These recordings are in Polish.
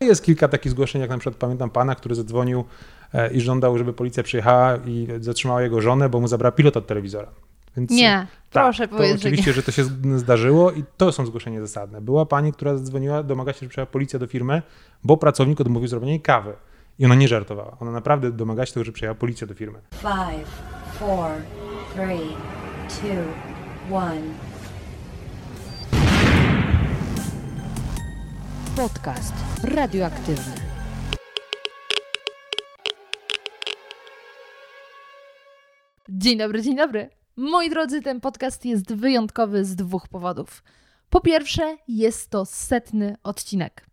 Jest kilka takich zgłoszeń, jak na przykład pamiętam pana, który zadzwonił e, i żądał, żeby policja przyjechała i zatrzymała jego żonę, bo mu zabrała pilot od telewizora. Więc, nie, tak, proszę to powiedzieć. Oczywiście, że, że to się zdarzyło i to są zgłoszenia zasadne. Była pani, która zadzwoniła, domaga się, że przyjechała policja do firmy, bo pracownik odmówił zrobienia jej kawy. I ona nie żartowała. Ona naprawdę domaga się tego, że przyjechała policja do firmy. Five, four, three, two, one. Podcast radioaktywny. Dzień dobry, dzień dobry. Moi drodzy, ten podcast jest wyjątkowy z dwóch powodów. Po pierwsze, jest to setny odcinek.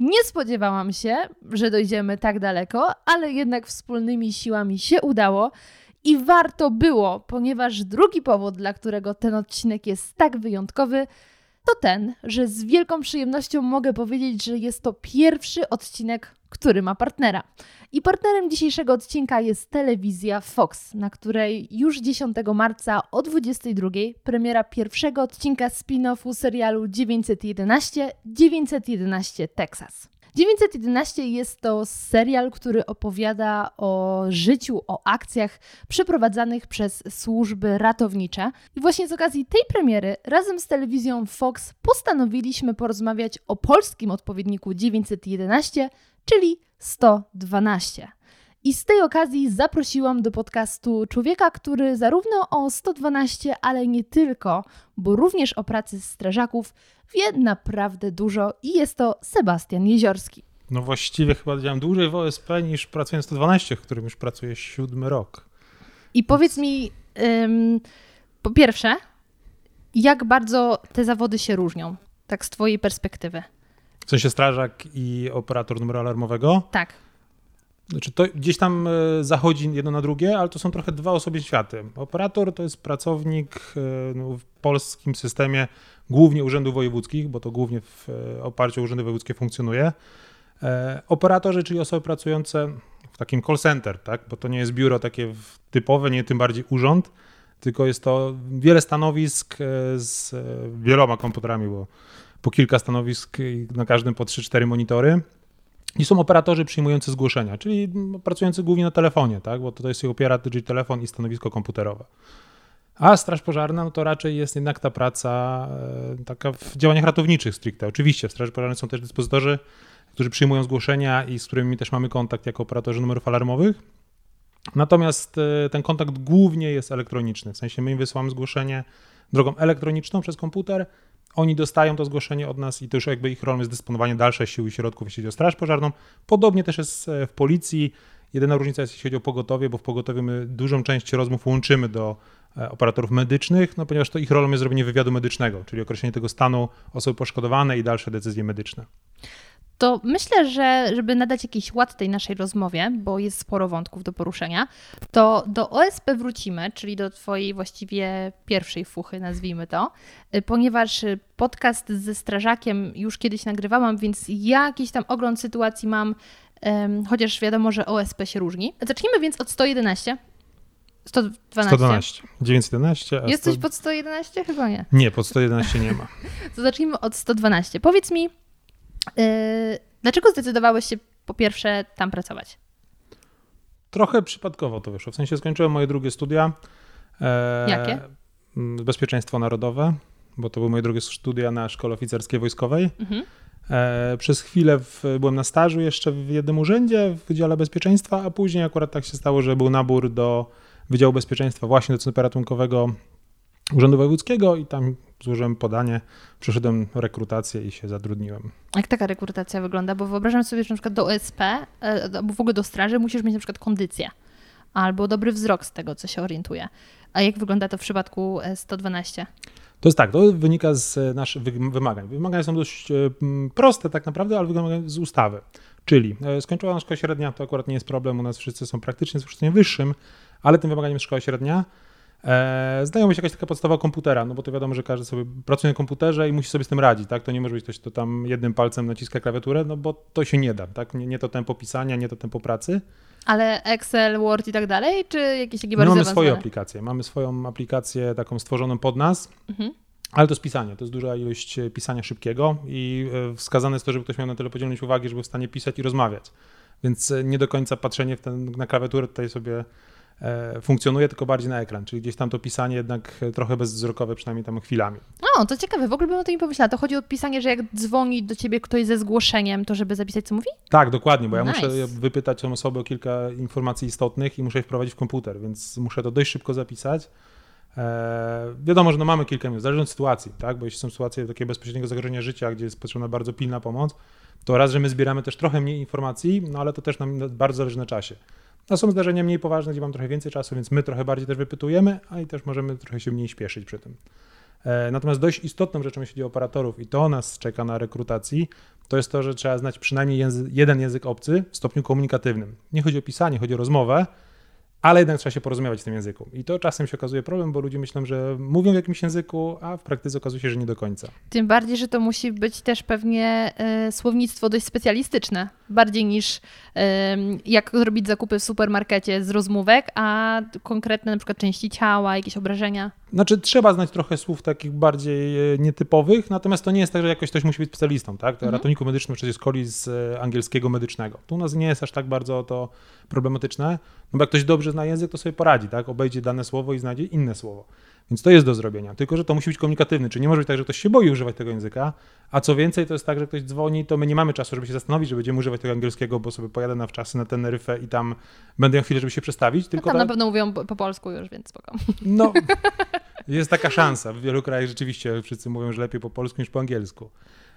Nie spodziewałam się, że dojdziemy tak daleko, ale jednak wspólnymi siłami się udało i warto było, ponieważ drugi powód, dla którego ten odcinek jest tak wyjątkowy, to ten, że z wielką przyjemnością mogę powiedzieć, że jest to pierwszy odcinek, który ma partnera. I partnerem dzisiejszego odcinka jest telewizja Fox, na której już 10 marca o 22 premiera pierwszego odcinka spin-offu serialu 911 911 Texas. 911 jest to serial, który opowiada o życiu, o akcjach przeprowadzanych przez służby ratownicze. I właśnie z okazji tej premiery razem z telewizją Fox postanowiliśmy porozmawiać o polskim odpowiedniku 911, czyli 112. I z tej okazji zaprosiłam do podcastu człowieka, który zarówno o 112, ale nie tylko, bo również o pracy strażaków wie naprawdę dużo i jest to Sebastian Jeziorski. No właściwie chyba działam dłużej w OSP niż pracuję w 112, w którym już pracuję siódmy rok. I powiedz mi, ym, po pierwsze, jak bardzo te zawody się różnią, tak z twojej perspektywy? W sensie strażak i operator numeru alarmowego? Tak. Znaczy to gdzieś tam e, zachodzi jedno na drugie, ale to są trochę dwa osobne światy. Operator to jest pracownik e, no, w polskim systemie głównie urzędów wojewódzkich, bo to głównie w e, oparciu o urzędy wojewódzkie funkcjonuje. Operatorzy, czyli osoby pracujące w takim call center, tak? bo to nie jest biuro takie typowe, nie tym bardziej urząd, tylko jest to wiele stanowisk z wieloma komputerami, bo po kilka stanowisk na każdym po 3-4 monitory. I są operatorzy przyjmujący zgłoszenia, czyli pracujący głównie na telefonie, tak? bo jest ich opiera, czyli telefon i stanowisko komputerowe. A Straż Pożarna no to raczej jest jednak ta praca e, taka w działaniach ratowniczych stricte. Oczywiście w Straży Pożarnej są też dyspozytorzy, którzy przyjmują zgłoszenia i z którymi też mamy kontakt jako operatorzy numerów alarmowych. Natomiast e, ten kontakt głównie jest elektroniczny, w sensie my im wysyłamy zgłoszenie drogą elektroniczną przez komputer, oni dostają to zgłoszenie od nas i to już jakby ich rolą jest dysponowanie dalszych sił i środków, jeśli chodzi o straż pożarną. Podobnie też jest e, w policji. Jedyna różnica jest, jeśli chodzi o pogotowie, bo w pogotowiu my dużą część rozmów łączymy do e, operatorów medycznych, no ponieważ to ich rolą jest zrobienie wywiadu medycznego, czyli określenie tego stanu osoby poszkodowanej i dalsze decyzje medyczne to myślę, że żeby nadać jakiś ład tej naszej rozmowie, bo jest sporo wątków do poruszenia, to do OSP wrócimy, czyli do Twojej właściwie pierwszej fuchy, nazwijmy to, y, ponieważ podcast ze strażakiem już kiedyś nagrywałam, więc ja jakiś tam ogląd sytuacji mam, chociaż wiadomo, że OSP się różni. Zacznijmy więc od 111. 112. 112. 911. Jest 100... coś pod 111? Chyba nie. Nie, pod 111 nie ma. to zacznijmy od 112. Powiedz mi, dlaczego zdecydowałeś się po pierwsze tam pracować? Trochę przypadkowo to wyszło. W sensie skończyłem moje drugie studia. E, Jakie? Bezpieczeństwo narodowe, bo to były moje drugie studia na szkole oficerskiej wojskowej. Mhm. E, przez chwilę w, byłem na stażu jeszcze w jednym urzędzie w Wydziale Bezpieczeństwa, a później akurat tak się stało, że był nabór do Wydziału Bezpieczeństwa właśnie do Centrum Ratunkowego Urzędu Wojewódzkiego i tam złożyłem podanie, przeszedłem rekrutację i się zatrudniłem. Jak taka rekrutacja wygląda? Bo wyobrażam sobie, że na przykład do OSP e, albo w ogóle do straży musisz mieć na przykład kondycję albo dobry wzrok z tego, co się orientuje. A jak wygląda to w przypadku 112? E, to jest tak, to wynika z naszych wymagań. Wymagania są dość e, proste tak naprawdę, ale wymagają z ustawy. Czyli skończyła szkoła średnia, to akurat nie jest problem, u nas wszyscy są praktycznie z wyższym, ale tym wymaganiem jest szkoła średnia. E, znajomość jakaś taka podstawa komputera, no bo to wiadomo, że każdy sobie pracuje na komputerze i musi sobie z tym radzić, tak? To nie może być ktoś, kto tam jednym palcem naciska klawiaturę, no bo to się nie da, tak? Nie, nie to tempo pisania, nie to tempo pracy. Ale Excel, Word i tak dalej, czy jakieś takie bardziej no, Mamy swoje aplikacje. Mamy swoją aplikację taką stworzoną pod nas. Mhm. Ale to jest pisanie, to jest duża ilość e, pisania szybkiego i e, wskazane jest to, żeby ktoś miał na tyle podzielność uwagi, żeby w stanie pisać i rozmawiać. Więc e, nie do końca patrzenie w ten, na klawiaturę tutaj sobie funkcjonuje, tylko bardziej na ekran, czyli gdzieś tam to pisanie jednak trochę bezwzrokowe, przynajmniej tam chwilami. No, to ciekawe, w ogóle bym o tym nie pomyślała. To chodzi o pisanie, że jak dzwoni do ciebie ktoś ze zgłoszeniem, to żeby zapisać, co mówi? Tak, dokładnie, bo ja Nice. muszę wypytać tę osobę o kilka informacji istotnych i muszę je wprowadzić w komputer, więc muszę to dość szybko zapisać. E, wiadomo, że no mamy kilka minut, zależy od sytuacji, tak? bo jeśli są sytuacje takiego bezpośredniego zagrożenia życia, gdzie jest potrzebna bardzo pilna pomoc, to raz, że my zbieramy też trochę mniej informacji, no ale to też nam bardzo zależy na czasie. No są zdarzenia mniej poważne, gdzie mam trochę więcej czasu, więc my trochę bardziej też wypytujemy, a i też możemy trochę się mniej śpieszyć przy tym. E, Natomiast dość istotną rzeczą, jeśli chodzi o operatorów, i to nas czeka na rekrutacji, to jest to, że trzeba znać przynajmniej jeden język obcy w stopniu komunikatywnym. Nie chodzi o pisanie, chodzi o rozmowę, ale jednak trzeba się porozumiewać w tym języku. I to czasem się okazuje problem, bo ludzie myślą, że mówią w jakimś języku, a w praktyce okazuje się, że nie do końca. Tym bardziej, że to musi być też pewnie e, słownictwo dość specjalistyczne, bardziej niż e, jak zrobić zakupy w supermarkecie z rozmówek, a konkretne na przykład części ciała, jakieś obrażenia. Znaczy, trzeba znać trochę słów takich bardziej e, nietypowych, natomiast to nie jest tak, że jakoś ktoś musi być specjalistą, tak? Mhm. ratowniku medycznym przecież koli z e, angielskiego medycznego. Tu u nas nie jest aż tak bardzo to problematyczne, no bo jak ktoś dobrze zna język, to sobie poradzi, tak? Obejdzie dane słowo i znajdzie inne słowo. Więc to jest do zrobienia, tylko że to musi być komunikatywny, czyli nie może być tak, że ktoś się boi używać tego języka, a co więcej, to jest tak, że ktoś dzwoni, to my nie mamy czasu, żeby się zastanowić, że będziemy używać tego angielskiego, bo sobie pojadę na wczasy na Teneryfę i tam będę miał chwilę, żeby się przestawić, No tylko tam tak- na pewno mówią po, po polsku już, więc spoko. no, jest taka szansa. W wielu krajach rzeczywiście wszyscy mówią, że lepiej po polsku niż po angielsku.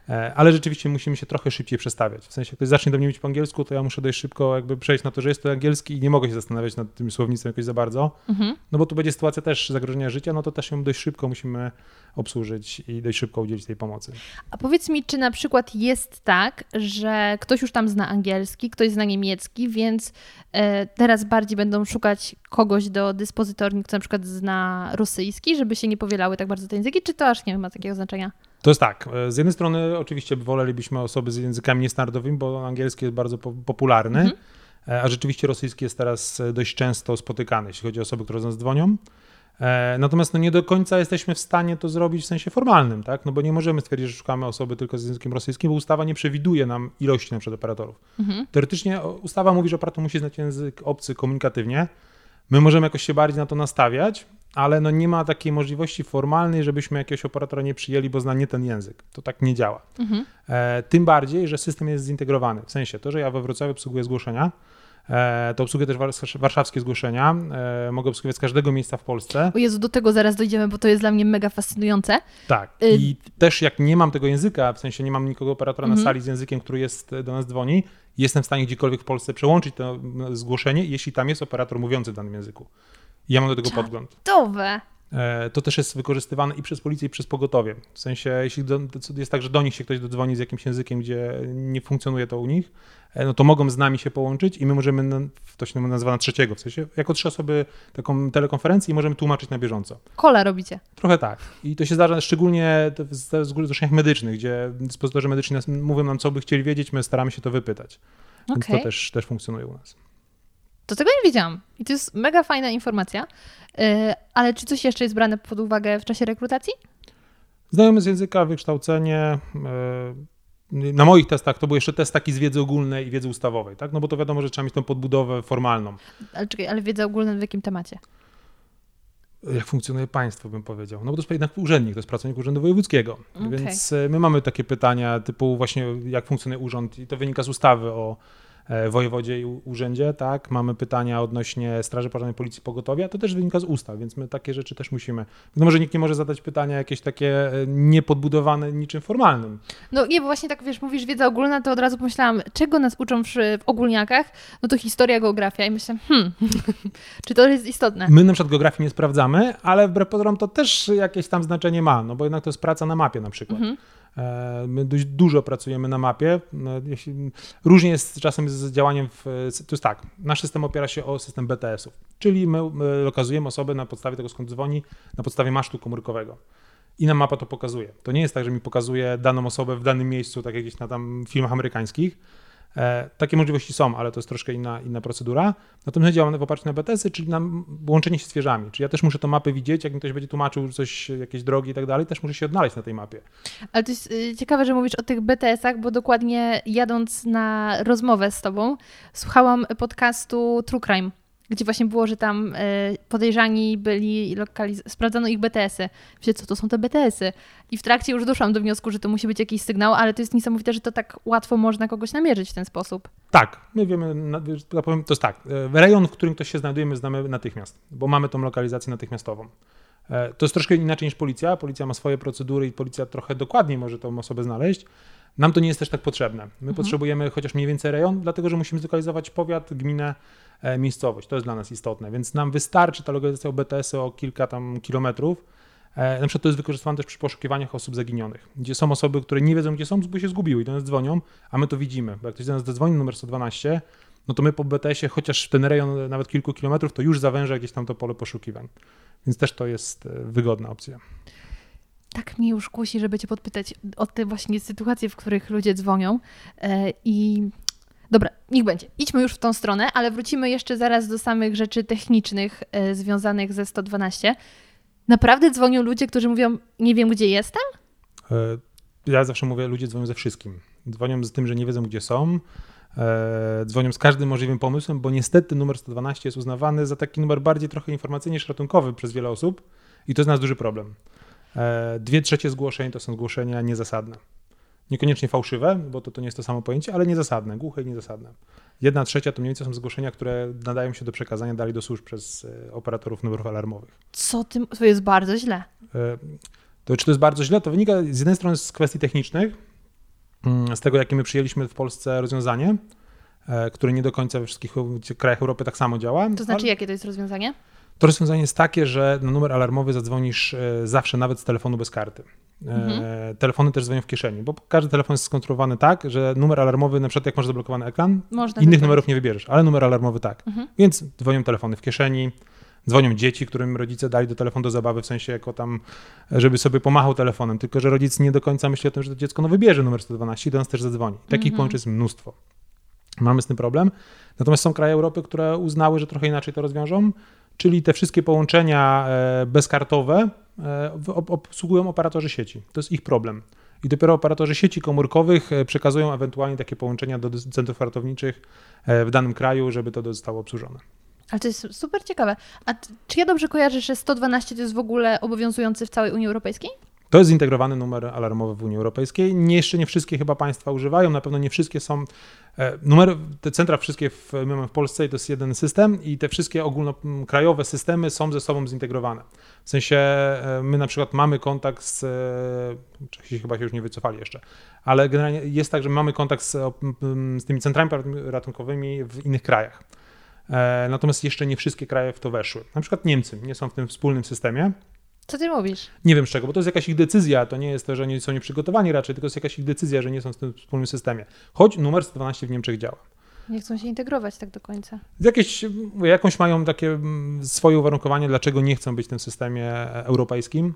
E, Ale rzeczywiście musimy się trochę szybciej przestawiać. W sensie, jak ktoś zacznie do mnie mówić po angielsku, to ja muszę dość szybko jakby przejść na to, że jest to angielski i nie mogę się zastanawiać nad tym słownictwem jakoś za bardzo. Mhm. No bo tu będzie sytuacja też zagrożenia życia, no to też ją dość szybko musimy obsłużyć i dość szybko udzielić tej pomocy. A powiedz mi, czy na przykład jest tak, że ktoś już tam zna angielski, ktoś zna niemiecki, więc e, teraz bardziej będą szukać kogoś do dyspozytorni, kto na przykład zna rosyjski, żeby się nie powielały tak bardzo te języki, czy to aż nie ma takiego znaczenia? To jest tak. e, Z jednej strony oczywiście wolelibyśmy osoby z językami niestandardowymi, bo angielski jest bardzo po- popularny, Mhm. e, a rzeczywiście rosyjski jest teraz e, dość często spotykany, jeśli chodzi o osoby, które do nas dzwonią. Natomiast no nie do końca jesteśmy w stanie to zrobić w sensie formalnym, tak? No bo nie możemy stwierdzić, że szukamy osoby tylko z językiem rosyjskim, bo ustawa nie przewiduje nam ilości na przykład operatorów. Mhm. Teoretycznie ustawa mówi, że operator musi znać język obcy komunikatywnie. My możemy jakoś się bardziej na to nastawiać, ale no nie ma takiej możliwości formalnej, żebyśmy jakiegoś operatora nie przyjęli, bo zna nie ten język. To tak nie działa. Mhm. E, tym bardziej, że system jest zintegrowany. W sensie to, że ja we Wrocławiu obsługuję zgłoszenia, e, to obsługuję też wars- warszawskie zgłoszenia. E, mogę obsługiwać z każdego miejsca w Polsce. O Jezu, do tego zaraz dojdziemy, bo to jest dla mnie mega fascynujące. Tak. Y- I też jak nie mam tego języka, w sensie nie mam nikogo operatora na Mhm. sali z językiem, który jest do nas dzwoni, jestem w stanie gdziekolwiek w Polsce przełączyć to zgłoszenie, jeśli tam jest operator mówiący w danym języku. Ja mam do tego Czad. podgląd. E, To też jest wykorzystywane i przez policję, i przez pogotowie. W sensie, jeśli do, jest tak, że do nich się ktoś dodzwoni z jakimś językiem, gdzie nie funkcjonuje to u nich, e, no to mogą z nami się połączyć i my możemy, to się nazywa na trzeciego, w sensie jako trzy osoby taką telekonferencję i możemy tłumaczyć na bieżąco. Kola robicie. Trochę tak. I to się zdarza szczególnie w zgłoszeniach medycznych, gdzie dyspozytorzy medyczni mówią nam, co by chcieli wiedzieć, my staramy się to wypytać. Więc Okej. to też, też funkcjonuje u nas. To tego nie wiedziałam. I to jest mega fajna informacja. Yy, ale czy coś jeszcze jest brane pod uwagę w czasie rekrutacji? Znajomy z języka, wykształcenie. e, Na moich testach to był jeszcze test taki z wiedzy ogólnej i wiedzy ustawowej, tak? No bo to wiadomo, że trzeba mieć tą podbudowę formalną. Ale czekaj, ale wiedza ogólna w jakim temacie? Jak funkcjonuje państwo, bym powiedział. No bo to jest jednak urzędnik, to jest pracownik Urzędu Wojewódzkiego. Okej. Więc e, my mamy takie pytania typu właśnie jak funkcjonuje urząd i to wynika z ustawy o e, wojewodzie i urzędzie, tak? Mamy pytania odnośnie Straży Pożarnej, Policji, Pogotowia, to też wynika z ustaw, więc my takie rzeczy też musimy. No może nikt nie może zadać pytania jakieś takie e, niepodbudowane niczym formalnym. No nie, bo właśnie tak wiesz, mówisz wiedza ogólna, to od razu pomyślałam, czego nas uczą w, w ogólniakach? No to historia, geografia i myślę, hmm, czy to jest istotne? My na przykład geografii nie sprawdzamy, ale wbrew pozorom to też jakieś tam znaczenie ma, no bo jednak to jest praca na mapie na przykład. Mhm. E, My dość dużo pracujemy na mapie. No, Jeśli, różnie jest czasem z działaniem w. To jest tak, nasz system opiera się o system BTS-ów, czyli my, my lokalizujemy osobę na podstawie tego, skąd dzwoni, na podstawie masztu komórkowego. I nam mapa to pokazuje. To nie jest tak, że mi pokazuje daną osobę w danym miejscu, tak jak gdzieś na tam filmach amerykańskich, E, takie możliwości są, ale to jest troszkę inna, inna procedura. Natomiast działamy w oparciu na BTS-y, czyli na łączenie się z zwierzami. Czyli ja też muszę tę mapę widzieć, jak mi ktoś będzie tłumaczył coś, jakieś drogi i tak dalej, też muszę się odnaleźć na tej mapie. Ale to jest y, ciekawe, że mówisz o tych BTS-ach, bo dokładnie jadąc na rozmowę z tobą, słuchałam podcastu True Crime gdzie właśnie było, że tam y, podejrzani byli, lokaliz- sprawdzano ich BTS-y. Wiecie, co to są te BTS-y? I w trakcie już doszłam do wniosku, że to musi być jakiś sygnał, ale to jest niesamowite, że to tak łatwo można kogoś namierzyć w ten sposób. Tak, my wiemy, ja powiem, to jest tak, e, rejon, w którym ktoś się znajduje, my znamy natychmiast, bo mamy tą lokalizację natychmiastową. E, to jest troszkę inaczej niż policja. Policja ma swoje procedury i policja trochę dokładniej może tą osobę znaleźć. Nam to nie jest też tak potrzebne. My mhm. potrzebujemy chociaż mniej więcej rejon, dlatego że musimy zlokalizować powiat, gminę, e, miejscowość. To jest dla nas istotne, więc nam wystarczy ta lokalizacja OBTS o kilka tam kilometrów. E, na przykład to jest wykorzystywane też przy poszukiwaniach osób zaginionych, gdzie są osoby, które nie wiedzą, gdzie są, bo się zgubiły i do nas dzwonią, a my to widzimy. Bo jak ktoś do nas zadzwoni numer 112, no to my po BTS-ie, chociaż ten rejon nawet kilku kilometrów, to już zawęża jakieś tam to pole poszukiwań. Więc też to jest e, wygodna opcja tak mnie już kusi, żeby cię podpytać o te właśnie sytuacje, w których ludzie dzwonią. E, I dobra, niech będzie. Idźmy już w tą stronę, ale wrócimy jeszcze zaraz do samych rzeczy technicznych e, związanych ze 112. Naprawdę dzwonią ludzie, którzy mówią, nie wiem gdzie jestem? E, ja zawsze mówię, ludzie dzwonią ze wszystkim. Dzwonią z tym, że nie wiedzą gdzie są. Dzwonią z każdym możliwym pomysłem, bo niestety numer 112 jest uznawany za taki numer bardziej trochę informacyjny niż ratunkowy przez wiele osób i to jest nasz duży problem. E, dwie trzecie zgłoszeń to są zgłoszenia niezasadne. Niekoniecznie fałszywe, bo to, to nie jest to samo pojęcie, ale niezasadne, głuche i niezasadne. Jedna trzecia to mniej więcej są zgłoszenia, które nadają się do przekazania dalej do służb przez e, operatorów numerów alarmowych. Co tym? To jest bardzo źle. E, to czy to jest bardzo źle? To wynika z jednej strony z kwestii technicznych, mm, z tego, jakie my przyjęliśmy w Polsce rozwiązanie, które nie do końca we wszystkich krajach Europy tak samo działa. To znaczy, ale... jakie to jest rozwiązanie? To rozwiązanie jest takie, że na numer alarmowy zadzwonisz e, zawsze nawet z telefonu bez karty. E, mhm. Telefony też dzwonią w kieszeni, bo każdy telefon jest skonstruowany tak, że numer alarmowy, na przykład jak masz zablokowany ekran, Można innych numerów nie wybierzesz, ale numer alarmowy tak. Mhm. Więc dzwonią telefony w kieszeni, dzwonią dzieci, którym rodzice dali do telefonu do zabawy, w sensie jako tam, żeby sobie pomachał telefonem, tylko że rodzic nie do końca myśli o tym, że to dziecko no wybierze numer 112 i do nas też zadzwoni. Takich mhm. połączeń jest mnóstwo. Mamy z tym problem. Natomiast są kraje Europy, które uznały, że trochę inaczej to rozwiążą czyli te wszystkie połączenia e, bezkartowe e, obsługują operatorzy sieci. To jest ich problem. I dopiero operatorzy sieci komórkowych e, przekazują ewentualnie takie połączenia do centrów ratowniczych w danym kraju, żeby to zostało obsłużone. Ale to jest super ciekawe. A czy ja dobrze kojarzę, że 112 to jest w ogóle obowiązujący w całej Unii Europejskiej? To jest zintegrowany numer alarmowy w Unii Europejskiej. Nie, jeszcze nie wszystkie chyba państwa używają, na pewno nie wszystkie są. E, numer, te centra wszystkie w, my mamy w Polsce i to jest jeden system i te wszystkie ogólnokrajowe systemy są ze sobą zintegrowane. W sensie e, my na przykład mamy kontakt z, e, Czesi chyba się już nie wycofali jeszcze, ale generalnie jest tak, że mamy kontakt z, z tymi centrami ratunkowymi w innych krajach. Natomiast jeszcze nie wszystkie kraje w to weszły. Na przykład Niemcy nie są w tym wspólnym systemie. Co ty mówisz? Nie wiem z czego, bo to jest jakaś ich decyzja, to nie jest to, że nie są nieprzygotowani raczej, tylko jest jakaś ich decyzja, że nie są w tym wspólnym systemie. Choć numer 112 w Niemczech działa. Nie chcą się integrować tak do końca. Jakieś, jakąś mają takie mm, swoje uwarunkowanie, dlaczego nie chcą być w tym systemie europejskim.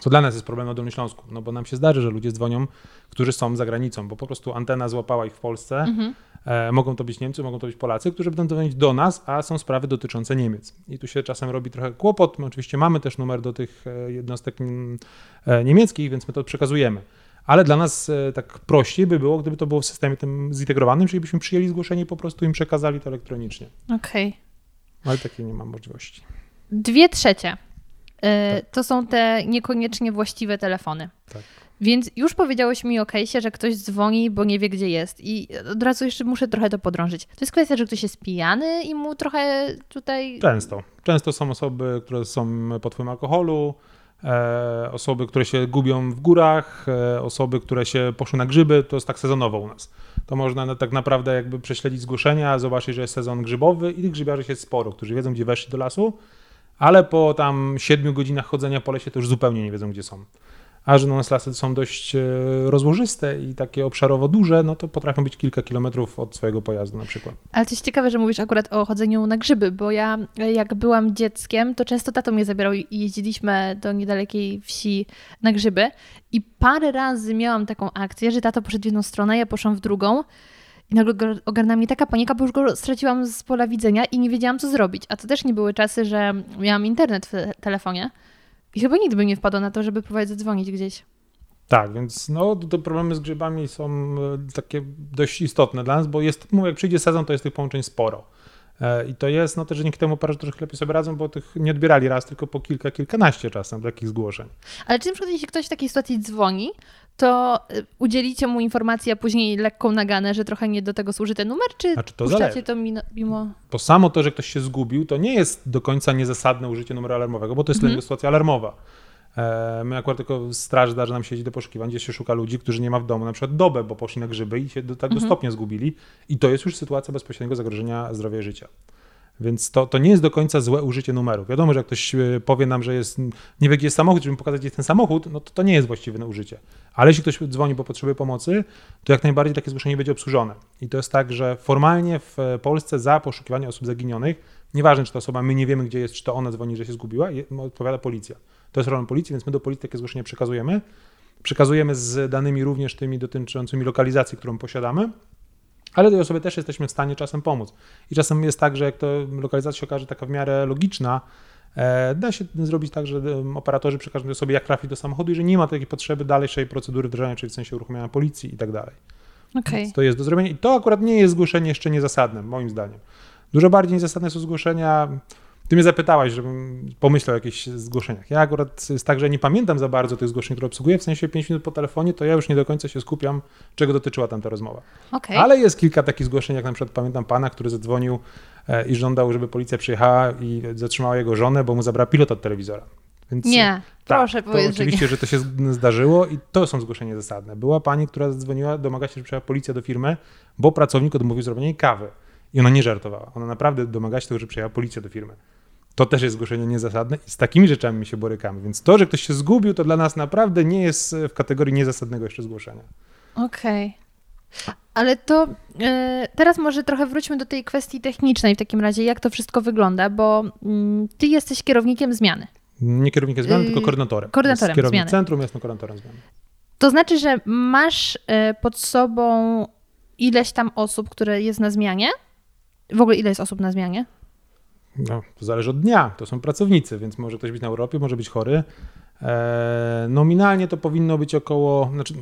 Co dla nas jest problem na Dolnym Śląsku, no bo nam się zdarzy, że ludzie dzwonią, którzy są za granicą, bo po prostu antena złapała ich w Polsce. Mhm. E, mogą to być Niemcy, mogą to być Polacy, którzy będą dzwonić do nas, a są sprawy dotyczące Niemiec. I tu się czasem robi trochę kłopot. My oczywiście mamy też numer do tych e, jednostek mm, e, niemieckich, więc my to przekazujemy. Ale dla nas tak prościej by było, gdyby to było w systemie tym zintegrowanym, czyli byśmy przyjęli zgłoszenie i po prostu im przekazali to elektronicznie. Okej. Okay. Ale takiej nie mam możliwości. Dwie trzecie tak. to są te niekoniecznie właściwe telefony. Tak. Więc już powiedziałeś mi o case'ie, że ktoś dzwoni, bo nie wie, gdzie jest. I od razu jeszcze muszę trochę to podrążyć. To jest kwestia, że ktoś jest pijany i mu trochę tutaj... Często. Często są osoby, które są pod wpływem alkoholu, e, osoby, które się gubią w górach, e, osoby, które się poszły na grzyby. To jest tak sezonowo u nas. To można tak naprawdę jakby prześledzić zgłoszenia, zobaczyć, że jest sezon grzybowy i tych grzybiarzy jest sporo, którzy wiedzą, gdzie weszli do lasu ale po tam 7 godzinach chodzenia po lesie to już zupełnie nie wiedzą, gdzie są. A że nas lasy są dość e, rozłożyste i takie obszarowo duże, no to potrafią być kilka kilometrów od swojego pojazdu na przykład. Ale to jest ciekawe, że mówisz akurat o chodzeniu na grzyby, bo ja jak byłam dzieckiem, to często tato mnie zabierał i jeździliśmy do niedalekiej wsi na grzyby i parę razy miałam taką akcję, że tato poszedł w jedną stronę, ja poszłam w drugą I nagle ogarnęła mnie taka panika, bo już go straciłam z pola widzenia i nie wiedziałam, co zrobić. A to też nie były czasy, że miałam internet w telefonie. I chyba nigdy bym nie wpadła na to, żeby próbować zadzwonić gdzieś. Tak, więc no, te problemy z grzybami są e, takie dość istotne dla nas, bo jest, mówię, jak przyjdzie sezon, to jest tych połączeń sporo. E, I to jest, no też dzięki temu operatorzy lepiej sobie radzą, bo tych nie odbierali raz, tylko po kilka, kilkanaście czasem takich zgłoszeń. Ale czy na przykład jeśli ktoś w takiej sytuacji dzwoni, to y, udzielicie mu informacji, a później lekką naganę, że trochę nie do tego służy ten numer, czy znaczy, to puszczacie to mimo... Bo samo to, że ktoś się zgubił, to nie jest do końca niezasadne użycie numeru alarmowego, bo to jest mhm. sytuacja alarmowa. E, my akurat tylko straż zdarza nam siedzieć do poszukiwań, gdzie się szuka ludzi, którzy nie ma w domu na przykład dobę, bo poszli na grzyby i się do, tak do mhm. stopnia zgubili. I to jest już sytuacja bezpośredniego zagrożenia zdrowia i życia. Więc to, to nie jest do końca złe użycie numeru. Wiadomo, że jak ktoś e, powie nam, że jest, nie wie, gdzie jest samochód, żeby pokazać, gdzie jest ten samochód, no to to nie jest właściwe użycie. Ale jeśli ktoś dzwoni, bo potrzebuje pomocy, to jak najbardziej takie zgłoszenie będzie obsłużone. I to jest tak, że formalnie w Polsce za poszukiwanie osób zaginionych, nieważne czy ta osoba, my nie wiemy, gdzie jest, czy to ona dzwoni, że się zgubiła, odpowiada policja. To jest rolą policji, więc my do policji takie zgłoszenie przekazujemy. Przekazujemy z danymi również tymi dotyczącymi lokalizacji, którą posiadamy, ale tej osobie też jesteśmy w stanie czasem pomóc. I czasem jest tak, że jak to lokalizacja się okaże taka w miarę logiczna, e, da się zrobić tak, że operatorzy przekażą sobie, jak trafić do samochodu i że nie ma takiej potrzeby dalszej procedury wdrażania, czyli w sensie uruchomienia policji i tak dalej. Okay. To jest do zrobienia i to akurat nie jest zgłoszenie jeszcze niezasadne, moim zdaniem. Dużo bardziej niezasadne są zgłoszenia ty mnie zapytałaś, żebym pomyślał o jakichś zgłoszeniach. Ja akurat jest tak, że nie pamiętam za bardzo tych zgłoszeń, które obsługuję. W sensie 5 minut po telefonie, to ja już nie do końca się skupiam, czego dotyczyła tam ta rozmowa. Okay. Ale jest kilka takich zgłoszeń, jak na przykład pamiętam pana, który zadzwonił e, i żądał, żeby policja przyjechała i zatrzymała jego żonę, bo mu zabrała pilot od telewizora. Więc, nie, tak, proszę powiedzieć. Oczywiście, że, że to się zdarzyło i to są zgłoszenia zasadne. Była pani, która zadzwoniła, domaga się, żeby przyjechała policja do firmy, bo pracownik odmówił zrobienia jej kawy. I ona nie żartowała. Ona naprawdę domagała się tego, żeby przyjechała policja do firmy. To też jest zgłoszenie niezasadne i z takimi rzeczami my się borykamy. Więc to, że ktoś się zgubił, to dla nas naprawdę nie jest w kategorii niezasadnego jeszcze zgłoszenia. Okej. Okay. Ale to yy, teraz może trochę wróćmy do tej kwestii technicznej w takim razie, jak to wszystko wygląda, bo yy, ty jesteś kierownikiem zmiany. Nie kierownikiem zmiany, yy, tylko koordynatorem. Koordynatorem jest zmiany. centrum, jestem koordynatorem zmiany. To znaczy, że masz y, pod sobą ileś tam osób, które jest na zmianie? W ogóle ile jest osób na zmianie? No, to zależy od dnia, to są pracownicy, więc może ktoś być na Europie, może być chory. E, nominalnie to powinno być około, znaczy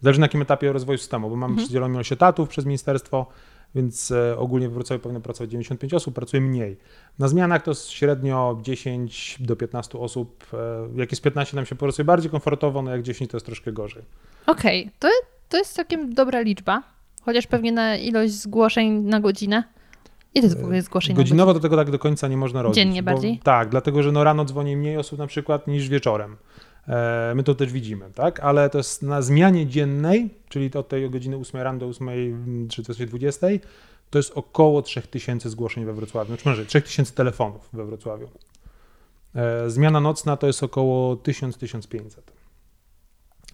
zależy na jakim etapie rozwoju systemu, bo mamy mhm. przydzieloną ilość etatów przez ministerstwo, więc e, ogólnie w Wrocławiu powinno pracować 95 osób, pracuje mniej. Na zmianach to średnio 10 do 15 osób. E, jak jest 15 nam się pracuje bardziej komfortowo, no jak 10 to jest troszkę gorzej. Okej, okay. to, to jest całkiem dobra liczba, chociaż pewnie na ilość zgłoszeń na godzinę. Ile to jest w ogóle zgłoszeń? Godzinowo do tego tak do końca nie można robić. Dziennie bo, bardziej? Tak, dlatego że no rano dzwoni mniej osób na przykład niż wieczorem. E, my to też widzimy, tak? Ale to jest na zmianie dziennej, czyli od tej godziny 8 rano do 8 czy 20, to jest około 3000 zgłoszeń we Wrocławiu, znaczy może 3000 telefonów we Wrocławiu. E, zmiana nocna to jest około 1000-1500.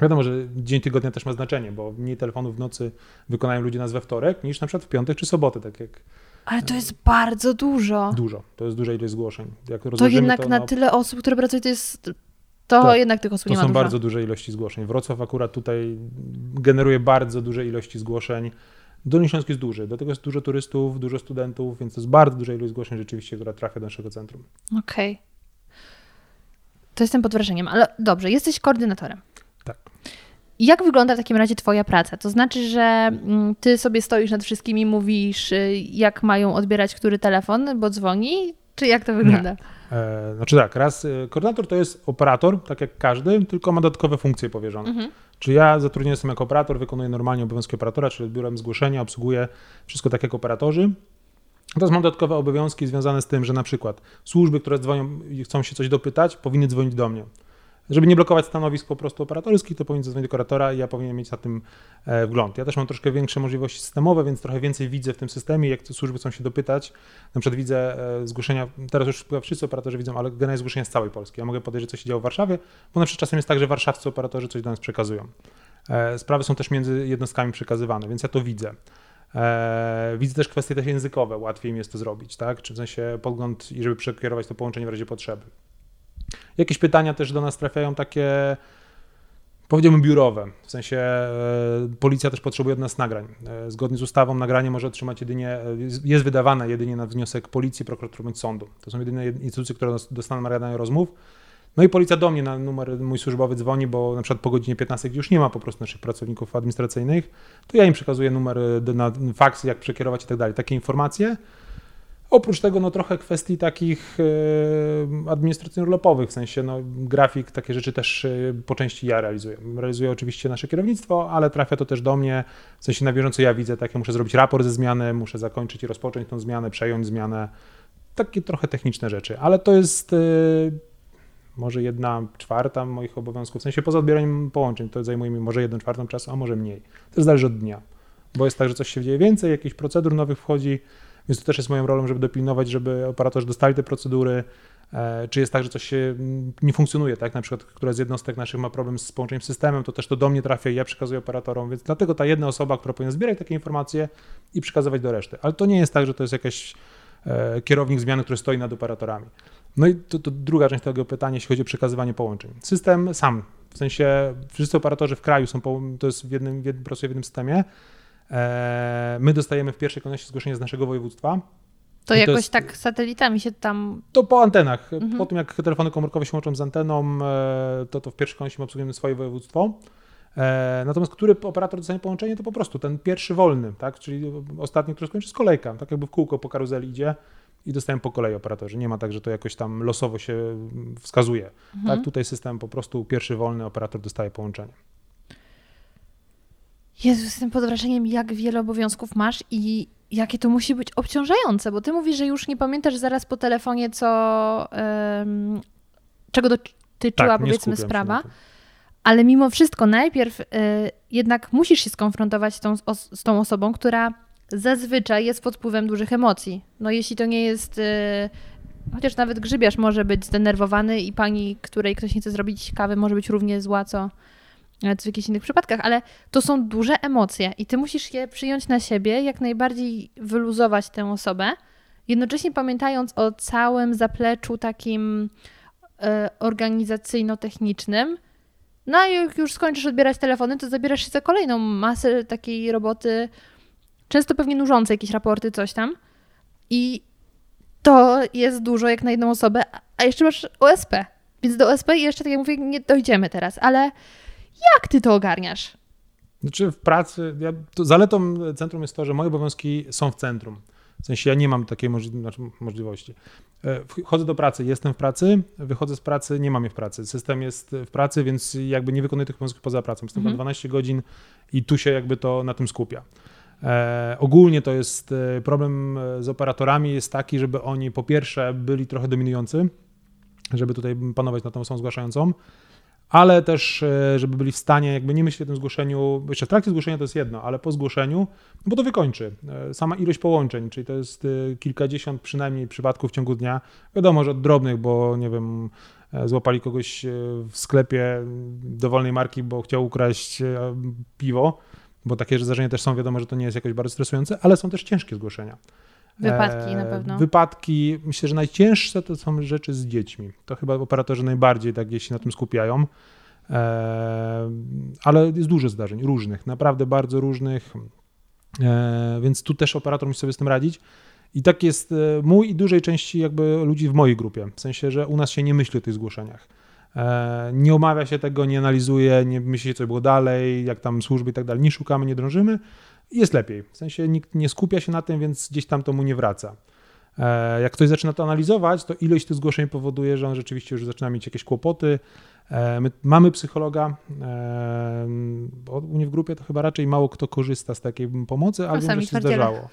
Wiadomo, że dzień tygodnia też ma znaczenie, bo mniej telefonów w nocy wykonają ludzie nas we wtorek niż na przykład w piątek czy sobotę, tak jak ale to jest bardzo dużo. Dużo, to jest duża ilość zgłoszeń. Jak to jednak to na, na tyle osób, które pracują, to jest. To tak, jednak tych osób nie ma To są bardzo duże ilości zgłoszeń. Wrocław akurat tutaj generuje bardzo duże ilości zgłoszeń. Dolny Śląsk jest duży, do tego jest dużo turystów, dużo studentów, więc to jest bardzo duża ilość zgłoszeń rzeczywiście, która trafia do naszego centrum. Okej. Okay. To jestem pod wrażeniem, ale dobrze, jesteś koordynatorem. Tak. Jak wygląda w takim razie Twoja praca? To znaczy, że mm, Ty sobie stoisz nad wszystkimi i mówisz, y, jak mają odbierać który telefon, bo dzwoni? Czy jak to wygląda? Nie. E, znaczy tak, raz y, koordynator to jest operator, tak jak każdy, tylko ma dodatkowe funkcje powierzone. Mhm. Czyli ja zatrudniony jestem jako operator, wykonuję normalnie obowiązki operatora, czyli odbiorem zgłoszenia, obsługuję wszystko tak jak operatorzy. Teraz mam dodatkowe obowiązki związane z tym, że na przykład służby, które dzwonią i chcą się coś dopytać, powinny dzwonić do mnie. Żeby nie blokować stanowisk po prostu operatorskich, to powinien zadzwonić do kuratora i ja powinienem mieć na tym e, wgląd. Ja też mam troszkę większe możliwości systemowe, więc trochę więcej widzę w tym systemie. Jak służby chcą się dopytać, na przykład widzę e, zgłoszenia, teraz już wszyscy operatorzy widzą, ale generalnie zgłoszenia z całej Polski. Ja mogę podejrzeć, co się działo w Warszawie, bo na przykład czasem jest tak, że warszawscy operatorzy coś do nas przekazują. E, sprawy są też między jednostkami przekazywane, więc ja to widzę. widzę też kwestie też językowe, łatwiej mi jest to zrobić, tak? Czy w sensie podgląd, żeby przekierować to połączenie w razie potrzeby. Jakieś pytania też do nas trafiają takie powiedziałbym biurowe. W sensie e, policja też potrzebuje od nas nagrań. E, zgodnie z ustawą nagranie może otrzymać jedynie, e, jest wydawane jedynie na wniosek policji, prokuratury bądź sądu. To są jedyne instytucje, które dostaną nagrania rozmów. No i policja do mnie na numer mój służbowy dzwoni, bo na przykład po godzinie 15, gdzie już nie ma po prostu naszych pracowników administracyjnych, to ja im przekazuję numer na faks, jak przekierować i tak dalej. Takie informacje. Oprócz tego no trochę kwestii takich e, administracyjno-urlopowych, w sensie no, grafik, takie rzeczy też e, po części ja realizuję. Realizuję oczywiście nasze kierownictwo, ale trafia to też do mnie, w sensie na bieżąco ja widzę, takie muszę zrobić raport ze zmiany, muszę zakończyć i rozpocząć tą zmianę, przejąć zmianę, takie trochę techniczne rzeczy, ale to jest e, może jedna czwarta moich obowiązków, w sensie poza odbieraniem połączeń, to zajmuje mi może jedną czwartą czasu, a może mniej. To zależy od dnia, bo jest tak, że coś się dzieje więcej, jakichś procedur nowych wchodzi, więc to też jest moją rolą, żeby dopilnować, żeby operatorzy dostali te procedury. E, czy jest tak, że coś się nie funkcjonuje, tak? Na przykład która z jednostek naszych ma problem z połączeniem z systemem, to też to do mnie trafia i ja przekazuję operatorom, więc dlatego ta jedna osoba, która powinna zbierać takie informacje i przekazywać do reszty. Ale to nie jest tak, że to jest jakiś e, kierownik zmiany, który stoi nad operatorami. No i to, to, druga część tego pytania, jeśli chodzi o przekazywanie połączeń. System sam, w sensie wszyscy operatorzy w kraju są, to jest w jednym, w jednym, w jednym systemie, my dostajemy w pierwszej kolejności zgłoszenie z naszego województwa. To jakoś to jest, tak satelitami się tam. To po antenach. Mhm. Po tym, jak telefony komórkowe się łączą z anteną, e, to, to w pierwszej kolejności obsługujemy swoje województwo. E, natomiast który operator dostanie połączenie, to po prostu ten pierwszy wolny, tak? czyli ostatni, który skończy z kolejka, tak jakby w kółko po karuzeli idzie i dostają po kolei operatorzy. Nie ma tak, że to jakoś tam losowo się wskazuje. Mhm. Tak? Tutaj system po prostu pierwszy wolny operator dostaje połączenie. Jezu, jestem pod wrażeniem, jak wiele obowiązków masz i jakie to musi być obciążające, bo ty mówisz, że już nie pamiętasz zaraz po telefonie, co, um, czego dotyczyła tak, powiedzmy sprawa. Ale mimo wszystko najpierw y, jednak musisz się skonfrontować z tą, o, z tą osobą, która zazwyczaj jest pod wpływem dużych emocji. No jeśli to nie jest... Y, chociaż nawet grzybiarz może być zdenerwowany i pani, której ktoś nie chce zrobić kawy, może być równie zła, co, w jakichś innych przypadkach, ale to są duże emocje i ty musisz je przyjąć na siebie, jak najbardziej wyluzować tę osobę, jednocześnie pamiętając o całym zapleczu takim e, organizacyjno-technicznym. No a jak już skończysz odbierać telefony, to zabierasz się za kolejną masę takiej roboty, często pewnie nużące jakieś raporty, coś tam. I to jest dużo jak na jedną osobę, a jeszcze masz OSP. Więc do OSP jeszcze, tak jak mówię, nie dojdziemy teraz, ale jak ty to ogarniasz? Znaczy w pracy, ja, zaletą centrum jest to, że moje obowiązki są w centrum. W sensie ja nie mam takiej znaczy możliwości. E, wchodzę do pracy, jestem w pracy, wychodzę z pracy, nie mam je w pracy. System jest w pracy, więc jakby nie wykonuję tych obowiązków poza pracą. Jestem mhm. 12 godzin i tu się jakby to na tym skupia. E, ogólnie to jest e, problem e, z operatorami jest taki, żeby oni po pierwsze byli trochę dominujący, żeby tutaj panować nad tą osobą zgłaszającą, ale też, e, żeby byli w stanie jakby nie myśleć o tym zgłoszeniu, jeszcze w trakcie zgłoszenia to jest jedno, ale po zgłoszeniu, no bo to wykończy. E, sama ilość połączeń, czyli to jest e, kilkadziesiąt przynajmniej przypadków w ciągu dnia. Wiadomo, że od drobnych, bo nie wiem, złapali kogoś w sklepie dowolnej marki, bo chciał ukraść piwo, bo takie zdarzenia też są, wiadomo, że to nie jest jakoś bardzo stresujące, ale są też ciężkie zgłoszenia. Wypadki na pewno. Wypadki, myślę, że najcięższe to są rzeczy z dziećmi. To chyba operatorzy najbardziej tak jeśli na tym skupiają. Ale jest dużo zdarzeń, różnych, naprawdę bardzo różnych, więc tu też operator musi sobie z tym radzić. I tak jest e, mój i dużej części jakby ludzi w mojej grupie, w sensie, że u nas się nie myśli o tych zgłoszeniach. E, nie omawia się tego, nie analizuje, nie myśli się, co było dalej, jak tam służby i tak dalej. Nie szukamy, nie drążymy, jest lepiej. W sensie nikt nie skupia się na tym, więc gdzieś tam to mu nie wraca. E, jak ktoś zaczyna to analizować, to ilość tych zgłoszeń powoduje, że on rzeczywiście już zaczyna mieć jakieś kłopoty. E, my mamy psychologa, e, u mnie w grupie to chyba raczej mało kto korzysta z takiej pomocy, ale wiem, że się zdarzało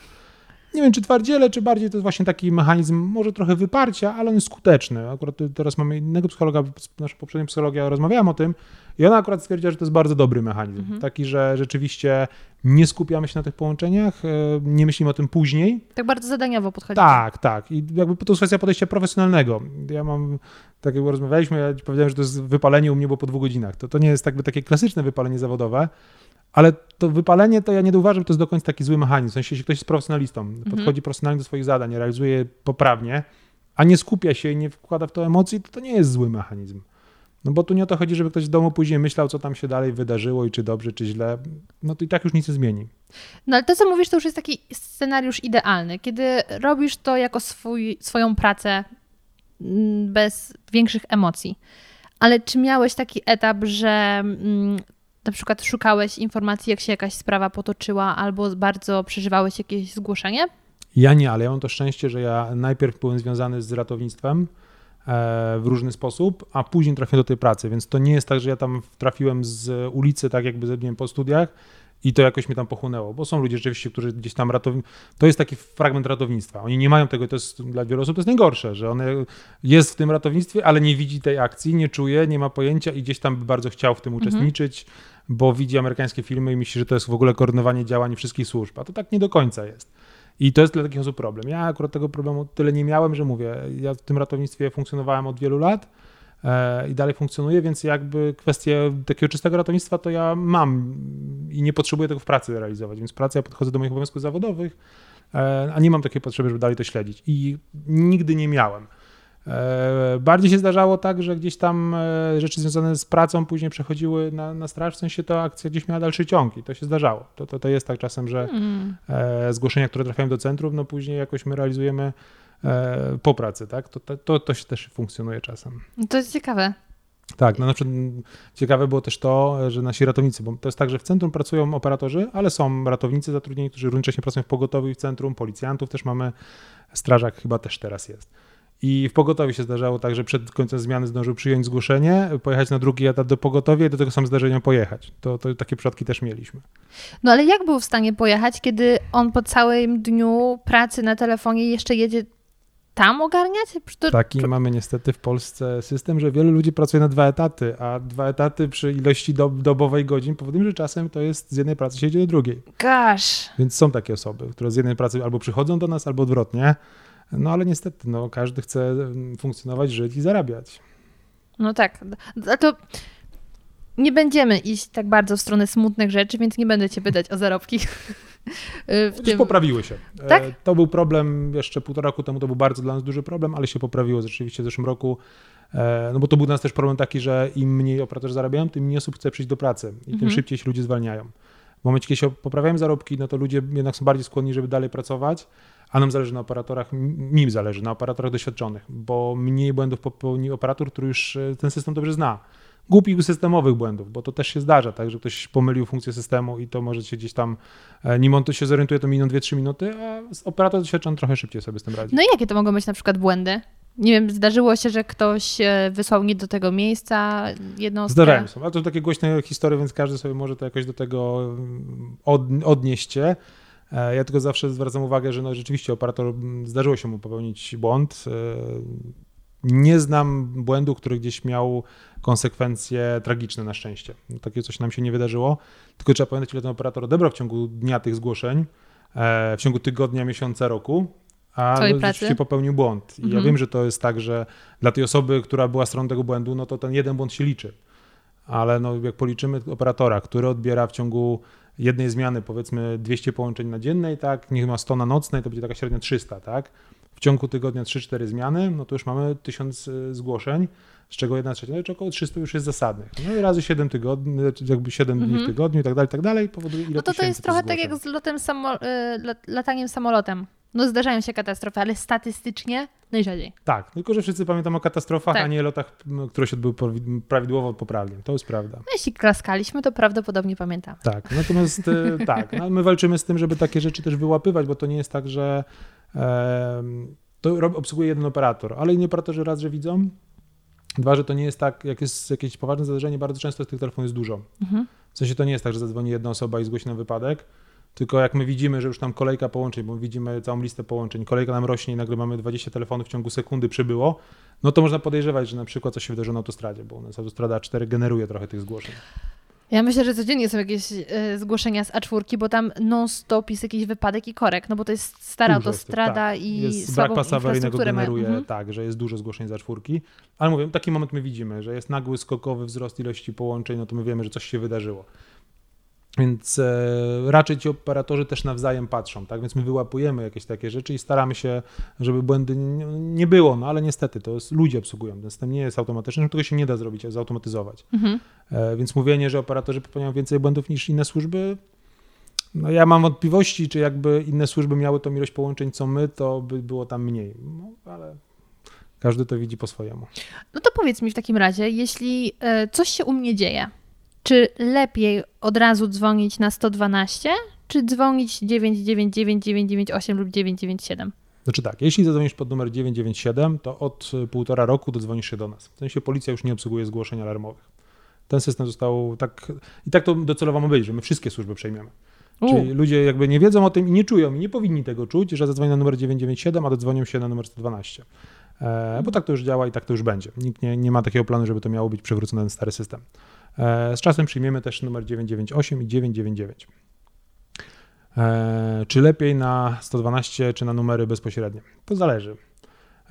nie wiem, czy twardziele, czy bardziej to jest właśnie taki mechanizm, może trochę wyparcia, ale on jest skuteczny. Akurat teraz mamy innego psychologa, naszą poprzednią psychologię, rozmawiałam o tym i ona akurat stwierdziła, że to jest bardzo dobry mechanizm. Mhm. Taki, że rzeczywiście nie skupiamy się na tych połączeniach, e, nie myślimy o tym później. Tak bardzo zadaniowo podchodzi. Tak, tak. I jakby to jest kwestia podejścia profesjonalnego. Ja mam, tak jak rozmawialiśmy, ja powiedziałem, że to jest wypalenie u mnie było po dwóch godzinach. To, to nie jest jakby takie klasyczne wypalenie zawodowe, ale to wypalenie to ja nie uważam, że to jest do końca taki zły mechanizm. W sensie, jeśli ktoś jest profesjonalistą, mhm. podchodzi profesjonalnie do swoich zadań, realizuje je poprawnie, a nie skupia się i nie wkłada w to emocji, to to nie jest zły mechanizm. No bo tu nie o to chodzi, żeby ktoś w domu później myślał, co tam się dalej wydarzyło i czy dobrze, czy źle. No to i tak już nic nie zmieni. No ale to, co mówisz, to już jest taki scenariusz idealny, kiedy robisz to jako swój, swoją pracę mm, bez większych emocji. Ale czy miałeś taki etap, że mm, na przykład szukałeś informacji, jak się jakaś sprawa potoczyła, albo bardzo przeżywałeś jakieś zgłoszenie? Ja nie, ale ja mam to szczęście, że ja najpierw byłem związany z ratownictwem w różny sposób, a później trafiłem do tej pracy, więc to nie jest tak, że ja tam trafiłem z ulicy, tak jakby nie wiem, po studiach i to jakoś mnie tam pochłonęło, bo są ludzie rzeczywiście, którzy gdzieś tam ratowni... To jest taki fragment ratownictwa. Oni nie mają tego, to jest dla wielu osób to jest najgorsze, że on jest w tym ratownictwie, ale nie widzi tej akcji, nie czuje, nie ma pojęcia i gdzieś tam by bardzo chciał w tym mhm. uczestniczyć, bo widzi amerykańskie filmy i myśli, że to jest w ogóle koordynowanie działań wszystkich służb, a to tak nie do końca jest. I to jest dla takich osób problem. Ja akurat tego problemu tyle nie miałem, że mówię, ja w tym ratownictwie funkcjonowałem od wielu lat e, i dalej funkcjonuje, więc jakby kwestię takiego czystego ratownictwa to ja mam i nie potrzebuję tego w pracy realizować, więc w pracy ja podchodzę do moich obowiązków zawodowych, e, a nie mam takiej potrzeby, żeby dalej to śledzić i nigdy nie miałem. E, bardziej się zdarzało tak, że gdzieś tam e, rzeczy związane z pracą później przechodziły na, na straż, w sensie to akcja gdzieś miała dalszy ciąg i to się zdarzało. To, to, to jest tak czasem, że mm. zgłoszenia, które trafiają do centrum, no później jakoś my realizujemy po pracy, tak? To, to, to się też funkcjonuje czasem. To jest ciekawe. Tak, no na przykład ciekawe było też to, że nasi ratownicy, bo to jest tak, że w centrum pracują operatorzy, ale są ratownicy zatrudnieni, którzy równocześnie pracują w pogotowiu i w centrum, policjantów też mamy, strażak chyba też teraz jest. I w pogotowiu się zdarzało tak, że przed końcem zmiany zdążył przyjąć zgłoszenie, pojechać na drugi etap do pogotowia i do tego samego zdarzenia pojechać. To, to takie przypadki też mieliśmy. No ale jak był w stanie pojechać, kiedy on po całym dniu pracy na telefonie jeszcze jedzie tam ogarniać? To... Taki mamy niestety w Polsce system, że wielu ludzi pracuje na dwa etaty, a dwa etaty przy ilości dob dobowej godzin powodują, że czasem to jest z jednej pracy się idzie do drugiej. Gosh. Więc są takie osoby, które z jednej pracy albo przychodzą do nas, albo odwrotnie. No ale niestety, no, każdy chce mm, funkcjonować, żyć i zarabiać. No tak. A to nie będziemy iść tak bardzo w stronę smutnych rzeczy, więc nie będę cię pytać o zarobki. W tym... poprawiły się. E, tak? To był problem jeszcze półtora roku temu, to był bardzo dla nas duży problem, ale się poprawiło rzeczywiście w zeszłym roku. E, no bo to był dla nas też problem taki, że im mniej operatorzy zarabiają, tym mniej osób chce przyjść do pracy i tym mhm. szybciej się ludzie zwalniają. W momencie, kiedy się poprawiają zarobki, no to ludzie jednak są bardziej skłonni, żeby dalej pracować, a nam zależy na operatorach, mi zależy na operatorach doświadczonych, bo mniej błędów popełni operator, który już e, ten system dobrze zna. Głupich systemowych błędów, bo to też się zdarza, tak, że ktoś pomylił funkcję systemu i to może się gdzieś tam, e, nim on to się zorientuje, to miną 2-3 minuty, a operator doświadczony trochę szybciej sobie z tym radzi. No i jakie to mogą być na przykład błędy? Nie wiem, zdarzyło się, że ktoś e, wysłał nie do tego miejsca jednostkę? Zdarzają się, ale to takie głośne historie, więc każdy sobie może to jakoś do tego mm, od, odnieść się. E, ja tylko zawsze zwracam uwagę, że no rzeczywiście operator zdarzyło się mu popełnić błąd. E, nie znam błędu, który gdzieś miał konsekwencje tragiczne na szczęście. Takie coś nam się nie wydarzyło. Tylko trzeba pamiętać, ile ten operator odebrał w ciągu dnia tych zgłoszeń, e, w ciągu tygodnia, miesiąca, roku. A no, rzeczywiście popełnił błąd. I mhm. ja wiem, że to jest tak, że dla tej osoby, która była stroną tego błędu, no to ten jeden błąd się liczy. Ale no, jak policzymy operatora, który odbiera w ciągu jednej zmiany powiedzmy 200 połączeń na dziennej, tak, niech ma 100 na nocnej, to będzie taka średnia 300, tak. W ciągu tygodnia 3-4 zmiany, no to już mamy 1000 e, zgłoszeń, z czego jedna trzecia, no, około 300 już jest zasadnych. No i razy 7 tygodni, jakby 7 dni w mhm. tygodniu i tak dalej, i tak dalej, powoduje ile No to to jest trochę tak jak z lotem samo, e, lataniem samolotem. No zdarzają się katastrofy, ale statystycznie najrzadziej. Tak, tylko że wszyscy pamiętamy o katastrofach, tak. a nie lotach, które się odbyły prawidłowo, poprawnie. To jest prawda. No, jeśli klaskaliśmy, to prawdopodobnie pamiętamy. Tak, natomiast e, tak, no, my walczymy z tym, żeby takie rzeczy też wyłapywać, bo to nie jest tak, że e, to obsługuje jeden operator, ale inni operatorzy raz, że widzą, Dwa, że to nie jest tak, jak jest jakieś poważne zdarzenie, bardzo często z tych telefonów jest dużo. Mhm. W sensie to nie jest tak, że zadzwoni jedna osoba i zgłosi na wypadek, tylko jak my widzimy, że już tam kolejka połączeń, bo widzimy całą listę połączeń, kolejka nam rośnie i nagle mamy 20 telefonów w ciągu sekundy przybyło, no to można podejrzewać, że na przykład coś się wydarzyło na autostradzie, bo autostrada A4 generuje trochę tych zgłoszeń. Ja myślę, że codziennie są jakieś y, zgłoszenia z A4, bo tam non-stop jest jakiś wypadek i korek, no bo to jest stara dużo autostrada jest, tak. i jest Brak pasa awaryjnego generuje mhm. tak, że jest dużo zgłoszeń z A4, ale mówię, taki moment my widzimy, że jest nagły, skokowy wzrost ilości połączeń, no to my wiemy, że coś się wydarzyło. Więc e, raczej ci operatorzy też nawzajem patrzą, tak? Więc my wyłapujemy jakieś takie rzeczy i staramy się, żeby błędy nie, było, no ale niestety to jest, ludzie obsługują. Ten system nie jest automatyczny, tego się nie da zrobić, zautomatyzować. Mhm. E, więc mówienie, że operatorzy popełniają więcej błędów niż inne służby, no ja mam wątpliwości, czy jakby inne służby miały tą ilość połączeń co my, to by było tam mniej. No, ale każdy to widzi po swojemu. No to powiedz mi w takim razie, jeśli e, coś się u mnie dzieje, czy lepiej od razu dzwonić na 112, czy dzwonić 999 998 lub 997? Znaczy tak, jeśli zadzwonisz pod numer 997, to od półtora roku dodzwonisz się do nas. W sensie policja już nie obsługuje zgłoszeń alarmowych. Ten system został tak, i tak to docelowo ma być, że my wszystkie służby przejmiemy. U. Czyli ludzie jakby nie wiedzą o tym i nie czują i nie powinni tego czuć, że zadzwonią na numer 997, a dodzwonią się na numer 112. E, bo tak to już działa i tak to już będzie. Nikt nie, nie ma takiego planu, żeby to miało być przywrócone na stary system. E, z czasem przyjmiemy też numer 998 i 999. E, czy lepiej na 112, czy na numery bezpośrednie? To zależy.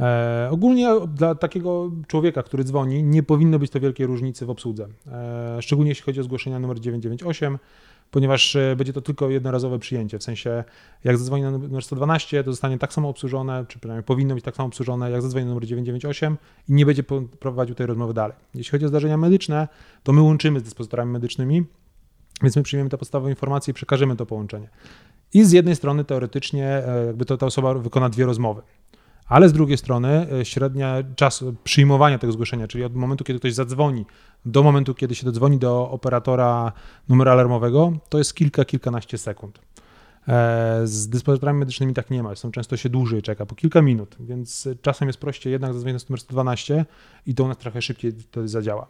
E, ogólnie dla takiego człowieka, który dzwoni, nie powinno być to wielkiej różnicy w obsłudze. Szczególnie jeśli chodzi o zgłoszenia numer 998, ponieważ będzie to tylko jednorazowe przyjęcie. W sensie, jak zadzwoni na numer 112, to zostanie tak samo obsłużone, czy przynajmniej powinno być tak samo obsłużone, jak zadzwoni na numer 998 i nie będzie prowadził tej rozmowy dalej. Jeśli chodzi o zdarzenia medyczne, to my łączymy z dyspozytorami medycznymi, więc my przyjmiemy te podstawowe informacje i przekażemy to połączenie. I z jednej strony teoretycznie e, jakby to ta osoba wykona dwie rozmowy. Ale z drugiej strony e, średnia czas przyjmowania tego zgłoszenia, czyli od momentu, kiedy ktoś zadzwoni, do momentu, kiedy się dodzwoni do operatora numeru alarmowego, to jest kilka, kilkanaście sekund. E, z dyspozytorami medycznymi tak nie ma, są często się dłużej czeka, po kilka minut, więc czasem jest prościej jednak zadzwonić na numer 112 i to u nas trochę szybciej wtedy zadziała.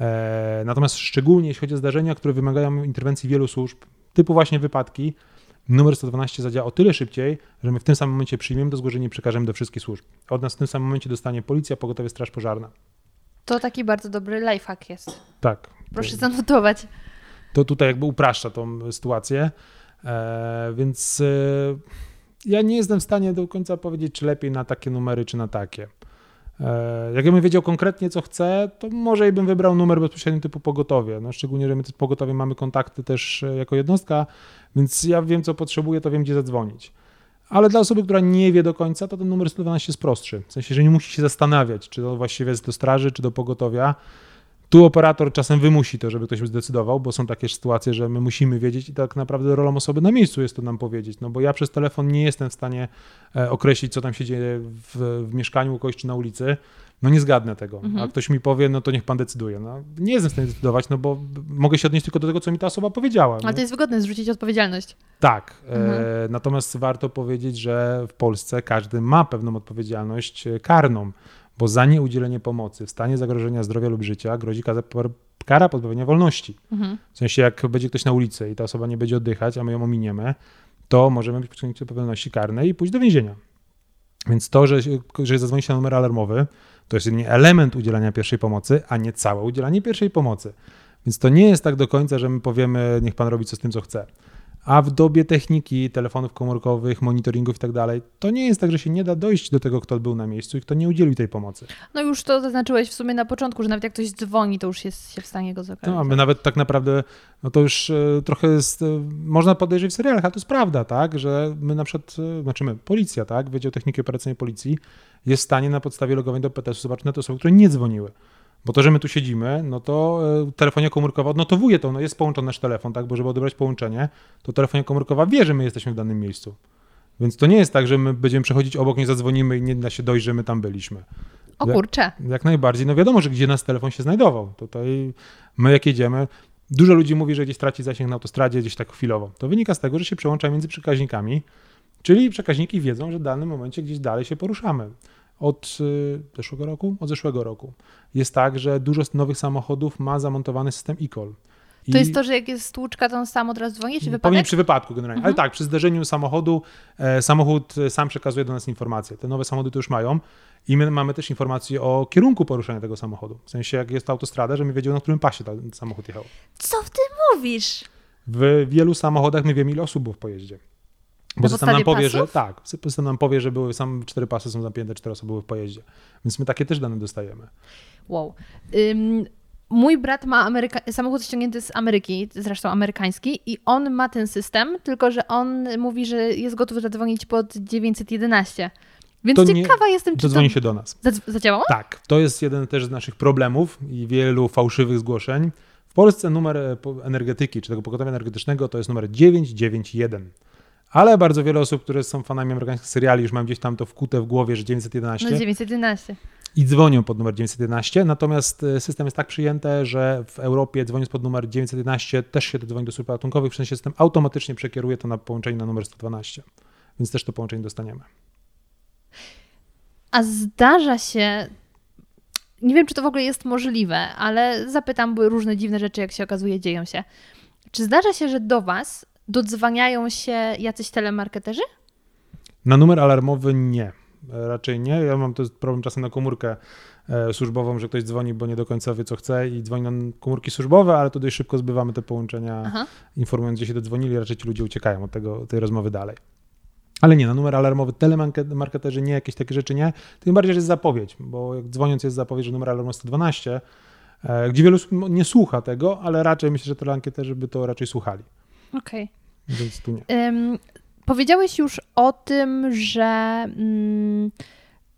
E, natomiast szczególnie jeśli chodzi o zdarzenia, które wymagają interwencji wielu służb, typu właśnie wypadki, numer 112 zadziała o tyle szybciej, że my w tym samym momencie przyjmiemy to zgłoszenie i przekażemy do wszystkich służb. Od nas w tym samym momencie dostanie policja, pogotowie straż pożarna. To taki bardzo dobry lifehack jest. Tak. Proszę zanotować. To tutaj jakby upraszcza tą sytuację, e, więc e, ja nie jestem w stanie do końca powiedzieć, czy lepiej na takie numery, czy na takie. E, jakbym wiedział konkretnie, co chcę, to może i bym wybrał numer bezpośrednio typu pogotowie. No, szczególnie, że my z pogotowiem mamy kontakty też e, jako jednostka, więc ja wiem, co potrzebuję, to wiem, gdzie zadzwonić. Ale dla osoby, która nie wie do końca, to ten numer 112 jest prostszy. W sensie, że nie musi się zastanawiać, czy to właściwie jest do straży, czy do pogotowia. Tu operator czasem wymusi to, żeby ktoś zdecydował, bo są takie sytuacje, że my musimy wiedzieć i tak naprawdę rolą osoby na miejscu jest to nam powiedzieć, no bo ja przez telefon nie jestem w stanie e, określić, co tam się dzieje w, w mieszkaniu u kogoś czy na ulicy, no nie zgadnę tego. Mhm. A ktoś mi powie, no to niech pan decyduje. No, nie jestem w stanie decydować, no bo mogę się odnieść tylko do tego, co mi ta osoba powiedziała. Ale to jest wygodne, zrzucić odpowiedzialność. Tak. E, mhm. E, natomiast warto powiedzieć, że w Polsce każdy ma pewną odpowiedzialność karną bo za nieudzielenie pomocy w stanie zagrożenia zdrowia lub życia grozi kara pozbawienia wolności. Mhm. W sensie, jak będzie ktoś na ulicy i ta osoba nie będzie oddychać, a my ją ominiemy, to możemy być przyciągnięci do odpowiedzialności karnej i pójść do więzienia. Więc to, że, że zadzwoni się na numer alarmowy, to jest jedynie element udzielania pierwszej pomocy, a nie całe udzielanie pierwszej pomocy. Więc to nie jest tak do końca, że my powiemy, niech pan robi co z tym, co chce. A w dobie techniki, telefonów komórkowych, monitoringów i tak dalej, to nie jest tak, że się nie da dojść do tego, kto był na miejscu i kto nie udzielił tej pomocy. No już to zaznaczyłeś w sumie na początku, że nawet jak ktoś dzwoni, to już jest się w stanie go zlokalizować. No, my nawet tak naprawdę, no to już e, trochę jest, e, można podejrzeć w serialach, ale to jest prawda, tak, że my na przykład, e, znaczy my, policja, tak, Wydział Techniki Operacyjnej Policji jest w stanie na podstawie logowania do PTS-u zobaczyć na te osoby, które nie dzwoniły. Bo to, że my tu siedzimy, no to e, telefonia komórkowa odnotowuje to, no jest połączony nasz telefon, tak, bo żeby odebrać połączenie, to telefonia komórkowa wie, że my jesteśmy w danym miejscu. Więc to nie jest tak, że my będziemy przechodzić obok, nie zadzwonimy i nie da się dojść, że my tam byliśmy. O kurczę. Jak, jak najbardziej. No wiadomo, że gdzie nasz telefon się znajdował. Tutaj my jak jedziemy, dużo ludzi mówi, że gdzieś traci zasięg na autostradzie, gdzieś tak chwilowo. To wynika z tego, że się przełącza między przekaźnikami, czyli przekaźniki wiedzą, że w danym momencie gdzieś dalej się poruszamy od y, zeszłego roku, od zeszłego roku. Jest tak, że dużo nowych samochodów ma zamontowany system e-call. I to jest to, że jak jest stłuczka, to on sam od razu dzwoni, czy wypadek? Powinien przy wypadku generalnie. Mhm. Ale tak, przy zdarzeniu samochodu, e, samochód e, sam przekazuje do nas informacje. Te nowe samochody to już mają i my mamy też informacje o kierunku poruszania tego samochodu. W sensie, jak jest to autostrada, że my wiedziemy, na którym pasie ten samochód jechał. Co w ty mówisz? W wielu samochodach my wiemy, ile osób było w pojeździe. Bo system nam powie, pasów? że tak, system nam powie, że były sam cztery pasy są zapięte, cztery osoby były w pojeździe. Więc my takie też dane dostajemy. Wow. Ym, mój brat ma Ameryka- samochód ściągnięty z Ameryki, zresztą amerykański, i on ma ten system, tylko że on mówi, że jest gotów zadzwonić pod 911. Więc To nie- ciekawa jestem, czy to Zadzwoni się do nas. zadz- zadziałało? Tak, to jest jeden też z naszych problemów i wielu fałszywych zgłoszeń. W Polsce numer e, energetyki, czy tego pogotowia energetycznego, to jest numer 991. Ale bardzo wiele osób, które są fanami amerykańskich seriali, już mają gdzieś tam to wkute w głowie, że 911 No 911. i dzwonią pod numer 911. Natomiast e, system jest tak przyjęty, że w Europie dzwoniąc pod numer 911 też się dzwoni do służb ratunkowych, w sensie system automatycznie przekieruje to na połączenie na numer 112. Więc też to połączenie dostaniemy. A zdarza się, nie wiem, czy to w ogóle jest możliwe, ale zapytam, bo różne dziwne rzeczy, jak się okazuje, dzieją się. Czy zdarza się, że do Was dodzwaniają się jacyś telemarketerzy? Na numer alarmowy nie. Raczej nie. Ja mam to problem czasem na komórkę e, służbową, że ktoś dzwoni, bo nie do końca wie, co chce i dzwoni na komórki służbowe, ale to dość szybko zbywamy te połączenia, Aha. informując, gdzie się dodzwonili. Raczej ci ludzie uciekają od tego, tej rozmowy dalej. Ale nie, na numer alarmowy telemarketerzy nie, jakieś takie rzeczy nie. Tym bardziej, że jest zapowiedź, bo jak dzwoniąc jest zapowiedź, że numer alarmowy 112, e, gdzie wielu nie słucha tego, ale raczej myślę, że telemarketerzy by to raczej słuchali. Okej. Więc tu nie. Ym, powiedziałeś już o tym, że mm,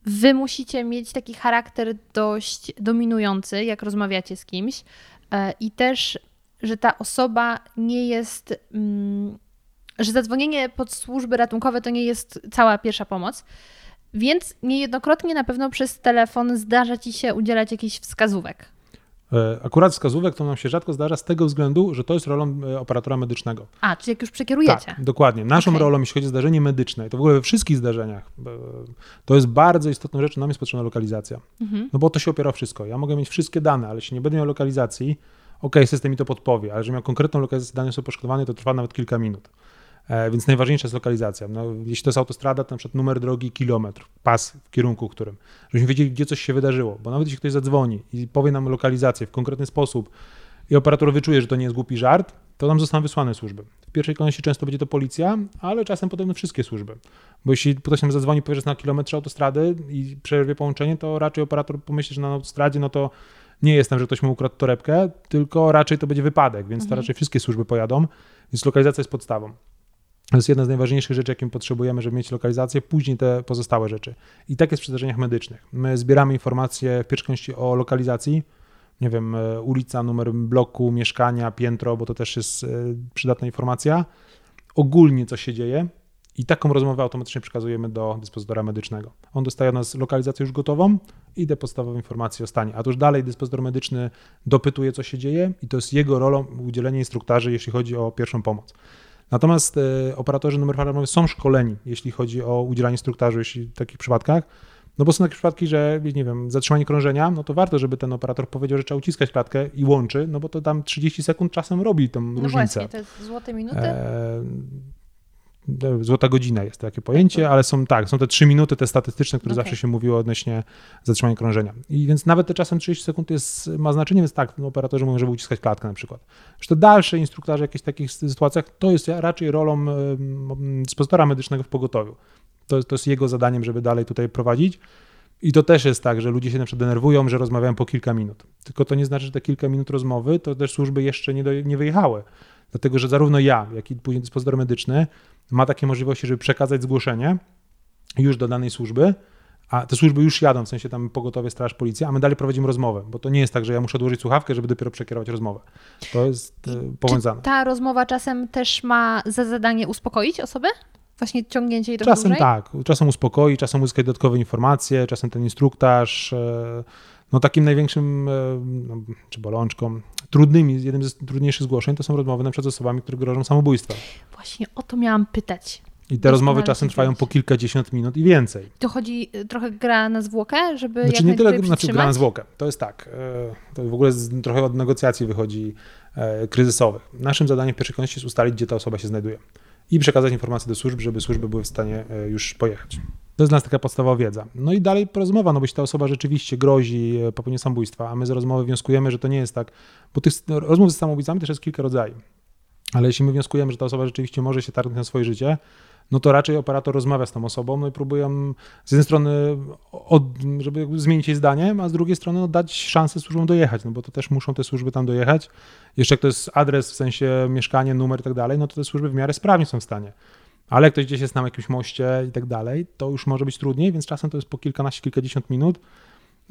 wy musicie mieć taki charakter dość dominujący, jak rozmawiacie z kimś, e, i też, że ta osoba nie jest. Mm, że zadzwonienie pod służby ratunkowe to nie jest cała pierwsza pomoc. Więc niejednokrotnie na pewno przez telefon zdarza ci się udzielać jakichś wskazówek. E, Akurat wskazówek to nam się rzadko zdarza z tego względu, że to jest rolą e, operatora medycznego. A, czyli jak już przekierujecie. Tak, dokładnie. Naszą Okej. rolą, jeśli chodzi o zdarzenie medyczne, to w ogóle we wszystkich zdarzeniach, to jest bardzo istotną rzeczą, nam jest potrzebna lokalizacja. Mhm. No bo to się opiera o wszystko. Ja mogę mieć wszystkie dane, ale jeśli nie będę miał lokalizacji, okej, system mi to podpowie, ale że miał konkretną lokalizację dane są poszkodowane, to trwa nawet kilka minut. E, Więc najważniejsza jest lokalizacja. No, jeśli to jest autostrada, to na przykład numer drogi, kilometr, pas w kierunku którym. Żebyśmy wiedzieli, gdzie coś się wydarzyło. Bo nawet jeśli ktoś zadzwoni i powie nam lokalizację w konkretny sposób i operator wyczuje, że to nie jest głupi żart, to nam zostaną wysłane służby. W pierwszej kolejności często będzie to policja, ale czasem potem wszystkie służby. Bo jeśli ktoś nam zadzwoni, powie, że jest na kilometrze autostrady i przerwie połączenie, to raczej operator pomyśli, że na autostradzie, no to nie jest tam, że ktoś mu ukradł torebkę, tylko raczej to będzie wypadek, więc to Mhm. raczej wszystkie służby pojadą, więc lokalizacja jest podstawą. To jest jedna z najważniejszych rzeczy, jakim potrzebujemy, żeby mieć lokalizację, później te pozostałe rzeczy. I tak jest przy zdarzeniach medycznych. My zbieramy informacje w kolejności o lokalizacji, nie wiem, e, ulica, numer bloku, mieszkania, piętro, bo to też jest e, przydatna informacja. Ogólnie co się dzieje i taką rozmowę automatycznie przekazujemy do dyspozytora medycznego. On dostaje od nas lokalizację już gotową i te podstawowe informacje o stanie. A to już dalej dyspozytor medyczny dopytuje, co się dzieje i to jest jego rolą udzielenie instruktarzy, jeśli chodzi o pierwszą pomoc. Natomiast e, operatorzy numerów alarmowych są szkoleni, jeśli chodzi o udzielanie instruktarzy, jeśli w takich przypadkach. No bo są takie przypadki, że nie wiem, zatrzymanie krążenia, no to warto, żeby ten operator powiedział, że trzeba uciskać klatkę i łączy, no bo to tam 30 sekund czasem robi tą No różnicę. właśnie, jest złote minuty. E, Złota godzina jest takie pojęcie, ale są tak, są te 3 minuty, te statystyczne, które Okej. zawsze się mówiło odnośnie zatrzymania krążenia. I więc nawet te czasem 30 sekund jest, ma znaczenie, więc tak, no, operatorzy mówią, żeby uciskać klatkę na przykład. To dalsze instruktaże w jakichś takich sytuacjach, to jest raczej rolą dyspozytora medycznego w pogotowiu. To, to jest jego zadaniem, żeby dalej tutaj prowadzić. I to też jest tak, że ludzie się na przykład denerwują, że rozmawiają po kilka minut. Tylko to nie znaczy, że te kilka minut rozmowy to też służby jeszcze nie, do, nie wyjechały. Dlatego, że zarówno ja, jak i później dyspozytor medyczny ma takie możliwości, żeby przekazać zgłoszenie już do danej służby, a te służby już jadą, w sensie tam pogotowie, straż, policja, a my dalej prowadzimy rozmowę, bo to nie jest tak, że ja muszę odłożyć słuchawkę, żeby dopiero przekierować rozmowę. To jest e, powiązane. Ta rozmowa czasem też ma za zadanie uspokoić osobę? Właśnie ciągnięcie jej trochę Czasem dłużej? tak, czasem uspokoi, czasem uzyskać dodatkowe informacje, czasem ten instruktaż. E, No takim największym, e, no, czy bolączką, trudnymi, jednym z trudniejszych zgłoszeń to są rozmowy na przykład z osobami, które grożą samobójstwem. Właśnie o to miałam pytać. I te rozmowy czasem trwają wiedzieć. po kilkadziesiąt minut i więcej. To chodzi y, trochę gra na zwłokę, żeby Znaczy jak nie tyle znaczy, gra na zwłokę. To jest tak, e, to w ogóle z, trochę od negocjacji wychodzi e, kryzysowych. Naszym zadaniem w pierwszej kolejności jest ustalić, gdzie ta osoba się znajduje i przekazać informacje do służb, żeby służby były w stanie e, już pojechać. To jest dla nas taka podstawowa wiedza. No i dalej rozmowa, no bo jeśli ta osoba rzeczywiście grozi e, popełnieniem samobójstwa, a my z rozmowy wnioskujemy, że to nie jest tak, bo tych rozmów z samobójcami też jest kilka rodzajów. Ale jeśli my wnioskujemy, że ta osoba rzeczywiście może się targnąć na swoje życie, no to raczej operator rozmawia z tą osobą, no i próbują z jednej strony, od, żeby zmienić jej zdanie, a z drugiej strony no, dać szansę służbom dojechać, no bo to też muszą te służby tam dojechać. Jeszcze jak to jest adres, w sensie mieszkanie, numer i tak dalej, no to te służby w miarę sprawnie są w stanie. Ale ktoś gdzieś jest na jakimś moście i tak dalej, to już może być trudniej, więc czasem to jest po kilkanaście, kilkadziesiąt minut,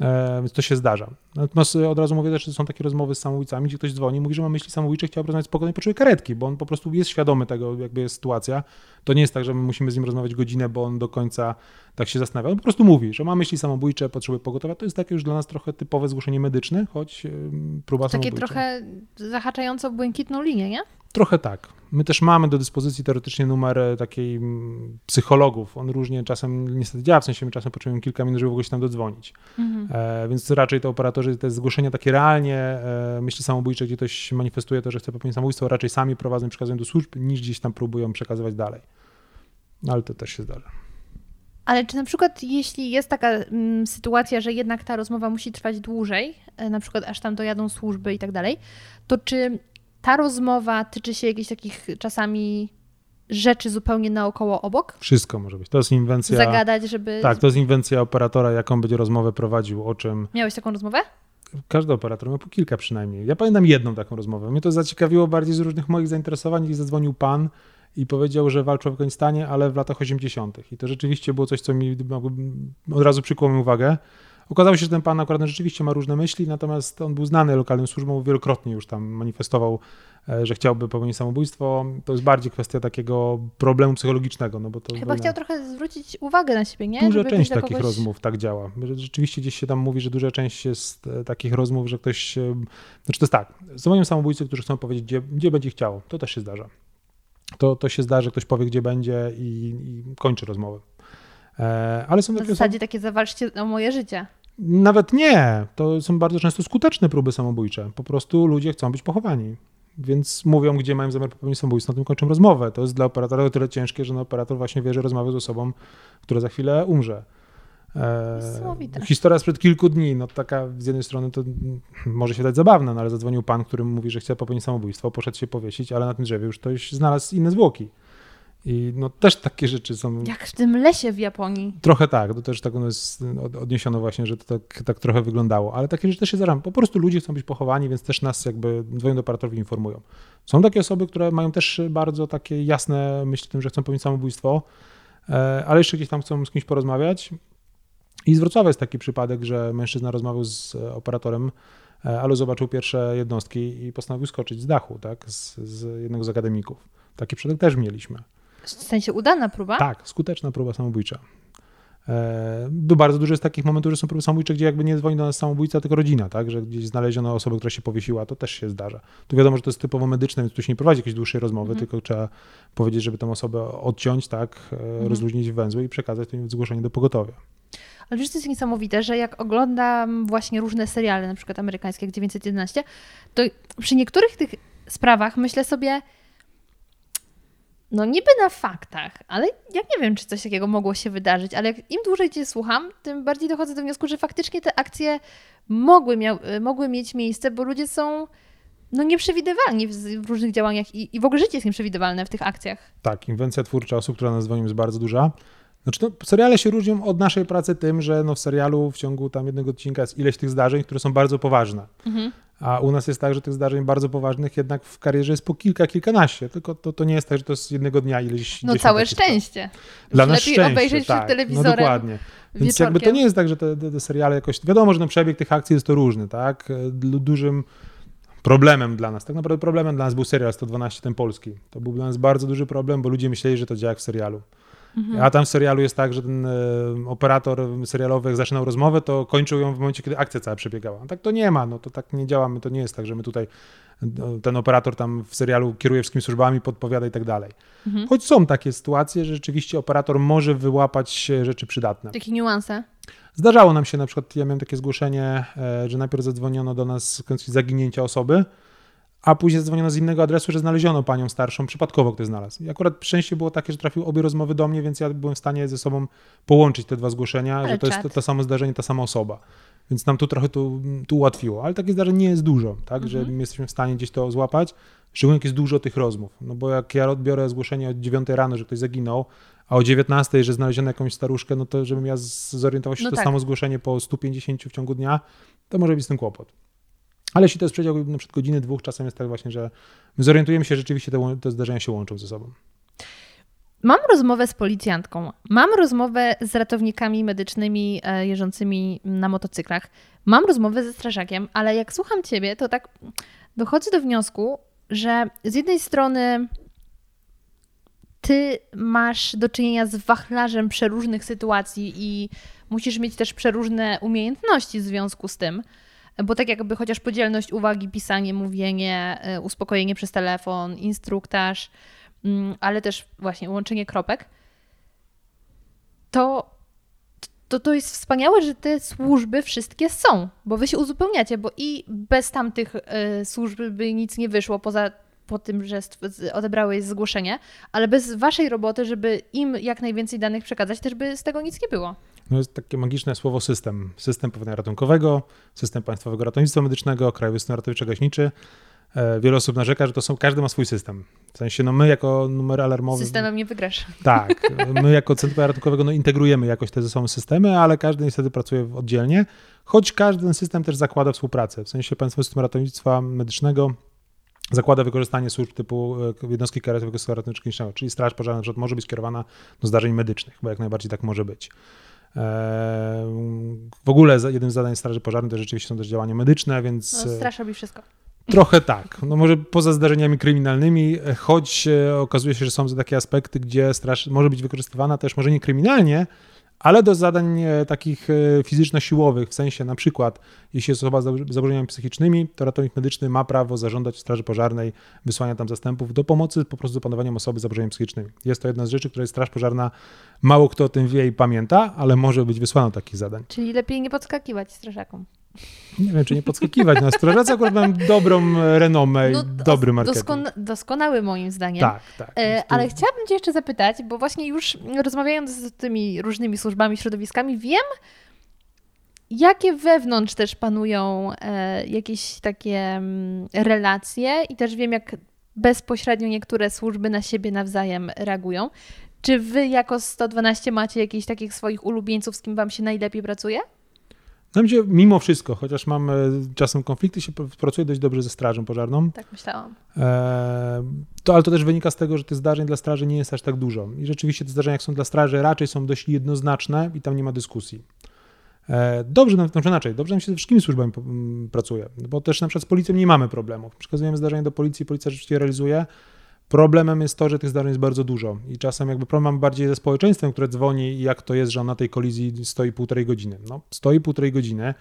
E, więc to się zdarza. Natomiast od razu mówię też, że są takie rozmowy z samobójcami, gdzie ktoś dzwoni, mówi, że ma myśli samobójcze, chciał rozmawiać spokojnie, potrzebuje karetki, bo on po prostu jest świadomy tego, jakby jest sytuacja. To nie jest tak, że my musimy z nim rozmawiać godzinę, bo on do końca tak się zastanawia. On po prostu mówi, że ma myśli samobójcze, potrzebuje pogotowia. To jest takie już dla nas trochę typowe zgłoszenie medyczne, choć próba Takie trochę zahaczające o błękitną linię, nie? Trochę tak. My też mamy do dyspozycji teoretycznie numer takiej psychologów. On różnie czasem niestety działa, w sensie my czasem potrzebujemy kilka minut, żeby ogóle się tam dodzwonić. Mhm. E, więc raczej to operatorzy, te zgłoszenia takie realnie, e, myśli samobójcze, gdzie ktoś manifestuje to, że chce popełnić samobójstwo, raczej sami prowadzą, przekazują do służb, niż gdzieś tam próbują przekazywać dalej. No, ale to też się zdarza. Ale czy na przykład, jeśli jest taka mm, sytuacja, że jednak ta rozmowa musi trwać dłużej, e, na przykład aż tam dojadą służby i tak dalej, to czy ta rozmowa tyczy się jakichś takich czasami rzeczy zupełnie naokoło obok? Wszystko może być. To jest inwencja. Zagadać, żeby. Tak, to jest inwencja operatora, jaką będzie rozmowę prowadził, o czym. Miałeś taką rozmowę? Każdy operator miał po kilka przynajmniej. Ja pamiętam jedną taką rozmowę. Mnie to zaciekawiło bardziej z różnych moich zainteresowań, i zadzwonił pan i powiedział, że walczył w Afganistanie, ale w latach 80. I to rzeczywiście było coś, co mi od razu przykuło mi uwagę. Okazało się, że ten pan akurat rzeczywiście ma różne myśli, natomiast on był znany lokalnym służbom, wielokrotnie już tam manifestował, e, że chciałby popełnić samobójstwo. To jest bardziej kwestia takiego problemu psychologicznego. No bo to Chyba chciał trochę zwrócić uwagę na siebie, nie? Duża Żeby część takich kogoś... rozmów tak działa. Rzeczywiście gdzieś się tam mówi, że duża część jest e, takich rozmów, że ktoś... Znaczy to jest tak, są samobójcy, którzy chcą powiedzieć, gdzie, gdzie będzie chciał. To też się zdarza. To, to się zdarza, że ktoś powie, gdzie będzie i, i kończy rozmowę. E, ale są takie w zasadzie takie zawalczcie o moje życie. Nawet nie. To są bardzo często skuteczne próby samobójcze. Po prostu ludzie chcą być pochowani. Więc mówią, gdzie mają zamiar popełnić samobójstwo, na tym kończą rozmowę. To jest dla operatora o tyle ciężkie, że no operator właśnie wie, że rozmawia z osobą, która za chwilę umrze. E, historia sprzed kilku dni, no taka z jednej strony to może się dać zabawna, no ale zadzwonił pan, który mówi, że chce popełnić samobójstwo, poszedł się powiesić, ale na tym drzewie już ktoś znalazł inne zwłoki. I no też takie rzeczy są. Jak w tym lesie w Japonii. Trochę tak, to też tak jest odniesiono właśnie, że to tak, tak trochę wyglądało, ale takie rzeczy też się zdarzają. Po prostu ludzie chcą być pochowani, więc też nas jakby dzwonią do operatorowi informują. Są takie osoby, które mają też bardzo takie jasne myśli o tym, że chcą popełnić samobójstwo, e, ale jeszcze gdzieś tam chcą z kimś porozmawiać. I z Wrocławia jest taki przypadek, że mężczyzna rozmawiał z operatorem, e, ale zobaczył pierwsze jednostki i postanowił skoczyć z dachu, tak, z, z jednego z akademików. Taki przypadek też mieliśmy. W sensie udana próba? Tak, skuteczna próba samobójcza. E, bardzo dużo jest takich momentów, że są próby samobójcze, gdzie jakby nie dzwoni do nas samobójca, tylko rodzina, tak? Że gdzieś znaleziono osobę, która się powiesiła, to też się zdarza. Tu wiadomo, że to jest typowo medyczne, więc tu się nie prowadzi jakiejś dłuższej rozmowy, mm. tylko trzeba powiedzieć, żeby tę osobę odciąć, tak? Mm. Rozluźnić węzły i przekazać to zgłoszenie do pogotowia. Ale wiesz, to jest niesamowite, że jak oglądam właśnie różne seriale, na przykład amerykańskie, jak 911, to przy niektórych tych sprawach myślę sobie, no niby na faktach, ale ja nie wiem, czy coś takiego mogło się wydarzyć, ale im dłużej Cię słucham, tym bardziej dochodzę do wniosku, że faktycznie te akcje mogły, miał, mogły mieć miejsce, bo ludzie są no nieprzewidywalni w, różnych działaniach i, i w ogóle życie jest nieprzewidywalne w tych akcjach. Tak, inwencja twórcza osób, która nas dzwonią jest bardzo duża. Znaczy, no, seriale się różnią od naszej pracy tym, że no, w serialu w ciągu tam jednego odcinka jest ileś tych zdarzeń, które są bardzo poważne. Mhm. A u nas jest tak, że tych zdarzeń bardzo poważnych jednak w karierze jest po kilka, kilkanaście. Tylko to, to nie jest tak, że to jest jednego dnia ileś. No całe szczęście. Dla nas lepiej szczęście, obejrzeć tak, przed no telewizorem. No dokładnie. Więc wieczorkiem. jakby to nie jest tak, że te, te, seriale jakoś. Wiadomo, że no przebieg tych akcji jest to różny, tak? Dużym problemem dla nas, tak naprawdę problemem dla nas był serial 112, ten polski. To był dla nas bardzo duży problem, bo ludzie myśleli, że to działa jak w serialu. Mhm. A tam w serialu jest tak, że ten e, operator serialowy, jak zaczynał rozmowę, to kończył ją w momencie, kiedy akcja cała przebiegała. Tak to nie ma, no to tak nie działamy, to nie jest tak, że my tutaj e, ten operator tam w serialu kieruje wszystkimi służbami, podpowiada i tak dalej. Mhm. Choć są takie sytuacje, że rzeczywiście operator może wyłapać rzeczy przydatne. Takie niuanse? Zdarzało nam się na przykład, ja miałem takie zgłoszenie, e, że najpierw zadzwoniono do nas z zaginięcia osoby, a później zadzwoniono z innego adresu, że znaleziono panią starszą, przypadkowo ktoś znalazł. I akurat szczęście było takie, że trafiły obie rozmowy do mnie, więc ja byłem w stanie ze sobą połączyć te dwa zgłoszenia, Ale że to jest to, to, samo zdarzenie, ta sama osoba. Więc nam tu trochę tu, tu ułatwiło. Ale takich zdarzeń nie jest dużo, tak, mhm. że my jesteśmy w stanie gdzieś to złapać. Szczególnie jak jest dużo tych rozmów. No bo jak ja odbiorę zgłoszenie od 9 rano, że ktoś zaginął, a o 19, że znaleziono jakąś staruszkę, no to żebym ja zorientował się, no to tak. samo zgłoszenie po 150 w ciągu dnia, to może być z tym kłopot. Ale jeśli to jest przedział na przykład godziny, dwóch, czasem jest tak właśnie, że my zorientujemy się, że rzeczywiście te, te zdarzenia się łączą ze sobą. Mam rozmowę z policjantką, mam rozmowę z ratownikami medycznymi e, jeżdżącymi na motocyklach, mam rozmowę ze strażakiem, ale jak słucham ciebie, to tak dochodzę do wniosku, że z jednej strony ty masz do czynienia z wachlarzem przeróżnych sytuacji i musisz mieć też przeróżne umiejętności w związku z tym, bo tak jakby chociaż podzielność uwagi, pisanie, mówienie, e, uspokojenie przez telefon, instruktaż, mm, ale też właśnie łączenie kropek, to, to to jest wspaniałe, że te służby wszystkie są, bo wy się uzupełniacie, bo i bez tamtych y, służb by nic nie wyszło poza po tym, że odebrałeś zgłoszenie, ale bez waszej roboty, żeby im jak najwięcej danych przekazać, też by z tego nic nie było. No jest takie magiczne słowo system. System powodzenia ratunkowego, system państwowego ratownictwa medycznego, krajowy system ratowniczo-gaśniczy. E, wiele osób narzeka, że to są, każdy ma swój system. W sensie, no my jako numer alarmowy... Systemem nie wygrasz. Tak. My jako Centrum Ratunkowego no, integrujemy jakoś te ze sobą systemy, ale każdy niestety pracuje oddzielnie, choć każdy ten system też zakłada współpracę. W sensie Państwowy System Ratownictwa Medycznego zakłada wykorzystanie służb typu e, jednostki kierowanego ratowniczo czyli straż pożarna na może być kierowana do zdarzeń medycznych, bo jak najbardziej tak może być. E, w ogóle jednym z zadań Straży Pożarnej to rzeczywiście są też działania medyczne, więc... No, straż robi wszystko. Trochę tak. No może poza zdarzeniami kryminalnymi, choć okazuje się, że są takie aspekty, gdzie straż może być wykorzystywana też może nie kryminalnie, ale do zadań e, takich e, fizyczno-siłowych, w sensie na przykład, jeśli jest osoba z zaburzeniami psychicznymi, to ratownik medyczny ma prawo zażądać w Straży Pożarnej wysłania tam zastępów do pomocy po prostu z opanowaniem osoby z zaburzeniami psychicznymi. Jest to jedna z rzeczy, której Straż Pożarna mało kto o tym wie i pamięta, ale może być wysłana takich zadań. Czyli lepiej nie podskakiwać strażakom. Nie wiem, czy nie podskakiwać. No, strażacy akurat mają dobrą renomę no, i dobry marketing. Doskon doskonały moim zdaniem. Tak, tak. E, ale chciałabym cię jeszcze zapytać, bo właśnie już rozmawiając z tymi różnymi służbami, środowiskami, wiem, jakie wewnątrz też panują e, jakieś takie mm, relacje i też wiem, jak bezpośrednio niektóre służby na siebie nawzajem reagują. Czy wy jako 112 macie jakichś takich swoich ulubieńców, z kim wam się najlepiej pracuje? No gdzie mimo wszystko, chociaż mam czasem konflikty, się pracuje dość dobrze ze strażą pożarną. Tak myślałam. E, to, ale to też wynika z tego, że tych zdarzeń dla straży nie jest aż tak dużo. I rzeczywiście te zdarzenia, jak są dla straży, raczej są dość jednoznaczne i tam nie ma dyskusji. E, dobrze nam, znaczy inaczej, dobrze nam się ze wszystkimi służbami pracuje, bo też na przykład z policją nie mamy problemów. Przekazujemy zdarzenie do policji, policja rzeczywiście realizuje, Problemem jest to, że tych zdarzeń jest bardzo dużo i czasem jakby problem mam bardziej ze społeczeństwem, które dzwoni jak to jest, że on na tej kolizji stoi półtorej godziny. No, stoi półtorej godziny,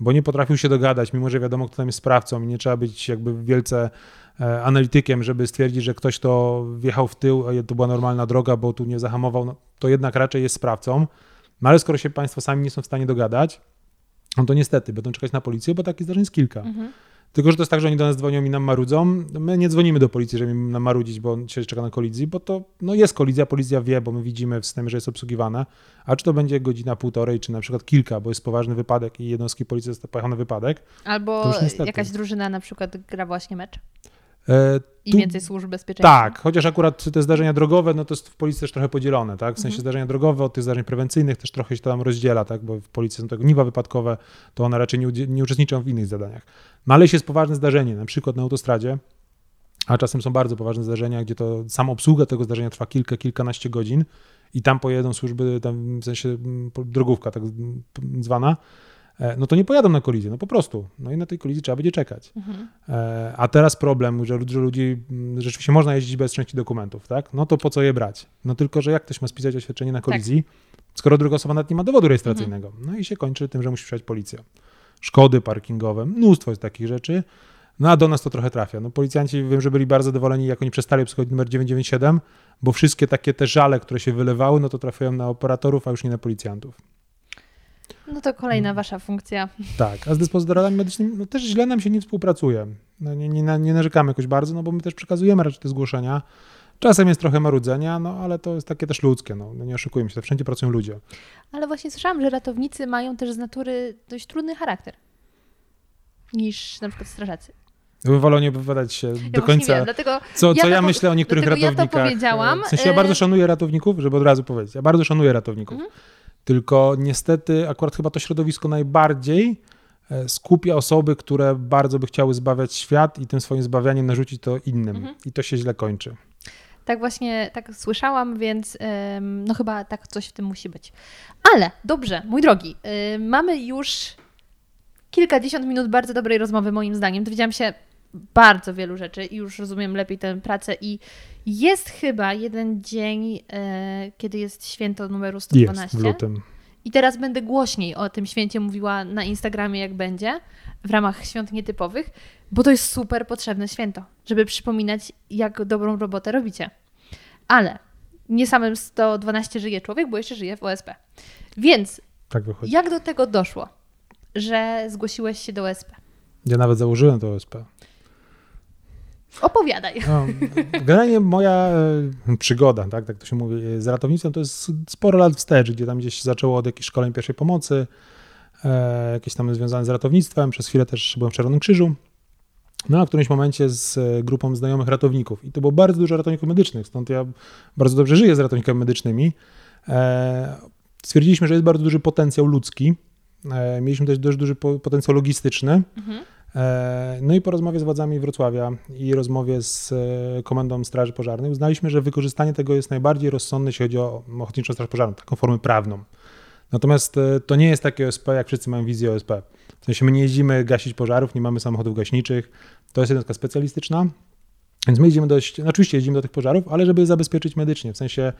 bo nie potrafił się dogadać, mimo że wiadomo, kto tam jest sprawcą i nie trzeba być jakby wielce e, analitykiem, żeby stwierdzić, że ktoś to wjechał w tył, a to była normalna droga, bo tu nie zahamował, no, to jednak raczej jest sprawcą. No ale skoro się państwo sami nie są w stanie dogadać, no to niestety będą czekać na policję, bo takich zdarzeń jest kilka. Mhm. Tylko, że to jest tak, że oni do nas dzwonią i nam marudzą. My nie dzwonimy do policji, żeby nam marudzić, bo on się czeka na kolizji, bo to no jest kolizja, policja wie, bo my widzimy w systemie, że jest obsługiwana. A czy to będzie godzina, półtorej, czy na przykład kilka, bo jest poważny wypadek i jednostki policji pojechał na wypadek. Albo jakaś drużyna na przykład gra właśnie mecz. E, I więcej służb bezpieczeństwa. Tak, chociaż akurat te zdarzenia drogowe, no to jest w policji też trochę podzielone, tak? W sensie mhm. zdarzenia drogowe od tych zdarzeń prewencyjnych też trochę się to tam rozdziela, tak? Bo w policji są to gniwa wypadkowe, to one raczej nie, nie uczestniczą w innych zadaniach. No ale jeśli jest poważne zdarzenie, na przykład na autostradzie, a czasem są bardzo poważne zdarzenia, gdzie to sama obsługa tego zdarzenia trwa kilka, kilkanaście godzin i tam pojedą służby, tam w sensie mm, drogówka tak zwana, no to nie pojadą na kolizję, no po prostu. No i na tej kolizji trzeba będzie czekać. Mhm. E, a teraz problem, że, że ludzi mm, rzeczywiście można jeździć bez części dokumentów, tak? No to po co je brać? No tylko, że jak ktoś ma spisać oświadczenie na kolizji, tak. skoro druga osoba nawet nie ma dowodu rejestracyjnego? Mhm. No i się kończy tym, że musi przyjechać policja. Szkody parkingowe, mnóstwo jest takich rzeczy. No a do nas to trochę trafia. No policjanci wiem, że byli bardzo zadowoleni, jak oni przestali obsługiwać numer 997, bo wszystkie takie te żale, które się wylewały, no to trafiają na operatorów, a już nie na policjantów. No to kolejna mm. wasza funkcja. Tak, a z dyspozytorami medycznymi no też źle nam się nie współpracuje. No, nie, nie, nie narzekamy jakoś bardzo, no bo my też przekazujemy raczej te zgłoszenia. Czasem jest trochę marudzenia, no ale to jest takie też ludzkie, no, no nie oszukujmy się, to wszędzie pracują ludzie. Ale właśnie słyszałam, że ratownicy mają też z natury dość trudny charakter niż na przykład strażacy. Ja wolał nie wypowiadać się Ja do końca, wiem, dlatego co, co ja ja, to po- myślę o niektórych dlatego ja to ratownikach. powiedziałam, W sensie ja e- bardzo szanuję ratowników, żeby od razu powiedzieć. Ja bardzo szanuję ratowników. Mhm. Tylko niestety akurat chyba to środowisko najbardziej e, skupia osoby, które bardzo by chciały zbawiać świat i tym swoim zbawianiem narzucić to innym. Mhm. I to się źle kończy. Tak właśnie, tak słyszałam, więc no chyba tak coś w tym musi być. Ale dobrze, mój drogi, ym, mamy już kilkadziesiąt minut bardzo dobrej rozmowy moim zdaniem. Dowiedziałam się bardzo wielu rzeczy i już rozumiem lepiej tę pracę i jest chyba jeden dzień, e, kiedy jest święto numeru 112. Jest w lutym. I teraz będę głośniej o tym święcie mówiła na Instagramie, jak będzie, w ramach świąt nietypowych, bo to jest super potrzebne święto, żeby przypominać, jak dobrą robotę robicie. Ale nie samym 112 żyje człowiek, bo jeszcze żyje w OSP. Więc Tak jak do tego doszło, że zgłosiłeś się do OSP? Ja nawet założyłem to OSP. Opowiadaj. No, generalnie moja e, przygoda, tak, tak to się mówi, z ratownictwem to jest sporo lat wstecz, gdzie tam gdzieś zaczęło od jakichś szkoleń pierwszej pomocy, e, jakieś tam związane z ratownictwem, przez chwilę też byłem w Czerwonym Krzyżu. No a w którymś momencie z e, grupą znajomych ratowników i to było bardzo dużo ratowników medycznych, stąd ja bardzo dobrze żyję z ratownikami medycznymi. Stwierdziliśmy, że jest bardzo duży potencjał ludzki, mieliśmy też dość duży po- potencjał logistyczny, Mhm. E, No i po rozmowie z władzami Wrocławia i rozmowie z e, Komendą Straży Pożarnej uznaliśmy, że wykorzystanie tego jest najbardziej rozsądne, jeśli chodzi o Ochotniczą Straż Pożarną, taką formę prawną. Natomiast e, to nie jest takie OSP, jak wszyscy mają wizję OSP. W sensie my nie jeździmy gasić pożarów, nie mamy samochodów gaśniczych, to jest jednostka specjalistyczna, więc my jeździmy dość, no oczywiście jeździmy do tych pożarów, ale żeby zabezpieczyć medycznie, w sensie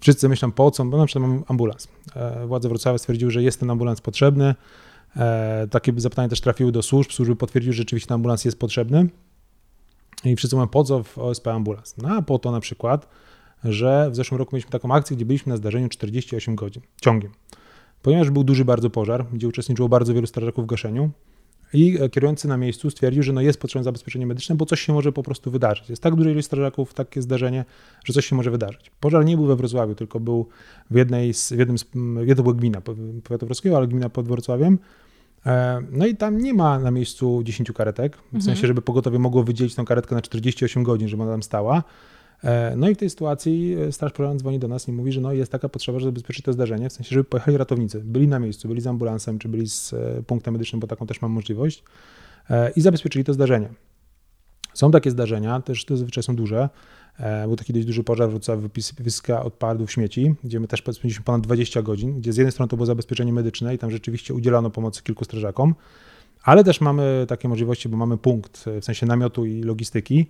wszyscy myślą po co, bo na przykład mamy ambulans. Władze Wrocławia stwierdziły, że jest ten ambulans potrzebny, takie zapytania też trafiły do służb, służby potwierdziły, że rzeczywiście ten ambulans jest potrzebny. I wszyscy mówią, po co w OSP ambulans? No a po to na przykład, że w zeszłym roku mieliśmy taką akcję, gdzie byliśmy na zdarzeniu 48 godzin ciągiem. Ponieważ był duży bardzo pożar, gdzie uczestniczyło bardzo wielu strażaków w gaszeniu i e, kierujący na miejscu stwierdził, że no jest potrzebne zabezpieczenie medyczne, bo coś się może po prostu wydarzyć. Jest tak duża ilość strażaków, takie zdarzenie, że coś się może wydarzyć. Pożar nie był we Wrocławiu, tylko był w jednej z, w jednym z, m, jedno była gmina powiatu wrocławskiego, ale gmina pod Wrocławiem. E, No i tam nie ma na miejscu 10 karetek, w Mhm. sensie, żeby pogotowie mogło wydzielić tą karetkę na 48 godzin, żeby ona tam stała. E, No i w tej sytuacji e, Straż Pożarna dzwoni do nas i mówi, że no jest taka potrzeba, żeby zabezpieczyć to zdarzenie, w sensie, żeby pojechali ratownicy, byli na miejscu, byli z ambulansem, czy byli z punktem medycznym, bo taką też mam możliwość, i zabezpieczyli to zdarzenie. Są takie zdarzenia, też te zazwyczaj są duże. E, Był taki dość duży pożar w Wrocławiu, wypis- wysyska odpadów, śmieci, gdzie my też spędziliśmy ponad 20 godzin, gdzie z jednej strony to było zabezpieczenie medyczne i tam rzeczywiście udzielano pomocy kilku strażakom, ale też mamy takie możliwości, bo mamy punkt, e, w sensie namiotu i logistyki,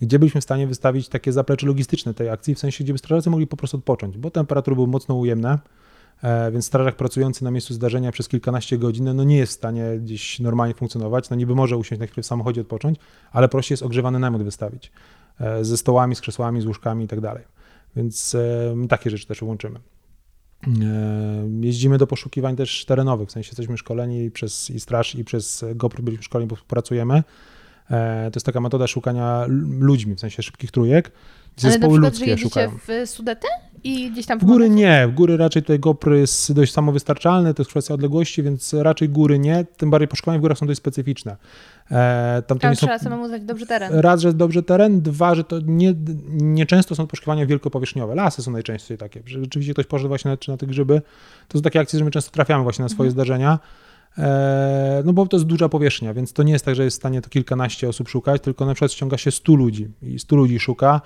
gdzie byliśmy w stanie wystawić takie zaplecze logistyczne tej akcji, w sensie, gdzie by strażacy mogli po prostu odpocząć, bo temperatury były mocno ujemne, więc strażak pracujący na miejscu zdarzenia przez kilkanaście godzin, no nie jest w stanie gdzieś normalnie funkcjonować, no niby może usiąść na chwilę w samochodzie odpocząć, ale prościej jest ogrzewany namiot wystawić ze stołami, z krzesłami, z łóżkami i tak dalej. Więc e, takie rzeczy też łączymy. E, Jeździmy do poszukiwań też terenowych, w sensie jesteśmy szkoleni przez i straż i przez GoPro byliśmy szkoleni, bo pracujemy. E, To jest taka metoda szukania ludźmi, w sensie szybkich trójek. Ale na Zespoły przykład, że ludzkie szukają. w Sudetę i gdzieś tam W góry nie, w góry raczej tutaj GoPro jest dość samowystarczalny, to jest kwestia odległości, więc raczej góry nie, tym bardziej poszukiwania w górach są dość specyficzne. E, tam Tam nie są, trzeba samemu znać dobrze teren. raz, że jest dobrze teren, dwa, że to nie, nie często są poszukiwania wielkopowierzchniowe. Lasy są najczęściej takie, że rzeczywiście ktoś poszedł właśnie na, czy na te grzyby. To są takie akcje, że my często trafiamy właśnie na swoje zdarzenia. E, no bo to jest duża powierzchnia, więc to nie jest tak, że jest w stanie to kilkanaście osób szukać, tylko na przykład ściąga się 100 ludzi i 100 ludzi szuka.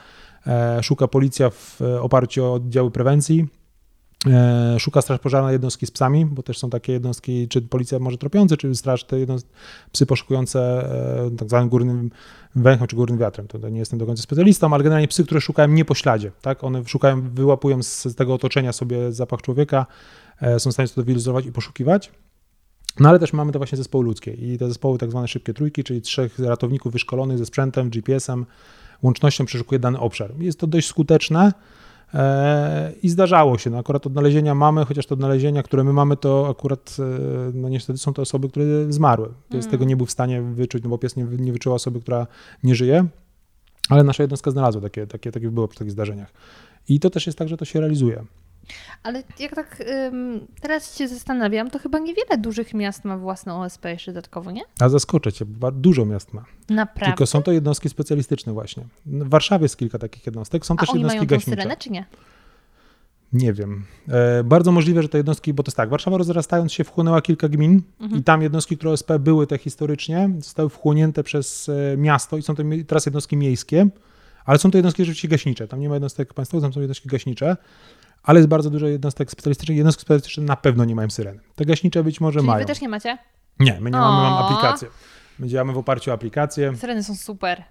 E, szuka policja w e, oparciu o oddziały prewencji. E, Szuka Straż Pożarna jednostki z psami, bo też są takie jednostki, czy policja może tropiące, czy straż, te jednostki, psy poszukujące tak zwanym górnym węchem, czy górnym wiatrem. To, to nie jestem do końca specjalistą, ale generalnie psy, które szukają nie po śladzie, tak? One szukają, wyłapują z, tego otoczenia sobie zapach człowieka, są w stanie to wizualizować i poszukiwać. No ale też mamy te właśnie zespoły ludzkie i te zespoły tak zwane szybkie trójki, czyli trzech ratowników wyszkolonych ze sprzętem, GPS-em, łącznością przeszukuje dany obszar. Jest to dość skuteczne e, i zdarzało się. No, akurat odnalezienia mamy, chociaż te odnalezienia, które my mamy, to akurat e, no niestety są to osoby, które zmarły. Pies Mm. tego nie był w stanie wyczuć, no bo pies nie, nie wyczuła osoby, która nie żyje, ale nasza jednostka znalazła takie, takie, takie było przy takich zdarzeniach. I to też jest tak, że to się realizuje. Ale jak tak ym, teraz się zastanawiam, to chyba niewiele dużych miast ma własną OSP jeszcze dodatkowo, nie? A zaskoczę cię, bo dużo miast ma. Naprawdę. Tylko są to jednostki specjalistyczne właśnie. W Warszawie jest kilka takich jednostek, są A też oni jednostki mają gaśnicze. syrenę, czy nie? Nie wiem. E, bardzo możliwe, że te jednostki, bo to jest tak, Warszawa rozrastając się wchłonęła kilka gmin Mhm. i tam jednostki, które OSP były te historycznie, zostały wchłonięte przez e, miasto i są to teraz jednostki miejskie, ale są to jednostki rzeczywiście gaśnicze. Tam nie ma jednostek państwowych, tam są jednostki gaśnicze, ale jest bardzo dużo jednostek specjalistycznych. Jednostki specjalistyczne na pewno nie mają syreny. Te gaśnicze być może Czyli mają. wy też nie macie? Nie, my nie mamy, mamy O. aplikację. My działamy w oparciu o aplikację. Syreny są super.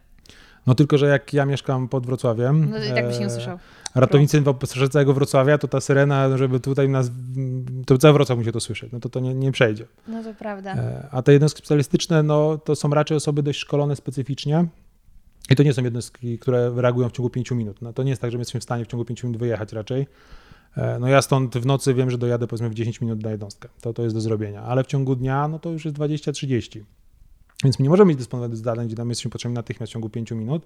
No tylko, że jak ja mieszkam pod Wrocławiem, No i tak byś nie e, usłyszał. ratownicy w całego Wrocławia, to ta syrena, żeby tutaj nas, to cały Wrocław musi to słyszeć, no to to nie, nie przejdzie. No to prawda. E, A te jednostki specjalistyczne, no to są raczej osoby dość szkolone specyficznie i to nie są jednostki, które reagują w ciągu 5 minut. No to nie jest tak, że my jesteśmy w stanie w ciągu 5 minut wyjechać raczej. E, No ja stąd w nocy wiem, że dojadę powiedzmy w 10 minut na jednostkę. To, to jest do zrobienia, ale w ciągu dnia, no to już jest 20-30. Więc my nie możemy mieć dysponować zadań, gdzie nam jesteśmy potrzebni natychmiast w ciągu 5 minut,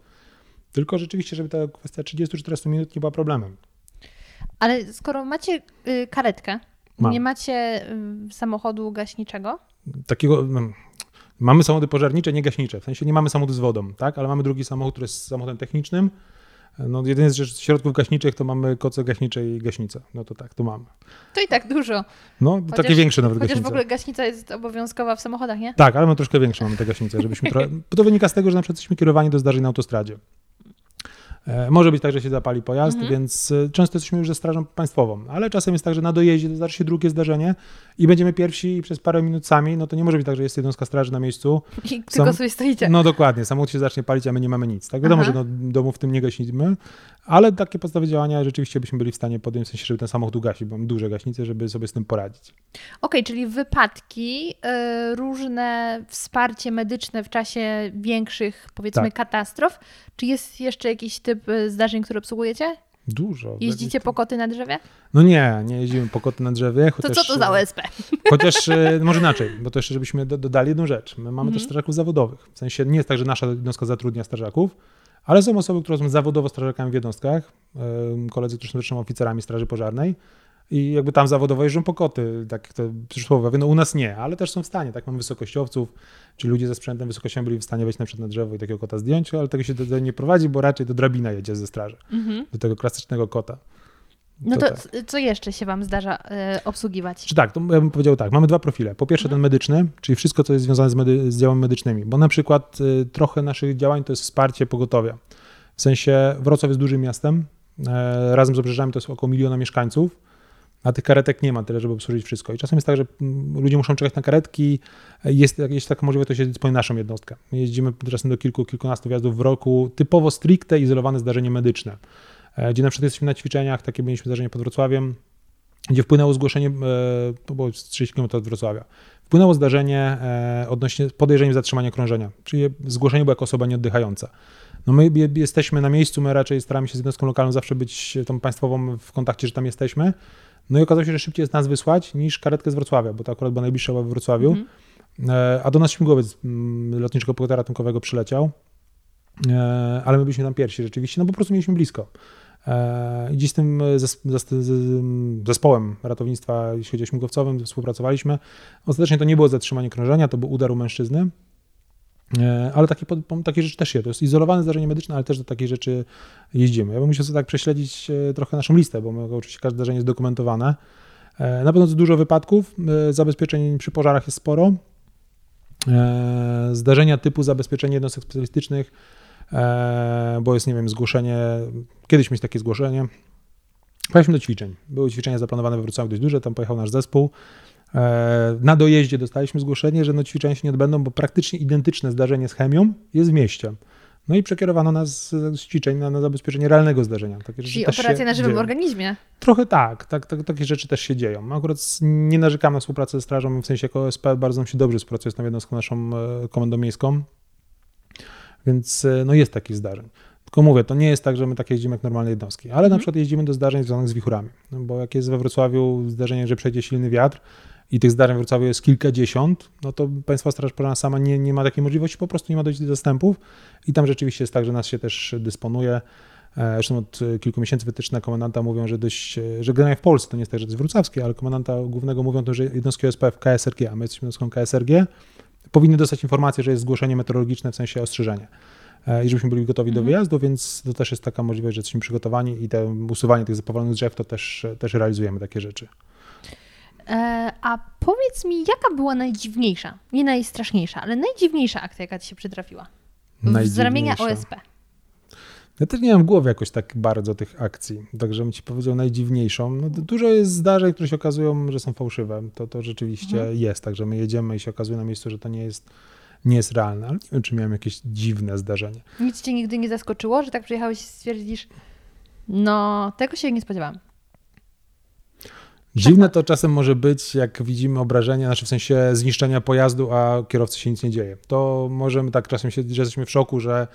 tylko rzeczywiście, żeby ta kwestia 30-40 minut nie była problemem. Ale skoro macie y, karetkę, Mam. nie macie y, samochodu gaśniczego, takiego. Mamy samochody pożarnicze, nie gaśnicze. W sensie nie mamy samochodu z wodą, tak? Ale mamy drugi samochód, który jest samochodem technicznym. No, jedynie z środków gaśniczych to mamy koce gaśnicze i gaśnice. No to tak, to mamy. to i tak dużo. No, Chociaż- takie większe nawet Chociaż gaśnice. w ogóle gaśnica jest obowiązkowa w samochodach, nie? Tak, ale my troszkę większe mamy te gaśnice, żebyśmy. Bo to wynika z tego, że na przykład jesteśmy kierowani do zdarzeń na autostradzie. E, Może być tak, że się zapali pojazd, Mhm. więc e, często jesteśmy już ze strażą państwową, ale czasem jest tak, że na dojeździe zdarzy się drugie zdarzenie i będziemy pierwsi i przez parę minut sami, no to nie może być tak, że jest jednostka straży na miejscu, I tylko sobie stoicie. No dokładnie, samochód się zacznie palić, a my nie mamy nic. Tak wiadomo, Aha. że no, domu w tym nie gasimy, ale takie podstawy działania rzeczywiście byśmy byli w stanie podjąć, w sensie, żeby ten samochód ugasić, bo mam duże gaśnice, żeby sobie z tym poradzić. Okej, czyli wypadki, y, różne wsparcie medyczne w czasie większych, powiedzmy, Tak. katastrof. Czy jest jeszcze jakiś typ y, zdarzeń, które obsługujecie? Dużo. Jeździcie po koty na drzewie? No nie, nie jeździmy po koty na drzewie. To Chociaż, co to za OSP? Chociaż e, może inaczej, bo to jeszcze żebyśmy do, dodali jedną rzecz. My mamy Mhm. też strażaków zawodowych. W sensie nie jest tak, że nasza jednostka zatrudnia strażaków, ale są osoby, które są zawodowo strażakami w jednostkach, koledzy, którzy są zresztą oficerami straży pożarnej i jakby tam zawodowo jeżdżą po koty, tak to przysłowiowe. No u nas nie, ale też są w stanie, tak mamy wysokościowców, czyli ludzie ze sprzętem wysokościowym byli w stanie wejść na przykład na drzewo i takiego kota zdjąć, ale tego się do, do nie prowadzi, bo raczej to drabina jedzie ze straży, Mhm. do tego klasycznego kota. No to tak. c- co jeszcze się wam zdarza y, obsługiwać? Czy tak, to ja bym powiedział tak, mamy dwa profile. Po pierwsze ten medyczny, czyli wszystko, co jest związane z, medy- z działami medycznymi, bo na przykład y, trochę naszych działań to jest wsparcie pogotowia. W sensie Wrocław jest dużym miastem, e, razem z obrzeżami to jest około miliona mieszkańców, a tych karetek nie ma tyle, żeby obsłużyć wszystko. I czasem jest tak, że mm, ludzie muszą czekać na karetki, jest, jest taka możliwość, to się dysponuje naszą jednostkę. My jeździmy czasem do kilku, kilkunastu wjazdów w roku, typowo stricte izolowane zdarzenie medyczne, e, gdzie na przykład jesteśmy na ćwiczeniach, takie mieliśmy zdarzenie pod Wrocławiem, gdzie wpłynęło zgłoszenie, e, to było z 30 km od Wrocławia, wpłynęło zdarzenie e, odnośnie podejrzeniem zatrzymania krążenia, czyli zgłoszenie było jako osoba nieoddychająca. No my je- jesteśmy na miejscu, my raczej staramy się z jednostką lokalną zawsze być tą państwową w kontakcie, że tam jesteśmy. No i okazało się, że szybciej jest nas wysłać niż karetkę z Wrocławia, bo to akurat była najbliższa była w Wrocławiu. Mhm. E, A do nas śmigłowiec mm, lotniczego pogotowia ratunkowego przyleciał, E, ale my byliśmy tam pierwsi rzeczywiście, no po prostu mieliśmy blisko. E, I dziś z tym zespołem ratownictwa, jeśli chodzi o śmigłowcowym, współpracowaliśmy. Ostatecznie to nie było zatrzymanie krążenia, to był udar u mężczyzny. E, Ale takie, takie rzeczy też się, to jest izolowane zdarzenie medyczne, ale też do takich rzeczy jeździmy. Ja bym musiał sobie tak prześledzić e, trochę naszą listę, bo my, oczywiście każde zdarzenie jest dokumentowane. E, Na pewno dużo wypadków, zabezpieczeń przy pożarach jest sporo. Zdarzenia typu zabezpieczenie jednostek specjalistycznych, bo jest, nie wiem, zgłoszenie, kiedyś mieć takie zgłoszenie. Pojechaliśmy do ćwiczeń. Były ćwiczenia zaplanowane we Wrocławiu dość duże, tam pojechał nasz zespół. E, Na dojeździe dostaliśmy zgłoszenie, że no ćwiczenia się nie odbędą, bo praktycznie identyczne zdarzenie z chemią jest w mieście. No i przekierowano nas z ćwiczeń na, na zabezpieczenie realnego zdarzenia. Takie Czyli operacja na żywym dzieją. organizmie. Trochę tak, tak, tak, takie rzeczy też się dzieją. Akurat nie narzekamy na współpracę ze strażą, w sensie jako OSP bardzo nam się dobrze współpracuje z tą jednostką naszą e, komendą miejską, więc e, no jest takich zdarzeń. Tylko mówię, to nie jest tak, że my tak jeździmy jak normalne jednostki, ale na Mhm. przykład jeździmy do zdarzeń związanych z wichurami, no bo jak jest we Wrocławiu zdarzenie, że przejdzie silny wiatr i tych zdarzeń w Wrocławiu jest kilkadziesiąt, no to Państwa Straż Pożarna sama nie, nie ma takiej możliwości, po prostu nie ma dojść do zastępów i tam rzeczywiście jest tak, że nas się też dysponuje. Zresztą od kilku miesięcy wytyczne komendanta mówią, że dość, że generalnie w Polsce, to nie jest tak, że to jest wrocławskie, ale komendanta głównego mówią to, że jednostki OSP w KSRG, a my jesteśmy jednostką KSRG, powinny dostać informację, że jest zgłoszenie meteorologiczne w sensie ostrzeżenie. I żebyśmy byli gotowi mhm. do wyjazdu, więc to też jest taka możliwość, że jesteśmy przygotowani i te usuwanie tych zapowalonych drzew to też, też realizujemy takie rzeczy. E, a powiedz mi, jaka była najdziwniejsza, nie najstraszniejsza, ale najdziwniejsza akcja, jaka ci się przytrafiła? Z ramienia OSP. Ja też nie mam w głowie jakoś tak bardzo tych akcji, także bym ci powiedział najdziwniejszą. No, dużo jest zdarzeń, które się okazują, że są fałszywe. To, to rzeczywiście mhm. jest, także my jedziemy i się okazuje na miejscu, że to nie jest, nie jest realne, ale nie wiem, czy miałem jakieś dziwne zdarzenie. Nic cię nigdy nie zaskoczyło, że tak przyjechałeś i stwierdzisz, no tego się nie spodziewałam. Dziwne to czasem może być, jak widzimy obrażenia, znaczy w sensie zniszczenia pojazdu, a kierowcy się nic nie dzieje. To możemy tak czasem się, że jesteśmy w szoku, że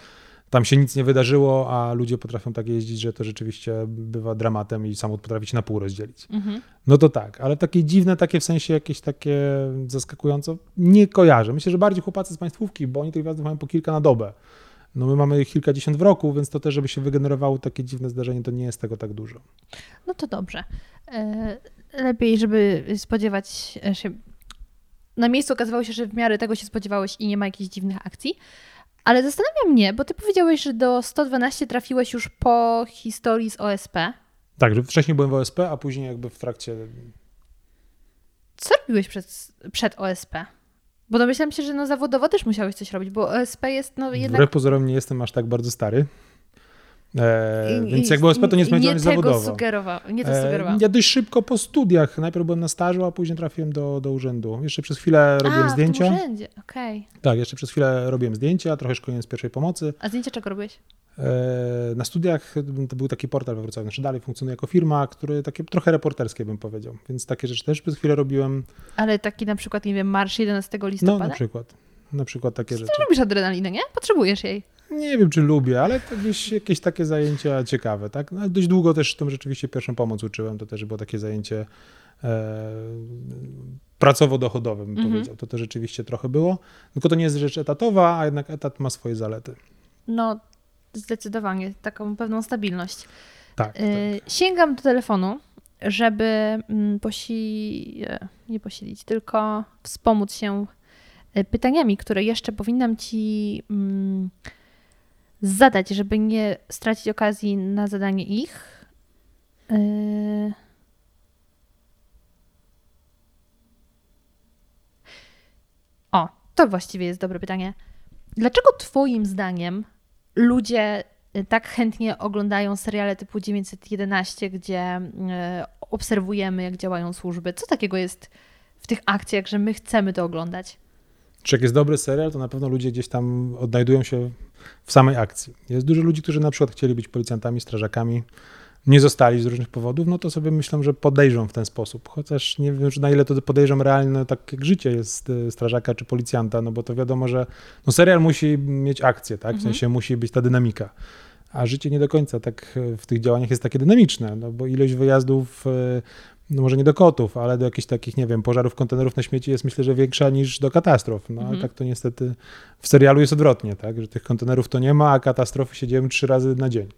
tam się nic nie wydarzyło, a ludzie potrafią tak jeździć, że to rzeczywiście bywa dramatem i samochód potrafi się na pół rozdzielić. Mhm. No to tak, ale takie dziwne, takie w sensie jakieś takie zaskakujące, nie kojarzę. Myślę, że bardziej chłopacy z państwówki, bo oni tych wjazdów mają po kilka na dobę. No my mamy kilkadziesiąt w roku, więc to też, żeby się wygenerowało takie dziwne zdarzenie, to nie jest tego tak dużo. No to dobrze. Lepiej, żeby spodziewać się. Na miejscu okazywało się, że w miarę tego się spodziewałeś i nie ma jakichś dziwnych akcji. Ale zastanawia mnie, bo ty powiedziałeś, że do 112 trafiłeś już po historii z OSP. Tak, że wcześniej byłem w OSP, a później jakby w trakcie. Co robiłeś przed, przed OSP? Bo domyślam się, że no zawodowo też musiałeś coś robić, bo OSP jest no jednak... Wbrew pozorom nie jestem aż tak bardzo stary. E, I, więc jakby OSP to nie jest nie zawodowo. Sugerował, nie to. E, ja dość szybko po studiach, najpierw byłem na stażu, a później trafiłem do, do urzędu. Jeszcze przez chwilę robiłem a, zdjęcia. w urzędzie, okej. Okay. Tak, jeszcze przez chwilę robiłem zdjęcia, trochę szkolenia z pierwszej pomocy. A zdjęcia czego robiłeś? E, na studiach to był taki portal we Wrocławiu, znaczy dalej funkcjonuje jako firma, który takie trochę reporterskie bym powiedział, więc takie rzeczy też przez chwilę robiłem. Ale taki na przykład, nie wiem, marsz 11 listopada? No na przykład, na przykład takie Ty rzeczy. Ty lubisz adrenalinę, nie? Potrzebujesz jej. Nie wiem, czy lubię, ale jakieś, jakieś takie zajęcia ciekawe, tak? No, dość długo też tą rzeczywiście pierwszą pomoc uczyłem, to też było takie zajęcie e, pracowo-dochodowe, bym -hmm. powiedział. To to rzeczywiście trochę było, tylko to nie jest rzecz etatowa, a jednak etat ma swoje zalety. No, zdecydowanie, taką pewną stabilność. Tak, y, tak. Sięgam do telefonu, żeby mm, posi... E, nie posilić, tylko wspomóc się e, pytaniami, które jeszcze powinnam Ci mm, zadać, żeby nie stracić okazji na zadanie ich. Y, o, to właściwie jest dobre pytanie. Dlaczego Twoim zdaniem ludzie y, tak chętnie oglądają seriale typu 911, gdzie y, obserwujemy, jak działają służby. Co takiego jest w tych akcjach, że my chcemy to oglądać? Czy jak jest dobry serial, to na pewno ludzie gdzieś tam odnajdują się w samej akcji. Jest dużo ludzi, którzy na przykład chcieli być policjantami, strażakami, nie zostali z różnych powodów, no to sobie myślę, że podejrzą w ten sposób. Chociaż nie wiem, na ile to podejrzą realne, tak jak życie jest y, strażaka czy policjanta, no bo to wiadomo, że no serial musi mieć akcję, tak? W mhm. sensie musi być ta dynamika. A życie nie do końca tak y, w tych działaniach jest takie dynamiczne, no bo ilość wyjazdów, y, no może nie do kotów, ale do jakichś takich, nie wiem, pożarów kontenerów na śmieci jest myślę, że większa niż do katastrof. No mhm. ale tak to niestety w serialu jest odwrotnie, tak? Że tych kontenerów to nie ma, a katastrofy się dzieją trzy razy na dzień.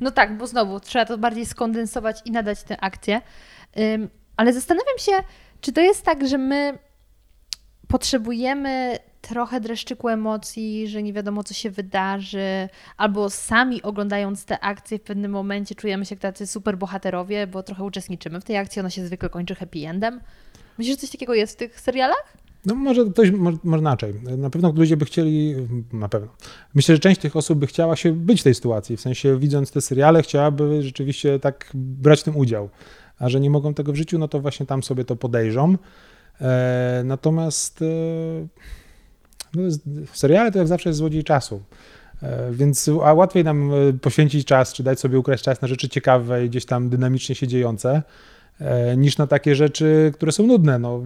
No tak, bo znowu trzeba to bardziej skondensować i nadać tę akcję. ale zastanawiam się, czy to jest tak, że my potrzebujemy trochę dreszczyku emocji, że nie wiadomo, co się wydarzy, albo sami oglądając te akcje w pewnym momencie czujemy się jak tacy super bohaterowie, bo trochę uczestniczymy w tej akcji, ona się zwykle kończy happy endem. Myślisz, że coś takiego jest w tych serialach? No może ktoś, może, inaczej. Na pewno ludzie by chcieli, na pewno. Myślę, że część tych osób by chciała się być w tej sytuacji, w sensie widząc te seriale chciałaby rzeczywiście tak brać w tym udział. A że nie mogą tego w życiu, no to właśnie tam sobie to podejrzą. E, natomiast e, no, w seriale to jak zawsze jest złodziej czasu. E, więc a łatwiej nam e, poświęcić czas, czy dać sobie ukraść czas na rzeczy ciekawe i gdzieś tam dynamicznie się dziejące, e, niż na takie rzeczy, które są nudne. No,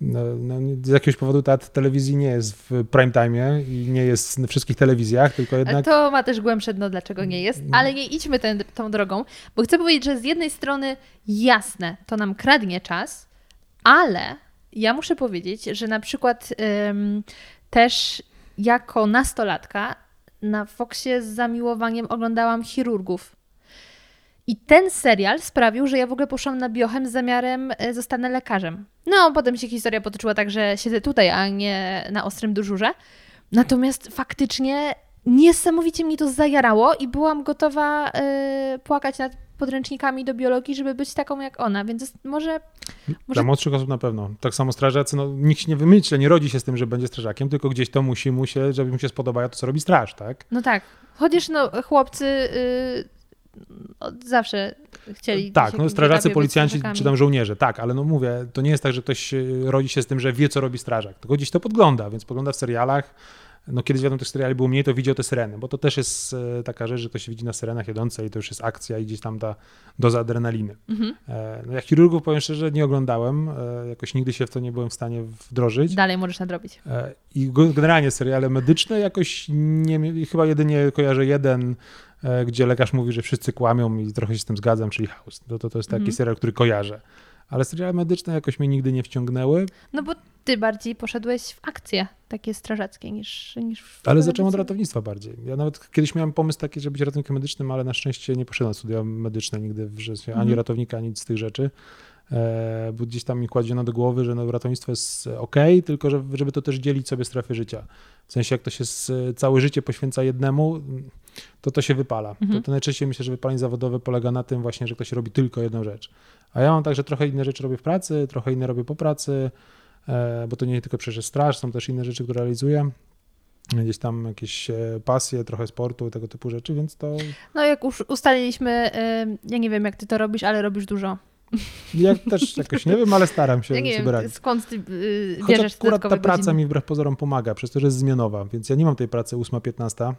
no, no, z jakiegoś powodu teatr telewizji nie jest w prime time i nie jest na wszystkich telewizjach, tylko jednak... To ma też głębsze dno, dlaczego nie jest, ale nie idźmy ten, tą drogą, bo chcę powiedzieć, że z jednej strony jasne, to nam kradnie czas, ale ja muszę powiedzieć, że na przykład ym, też jako nastolatka na Foxie z zamiłowaniem oglądałam chirurgów. I ten serial sprawił, że ja w ogóle poszłam na biochem z zamiarem e, zostanę lekarzem. No, potem się historia potoczyła tak, że siedzę tutaj, a nie na ostrym dyżurze. Natomiast faktycznie niesamowicie mnie to zajarało i byłam gotowa y, płakać nad podręcznikami do biologii, żeby być taką jak ona, więc może... może... Dla młodszych osób na pewno. Tak samo strażacy, no nikt się nie wymyśla, nie rodzi się z tym, że będzie strażakiem, tylko gdzieś to musi mu się, żeby mu się spodobało to, co robi straż, tak? No tak. Chociaż no chłopcy... Y, od zawsze chcieli. Tak, no strażacy, policjanci czy tam żołnierze, tak, ale no mówię, to nie jest tak, że ktoś rodzi się z tym, że wie, co robi strażak, tylko gdzieś to podgląda, więc podgląda w serialach, no kiedyś wiadomo, tych seriali było mniej, to widział te syreny, bo to też jest e, taka rzecz, że ktoś się widzi na syrenach jedące i to już jest akcja i gdzieś tam ta doza adrenaliny. Mhm. E, no ja chirurgów, powiem szczerze, nie oglądałem, e, jakoś nigdy się w to nie byłem w stanie wdrożyć. Dalej możesz nadrobić. I generalnie seriale medyczne jakoś nie, chyba jedynie kojarzę jeden, gdzie lekarz mówi, że wszyscy kłamią i trochę się z tym zgadzam, czyli House. To, to, to jest taki mhm. serial, który kojarzę ale seriale medyczne jakoś mnie nigdy nie wciągnęły. No bo ty bardziej poszedłeś w akcje takie strażackie niż, niż w Ale zacząłem od ratownictwa bardziej. Ja nawet kiedyś miałem pomysł taki, żeby być ratownikiem medycznym, ale na szczęście nie poszedłem na studia medyczne nigdy w życiu, ani mhm. ratownika, ani nic z tych rzeczy. E, bo gdzieś tam mi kładziono do głowy, że no, ratownictwo jest ok, tylko że, żeby to też dzielić sobie strefy życia. W sensie, jak to się całe życie poświęca jednemu, to to się wypala. Mhm. To, to najczęściej myślę, że wypalenie zawodowe polega na tym właśnie, że ktoś robi tylko jedną rzecz. A ja mam także trochę inne rzeczy robię w pracy, trochę inne robię po pracy, e, bo to nie tylko przecież straż, są też inne rzeczy, które realizuję gdzieś tam jakieś e, pasje, trochę sportu, tego typu rzeczy, więc to... No jak już ustaliliśmy, ja nie wiem jak ty to robisz, ale robisz dużo. Ja też jakoś nie wiem, ale staram się ja nie sobie wiem, radzić. Skąd ty yy, bierzesz akurat ta praca godziny? mi wbrew pozorom pomaga, przez to, że jest zmianowa, więc ja nie mam tej pracy 8-15,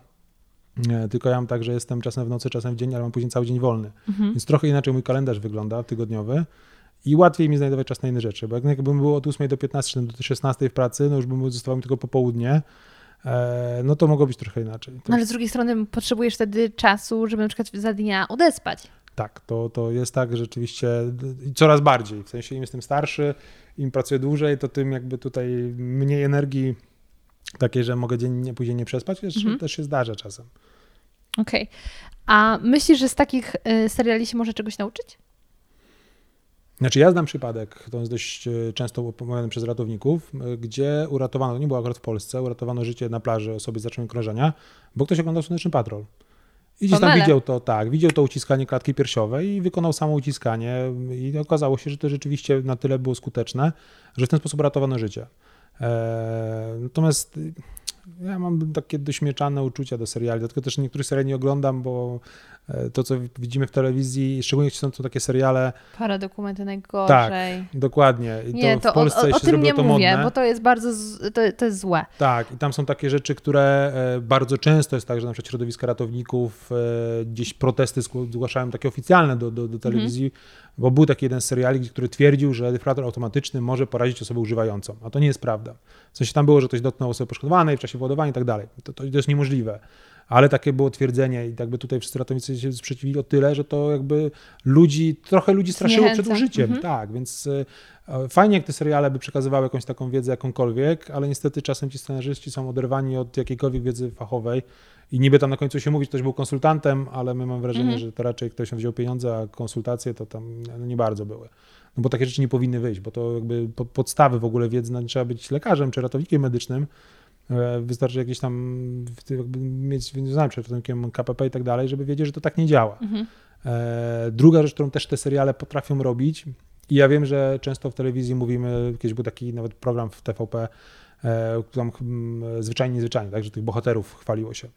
tylko ja mam tak, że jestem czasem w nocy, czasem w dzień, ale mam później cały dzień wolny. Mhm. Więc trochę inaczej mój kalendarz wygląda tygodniowy i łatwiej mi znajdować czas na inne rzeczy, bo jakbym był od 8 do 15 czy do 16 w pracy, no już bym zostawał mi tylko popołudnie, e, no to mogło być trochę inaczej. No ale z drugiej strony potrzebujesz wtedy czasu, żeby na przykład za dnia odespać. Tak, to, to jest tak rzeczywiście coraz bardziej. W sensie im jestem starszy, im pracuję dłużej, to tym jakby tutaj mniej energii takiej, że mogę później nie przespać, też, mhm. też się zdarza czasem. Okej. Okay. A myślisz, że z takich y, seriali się może czegoś nauczyć? Znaczy ja znam przypadek, to jest dość y, często opowiadany przez ratowników, y, gdzie uratowano, to nie było akurat w Polsce, uratowano życie na plaży osoby z zacząłem krążenia, bo ktoś oglądał Słoneczny Patrol. I gdzieś tam widział to, tak, widział to uciskanie klatki piersiowej i wykonał samo uciskanie i okazało się, że to rzeczywiście na tyle było skuteczne, że w ten sposób ratowano życie. E, natomiast ja mam takie dośmieszane uczucia do seriali, dlatego też niektórych seriali nie oglądam, bo e, to, co widzimy w telewizji, szczególnie jeśli są to takie seriale... Para dokumenty najgorzej. Tak, dokładnie. I nie, to, w Polsce o, o, o tym nie to mówię, modne. bo to jest bardzo, z, to, to, jest złe. Tak, i tam są takie rzeczy, które e, bardzo często jest tak, że na przykład środowiska ratowników gdzieś protesty zgłaszają takie oficjalne do, do, do telewizji, mhm bo był taki jeden z seriali, który twierdził, że defrator automatyczny może porazić osobę używającą, a to nie jest prawda. W sensie tam było, że ktoś dotknął osoby poszkodowanej w czasie wyładowania i tak dalej. To, to, to jest niemożliwe. Ale takie było twierdzenie i jakby tutaj wszyscy ratownicy się sprzeciwili o tyle, że to jakby ludzi, trochę ludzi straszyło przed użyciem. Mhm. Tak, więc e, fajnie, jak te seriale by przekazywały jakąś taką wiedzę jakąkolwiek, ale niestety czasem ci scenarzyści są oderwani od jakiejkolwiek wiedzy fachowej i niby tam na końcu się mówi, że ktoś był konsultantem, ale my mam wrażenie, mm. że to raczej ktoś wziął pieniądze, a konsultacje to tam no, nie bardzo były. No bo takie rzeczy nie powinny wyjść, bo to jakby podstawy w ogóle wiedzy, no, trzeba być lekarzem czy ratownikiem medycznym, e, Wystarczy jakieś tam jakby mieć, czy ratownikiem KPP i tak dalej, żeby wiedzieć, że to tak nie działa. Mhm. E, druga rzecz, którą też te seriale potrafią robić, i ja wiem, że często w telewizji mówimy, kiedyś był taki nawet program w TVP, e, tam hmm, zwyczajnie, zwyczajnie, tak, że tych bohaterów chwaliło się.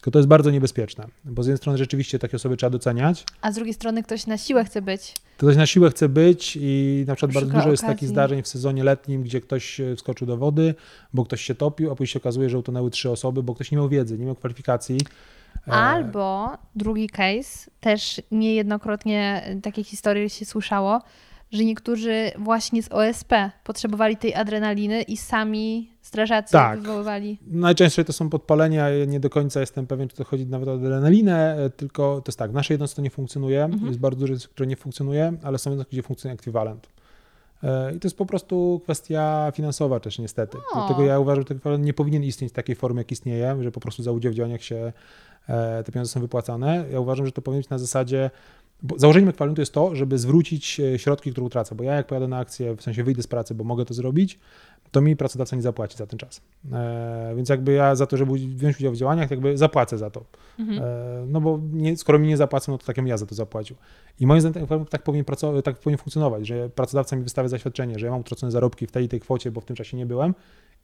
Tylko to jest bardzo niebezpieczne, bo z jednej strony rzeczywiście takie osoby trzeba doceniać. A z drugiej strony ktoś na siłę chce być. Ktoś na siłę chce być i na przykład bardzo dużo okazji. jest takich zdarzeń w sezonie letnim, gdzie ktoś wskoczył do wody, bo ktoś się topił, a później się okazuje, że utonęły trzy osoby, bo ktoś nie miał wiedzy, nie miał kwalifikacji. E, Albo drugi case, też niejednokrotnie takie historie się słyszało, że niektórzy właśnie z OSP potrzebowali tej adrenaliny i sami strażacy tak. wywoływali. Najczęściej to są podpalenia, ja nie do końca jestem pewien, czy to chodzi nawet o adrenalinę, tylko to jest tak, w naszej jednostce to nie funkcjonuje, mhm. jest bardzo dużo, które nie funkcjonuje, ale są jednostki, gdzie funkcjonuje ekwiwalent. E, I to jest po prostu kwestia finansowa też niestety. O. Dlatego ja uważam, że tak nie powinien istnieć w takiej formie, jak istnieje, że po prostu za udział w działaniach się e, te pieniądze są wypłacane. Ja uważam, że to powinno być na zasadzie, bo założeniem ekwiwalentu jest to, żeby zwrócić e, środki, które utracę, bo ja jak pojadę na akcję, w sensie wyjdę z pracy, bo mogę to zrobić, to mi pracodawca nie zapłaci za ten czas. E, więc jakby ja za to, żeby wziąć udział w działaniach, jakby zapłacę za to. Mhm. E, no bo nie, skoro mi nie zapłacą, no to tak jakbym ja za to zapłacił. I moim zdaniem tak, tak, powinien pracować, tak powinien funkcjonować, że pracodawca mi wystawia zaświadczenie, że ja mam utracone zarobki w tej i tej kwocie, bo w tym czasie nie byłem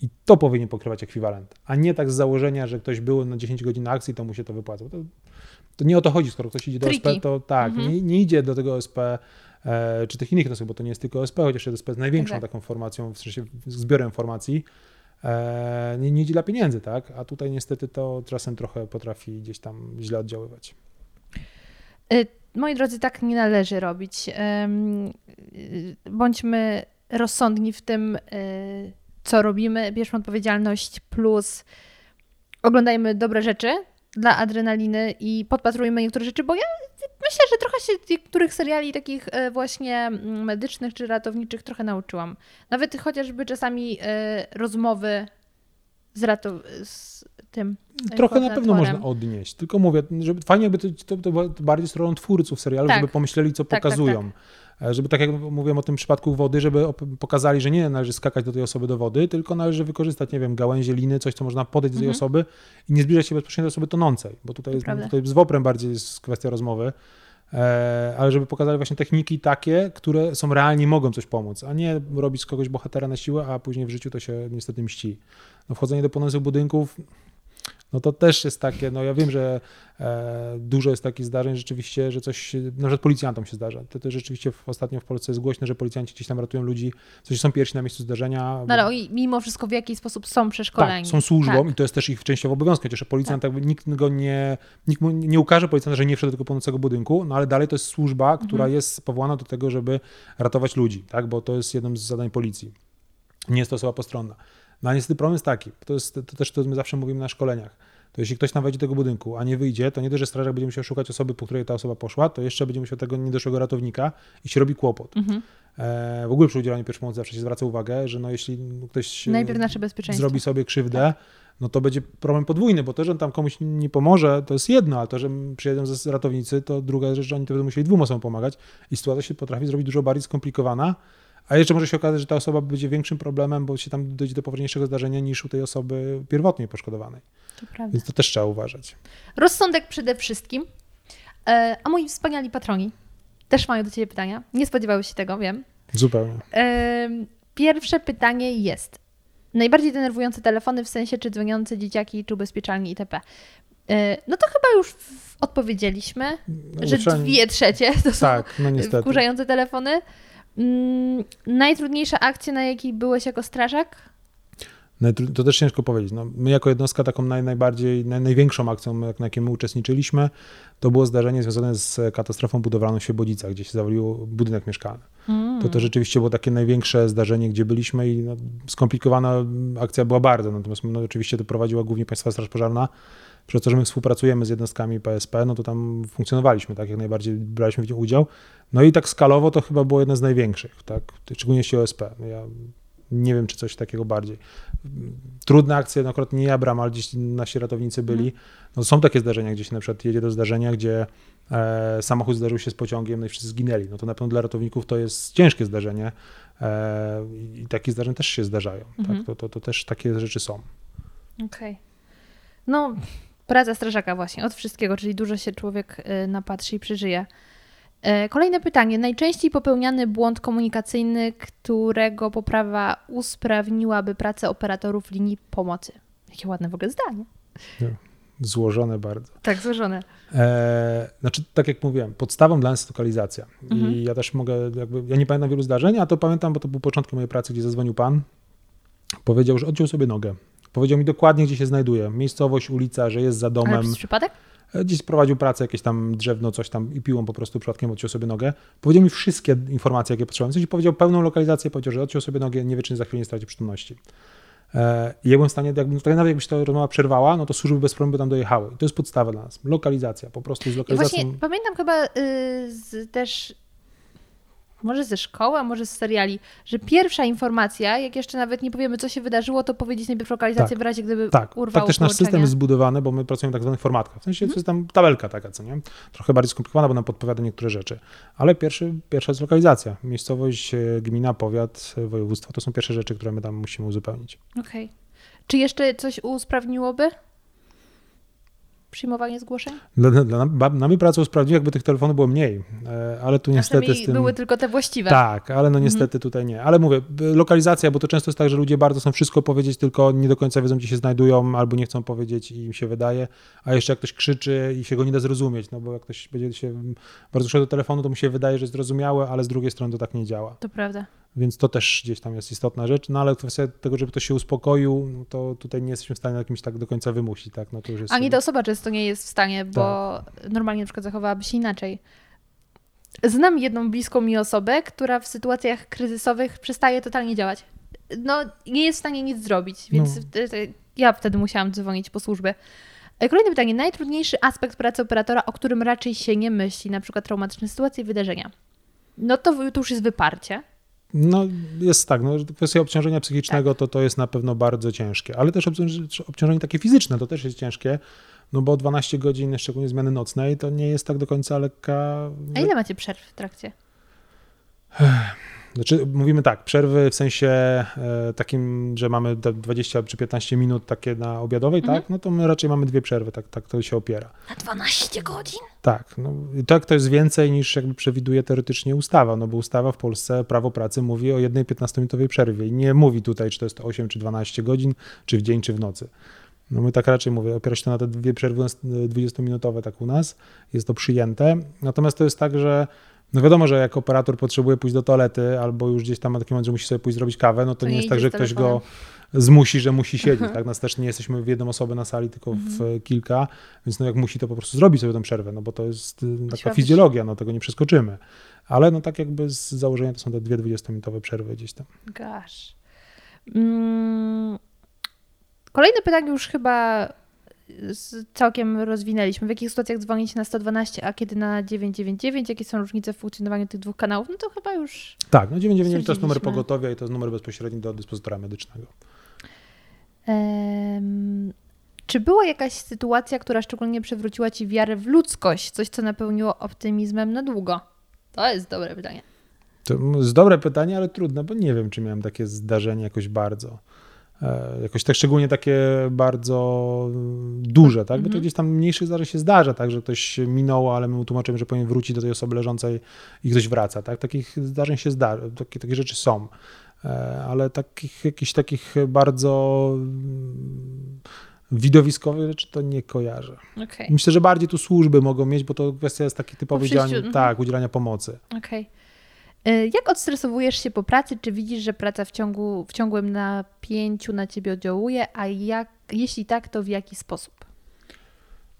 i to powinien pokrywać ekwiwalent, a nie tak z założenia, że ktoś był na 10 godzin na akcji, to mu się to wypłaca. To, to nie o to chodzi, skoro ktoś idzie do Triki. OSP, to tak, Mhm. nie, nie idzie do tego OSP e, czy tych innych jednostek, bo to nie jest tylko OSP, chociaż OSP jest największą Tak. taką formacją, w sensie zbiorem formacji, e, nie, nie idzie dla pieniędzy, tak? A tutaj niestety to czasem trochę potrafi gdzieś tam źle oddziaływać. Y, Moi drodzy, tak nie należy robić. Bądźmy rozsądni w tym, co robimy. Bierzmy odpowiedzialność plus oglądajmy dobre rzeczy dla adrenaliny i podpatrujmy niektóre rzeczy, bo ja myślę, że trochę się niektórych seriali takich e, właśnie mm, medycznych czy ratowniczych trochę nauczyłam. Nawet chociażby czasami e, rozmowy z, ratow- z tym. e, Trochę na pewno można odnieść, tylko mówię, żeby fajnie jakby to, to, to bardziej stroną twórców serialu, Tak. żeby pomyśleli, co Tak, tak, pokazują. E, Żeby tak jak mówiłem o tym przypadku wody, żeby pokazali, że nie należy skakać do tej osoby do wody, tylko należy wykorzystać, nie wiem, gałęzie, liny, coś, co można podejść do tej Mhm. osoby i nie zbliżać się bezpośrednio do osoby tonącej, bo tutaj, jest, tutaj z woprem bardziej jest kwestia rozmowy, e, ale żeby pokazali właśnie techniki takie, które są realnie mogą coś pomóc, a nie robić z kogoś bohatera na siłę, a później w życiu to się niestety mści. No, wchodzenie do płonących budynków, no to też jest takie, no ja wiem, że e, dużo jest takich zdarzeń rzeczywiście, że coś, na przykład policjantom się zdarza. To, to rzeczywiście w, ostatnio w Polsce jest głośno, że policjanci gdzieś tam ratują ludzi, coś są pierwsi na miejscu zdarzenia. No ale oni mimo wszystko w jakiś sposób są przeszkoleni. Tak, są służbą Tak. i to jest też ich częściowo obowiązkiem, chociaż policjant jakby nikt go nie, nikt mu nie ukaże policjanta, że nie wszedł do tego płonącego budynku, no ale dalej to jest służba, która Mhm. jest powołana do tego, żeby ratować ludzi, tak, bo to jest jednym z zadań policji. Nie jest to osoba postronna. No a niestety problem jest taki, to jest to też to my zawsze mówimy na szkoleniach, to jeśli ktoś tam wejdzie do tego budynku, a nie wyjdzie, to nie dość, że strażak będzie musiał szukać osoby, po której ta osoba poszła, to jeszcze będzie musiał tego niedoszłego ratownika i się robi kłopot. Mhm. E, w ogóle przy udzielaniu pierwszej pomocy zawsze się zwraca uwagę, że no jeśli ktoś e, zrobi sobie krzywdę, no to będzie problem podwójny, bo to, że on tam komuś nie pomoże, to jest jedno, a to, że przyjedą ratownicy, to druga rzecz, że oni to będą musieli dwóm osobom pomagać i sytuacja się potrafi zrobić dużo bardziej skomplikowana, a jeszcze może się okazać, że ta osoba będzie większym problemem, bo się tam dojdzie do poważniejszego zdarzenia niż u tej osoby pierwotnie poszkodowanej. To prawda. Więc to też trzeba uważać. Rozsądek przede wszystkim. E, a moi wspaniali patroni też mają do Ciebie pytania. Nie spodziewały się tego, wiem. Zupełnie. Em, Pierwsze pytanie jest. Najbardziej denerwujące telefony w sensie, czy dzwoniące dzieciaki, czy ubezpieczalni itp. E, No to chyba już odpowiedzieliśmy, No, że dwie trzecie to są Tak, no niestety. wkurzające telefony. Mm, najtrudniejsza akcja, na jakiej byłeś jako strażak? To też ciężko powiedzieć. No, my jako jednostka taką naj, najbardziej, naj, największą akcją, na jakiej my uczestniczyliśmy, to było zdarzenie związane z katastrofą budowlaną w Świebodzicach, gdzie się zawalił budynek mieszkalny. Mm. To to rzeczywiście było takie największe zdarzenie, gdzie byliśmy i no, skomplikowana akcja była bardzo, natomiast no, oczywiście to prowadziła głównie Państwowa Straż Pożarna. Przez to, że my współpracujemy z jednostkami PSP, no to tam funkcjonowaliśmy, tak jak najbardziej braliśmy w tym udział. No i tak skalowo to chyba było jedno z największych, tak, szczególnie jeśli OSP. Ja nie wiem, czy coś takiego bardziej. Trudne akcje, no akurat nie ja bram, ale gdzieś nasi ratownicy byli. No są takie zdarzenia, gdzie się na przykład jedzie do zdarzenia, gdzie e, samochód zdarzył się z pociągiem, no i wszyscy zginęli. No to na pewno dla ratowników to jest ciężkie zdarzenie e, i takie zdarzenia też się zdarzają. Mhm. Tak? To, to, to też takie rzeczy są. Okej. No, praca strażaka właśnie, od wszystkiego, czyli dużo się człowiek y, napatrzy i przeżyje. E, Kolejne pytanie. Najczęściej popełniany błąd komunikacyjny, którego poprawa usprawniłaby pracę operatorów linii pomocy. Jakie ładne w ogóle zdanie. Złożone bardzo. Tak, złożone. E, znaczy, tak jak mówiłem, podstawą dla nas jest lokalizacja. Mhm. I ja też mogę, jakby, ja nie pamiętam wielu zdarzeń, a to pamiętam, bo to był początek mojej pracy, gdzie zadzwonił pan, powiedział, że odciął sobie nogę. Powiedział mi dokładnie, gdzie się znajduje. Miejscowość, ulica, że jest za Ale domem. przez przypadek? E, Gdzieś prowadził pracę, jakieś tam drzewno, coś tam i piłą po prostu przypadkiem odciął sobie nogę. Powiedział mi wszystkie informacje, jakie potrzebowałem. W sensie powiedział pełną lokalizację, powiedział, że odciął sobie nogę, nie wie, czy za chwilę nie straci przytomności. E, I ja byłem w stanie, jakbym, nawet jakby się ta rozmowa przerwała, no to służby bez problemu by tam dojechały. I to jest podstawa dla nas. Lokalizacja, po prostu z I lokalizacją. właśnie pamiętam chyba y, z, też może ze szkoły, a może z seriali, że pierwsza informacja, jak jeszcze nawet nie powiemy, co się wydarzyło, to powiedzieć najpierw lokalizację Tak. w razie, gdyby Tak, urwało tak też nasz system jest zbudowany, bo my pracujemy w tak zwanych formatkach. W sensie to jest tam tabelka taka, co nie? Trochę bardziej skomplikowana, bo nam podpowiada niektóre rzeczy. Ale pierwszy, pierwsza jest lokalizacja. Miejscowość, e, gmina, powiat, e, województwo. To są pierwsze rzeczy, które my tam musimy uzupełnić. Okej. Czy jeszcze coś usprawniłoby? Przyjmowanie zgłoszeń? Dla, dla, dla, nami pracą sprawdził, jakby tych telefonów było mniej, e, ale tu niestety z tym... były tylko te właściwe. Tak, ale no niestety tutaj nie. Ale mówię, lokalizacja, bo to często jest tak, że ludzie bardzo chcą wszystko powiedzieć, tylko nie do końca wiedzą, gdzie się znajdują, albo nie chcą powiedzieć i im się wydaje, a jeszcze jak ktoś krzyczy i się go nie da zrozumieć, no bo jak ktoś będzie się bardzo szedł do telefonu, to mu się wydaje, że jest zrozumiałe, ale z drugiej strony to tak nie działa. To prawda. Więc to też gdzieś tam jest istotna rzecz, no ale kwestia tego, żeby ktoś się uspokoił, no to tutaj nie jesteśmy w stanie jakimś tak do końca wymusić, tak? No to już jest... Ani ta osoba często nie jest w stanie, bo Tak. normalnie na przykład zachowałaby się inaczej. Znam jedną bliską mi osobę, która w sytuacjach kryzysowych przestaje totalnie działać. No, nie jest w stanie nic zrobić, więc No. ja wtedy musiałam dzwonić po służbę. E, Kolejne pytanie. Najtrudniejszy aspekt pracy operatora, o którym raczej się nie myśli, na przykład traumatyczne sytuacje i wydarzenia. No to, to już jest wyparcie. No jest tak, no, kwestia obciążenia psychicznego to, to jest na pewno bardzo ciężkie, ale też obciąż- obciążenie takie fizyczne to też jest ciężkie, no bo 12 godzin, szczególnie zmiany nocnej, to nie jest tak do końca lekka... A ile macie przerw w trakcie? Znaczy mówimy tak, przerwy w sensie e, takim, że mamy te 20 czy 15 minut takie na obiadowej, Mhm. tak, no to my raczej mamy dwie przerwy, tak, tak to się opiera. Na 12 godzin? Tak, no, tak to jest więcej niż jakby przewiduje teoretycznie ustawa, no bo ustawa w Polsce, prawo pracy mówi o jednej 15-minutowej przerwie i nie mówi tutaj, czy to jest 8 czy 12 godzin, czy w dzień, czy w nocy. No my tak raczej mówię, opiera się to na te dwie przerwy 20-minutowe tak u nas, jest to przyjęte, natomiast to jest tak, że no wiadomo, że jak operator potrzebuje pójść do toalety albo już gdzieś tam ma taki moment, że musi sobie pójść zrobić kawę, no to, To nie nie jest tak, że ktoś go zmusi, że musi siedzieć, tak? Nas też nie jesteśmy w jedną osobę na sali, tylko w kilka, więc no jak musi, to po prostu zrobi sobie tę przerwę, no bo to jest y, taka fizjologia, no tego nie przeskoczymy. Ale no tak jakby z założenia to są te dwie 20-minutowe przerwy gdzieś tam. Gosh. Mm. Kolejne pytanie już chyba całkiem rozwinęliśmy. W jakich sytuacjach dzwonić na 112, a kiedy na 999? Jakie są różnice w funkcjonowaniu tych dwóch kanałów? No to chyba już Tak, no 999 to jest numer pogotowia i to jest numer bezpośredni do dyspozytora medycznego. Em, czy była jakaś sytuacja, która szczególnie przywróciła Ci wiarę w ludzkość? Coś, co napełniło optymizmem na długo? To jest dobre pytanie. To jest dobre pytanie, ale trudne, bo nie wiem, czy miałem takie zdarzenie jakoś bardzo. E, Jakoś tak szczególnie takie bardzo duże, tak? Bo to Mhm. gdzieś tam mniejszych zdarzeń się zdarza, tak? Że ktoś minął, ale my mu tłumaczymy, że powinien wrócić do tej osoby leżącej i ktoś wraca, tak? Takich zdarzeń się zdarza, takie, takie rzeczy są. E, Ale takich, jakichś takich bardzo widowiskowych rzeczy to nie kojarzę. Okej. Myślę, że bardziej tu służby mogą mieć, bo to kwestia jest taki typowy przyjściu, działanie, mhm. tak, udzielania pomocy. Okej. Y, Jak odstresowujesz się po pracy? Czy widzisz, że praca w, ciągu, w ciągłym napięciu na ciebie oddziałuje? A jak, jeśli tak, to w jaki sposób?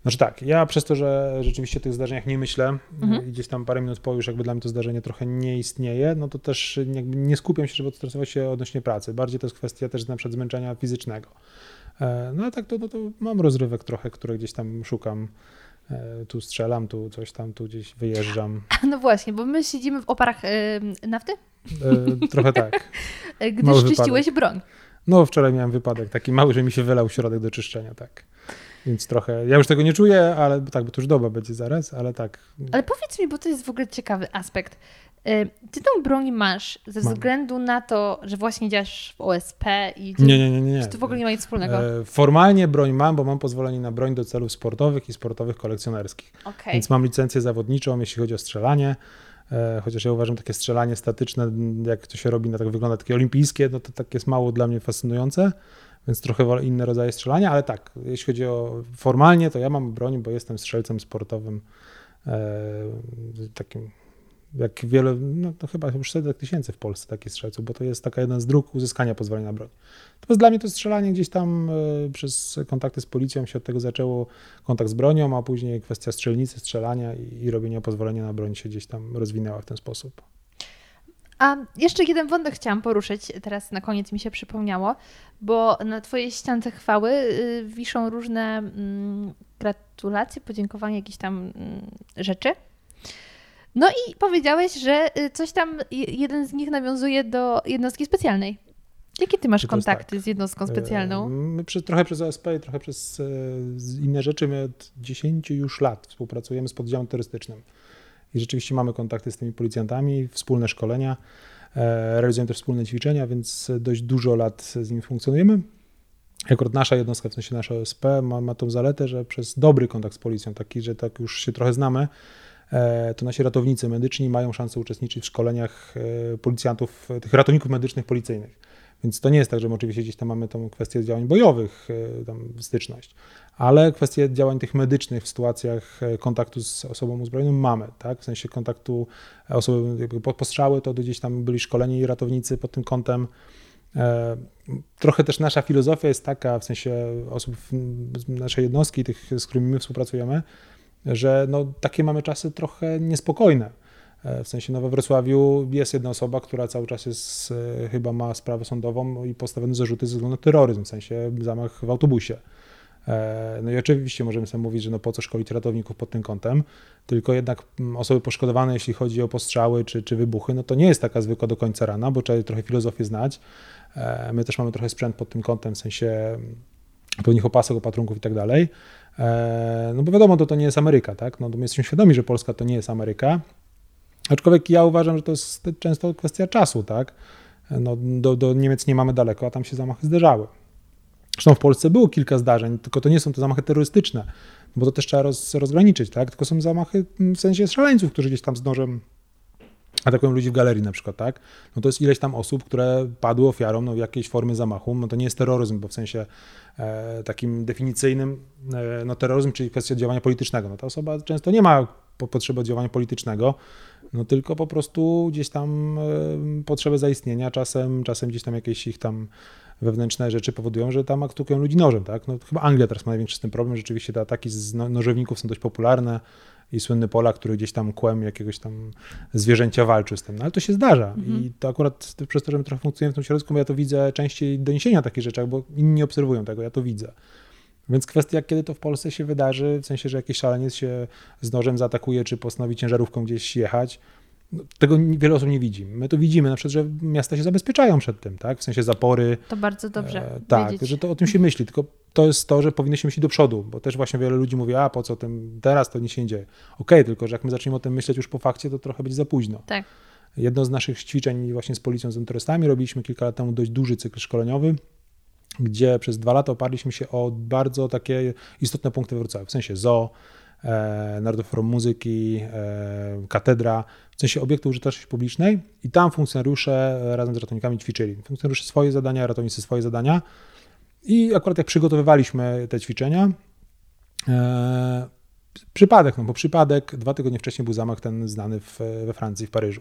Znaczy tak, ja przez to, że rzeczywiście o tych zdarzeniach nie myślę Mhm. gdzieś tam parę minut po już jakby dla mnie to zdarzenie trochę nie istnieje, no to też nie skupiam się, żeby odstresować się odnośnie pracy. Bardziej to jest kwestia też na przykład zmęczenia fizycznego. E, No a tak to, no to mam rozrywek trochę, które gdzieś tam szukam. E, Tu strzelam, tu coś tam, tu gdzieś wyjeżdżam. No właśnie, bo my siedzimy w oparach y, nafty, E, Trochę tak. Mały gdyż czyściłeś broń. No wczoraj miałem wypadek taki mały, że mi się wylał środek do czyszczenia, tak. Więc trochę, ja już tego nie czuję, ale tak, bo to już doba będzie zaraz, ale tak. Ale powiedz mi, bo to jest w ogóle ciekawy aspekt. Y, Ty tą broń masz ze Mam. względu na to, że właśnie działasz w OSP i Nie, nie, nie, nie. czy to w ogóle nie ma nic wspólnego? E, Formalnie broń mam, bo mam pozwolenie na broń do celów sportowych i sportowych kolekcjonerskich. Okej. Więc mam licencję zawodniczą, jeśli chodzi o strzelanie. E, Chociaż ja uważam takie strzelanie statyczne, jak to się robi, na tak wygląda takie olimpijskie, no to tak jest mało dla mnie fascynujące, więc trochę wolę inne rodzaje strzelania, ale tak, jeśli chodzi o formalnie, to ja mam broń, bo jestem strzelcem sportowym e, takim jak wiele, no to chyba już setek tysięcy w Polsce takich strzelców, bo to jest taka jeden z dróg uzyskania pozwolenia na broń. Natomiast dla mnie to strzelanie gdzieś tam e, przez kontakty z policją się od tego zaczęło, kontakt z bronią, a później kwestia strzelnicy, strzelania i, i robienia pozwolenia na broń się gdzieś tam rozwinęła w ten sposób. A jeszcze jeden wątek chciałam poruszyć, teraz na koniec mi się przypomniało, bo na Twojej ściance chwały y, wiszą różne mm, gratulacje, podziękowania, jakieś tam mm, rzeczy. No i powiedziałeś, że y, coś tam, jeden z nich nawiązuje do jednostki specjalnej. Jakie ty masz kontakty tak? z jednostką specjalną? My przez, trochę przez OSP i trochę przez e, inne rzeczy. My od 10 już lat współpracujemy z poddziałem turystycznym. I rzeczywiście mamy kontakty z tymi policjantami, wspólne szkolenia, e, realizujemy też wspólne ćwiczenia, więc dość dużo lat z nimi funkcjonujemy. Akurat nasza jednostka, w sensie nasza OSP, ma, ma tą zaletę, że przez dobry kontakt z policją, taki, że tak już się trochę znamy, e, to nasi ratownicy medyczni mają szansę uczestniczyć w szkoleniach policjantów, tych ratowników medycznych policyjnych. Więc to nie jest tak, że my oczywiście gdzieś tam mamy tą kwestię działań bojowych, e, tam styczność, ale kwestie działań tych medycznych w sytuacjach e, kontaktu z osobą uzbrojoną mamy, tak? W sensie kontaktu e, osoby jakby postrzały, to gdzieś tam byli szkoleni ratownicy pod tym kątem. Trochę też nasza filozofia jest taka, w sensie osób naszej jednostki, tych, z którymi my współpracujemy, że no, takie mamy czasy trochę niespokojne E, w sensie no we Wrocławiu jest jedna osoba, która cały czas jest, e, chyba ma sprawę sądową i postawione zarzuty ze względu na terroryzm, w sensie zamach w autobusie. E, no i oczywiście możemy sobie mówić, że no po co szkolić ratowników pod tym kątem, tylko jednak osoby poszkodowane, jeśli chodzi o postrzały czy, czy wybuchy, no to nie jest taka zwykła do końca rana, bo trzeba trochę filozofię znać. My też mamy trochę sprzęt pod tym kątem, w sensie pewnych opasek, opatrunków i tak dalej. No bo wiadomo, to, to nie jest Ameryka, tak? No, my jesteśmy świadomi, że Polska to nie jest Ameryka, Aczkolwiek ja uważam, że to jest często kwestia czasu, tak? No, do, do Niemiec nie mamy daleko, a tam się zamachy zdarzały. Zresztą w Polsce było kilka zdarzeń, tylko to nie są te zamachy terrorystyczne, bo to też trzeba roz, rozgraniczyć, tak? Tylko są zamachy w sensie szaleńców, którzy gdzieś tam z nożem atakują ludzi w galerii na przykład, tak? No to jest ileś tam osób, które padły ofiarą no, jakiejś formy zamachu. No to nie jest terroryzm, bo w sensie e, takim definicyjnym, e, no terroryzm, czyli kwestia działania politycznego. No ta osoba często nie ma potrzeby działania politycznego, no tylko po prostu gdzieś tam e, potrzeby zaistnienia, czasem, czasem gdzieś tam jakieś ich tam wewnętrzne rzeczy powodują, że tam atakują ludzi nożem, tak? No chyba Anglia teraz ma największy z tym problem, rzeczywiście te ataki z no, nożowników są dość popularne i słynny Polak, który gdzieś tam kłem jakiegoś tam zwierzęcia walczy z tym, no ale to się zdarza mhm. i to akurat przez to, że my trochę funkcjonujemy w tym środowisku, ja to widzę częściej doniesienia o takich rzeczach, bo inni nie obserwują tego, ja to widzę. Więc kwestia, kiedy to w Polsce się wydarzy, w sensie, że jakiś szaleniec się z nożem zaatakuje, czy postanowi ciężarówką gdzieś jechać, tego wiele osób nie widzi. My to widzimy, na przykład, że miasta się zabezpieczają przed tym, tak? W sensie zapory. To bardzo dobrze. E, tak, wiedzieć. że to o tym się myśli, tylko to jest to, że powinno się myśleć do przodu, bo też właśnie wiele ludzi mówi, a po co tym teraz, to nic się nie dzieje. Okej, okay, tylko że jak my zaczniemy o tym myśleć już po fakcie, to trochę będzie za późno. Tak. Jedno z naszych ćwiczeń właśnie z policją, z turystami robiliśmy kilka lat temu dość duży cykl szkoleniowy, gdzie przez dwa lata oparliśmy się o bardzo takie istotne punkty Wrocławia, w sensie zoo, e, Narodowe Forum Muzyki, e, katedra, w sensie obiektu użyteczności publicznej i tam funkcjonariusze razem z ratownikami ćwiczyli. Funkcjonariusze swoje zadania, ratownicy swoje zadania i akurat jak przygotowywaliśmy te ćwiczenia, e, przypadek, no bo przypadek, dwa tygodnie wcześniej był zamach ten znany w, we Francji, w Paryżu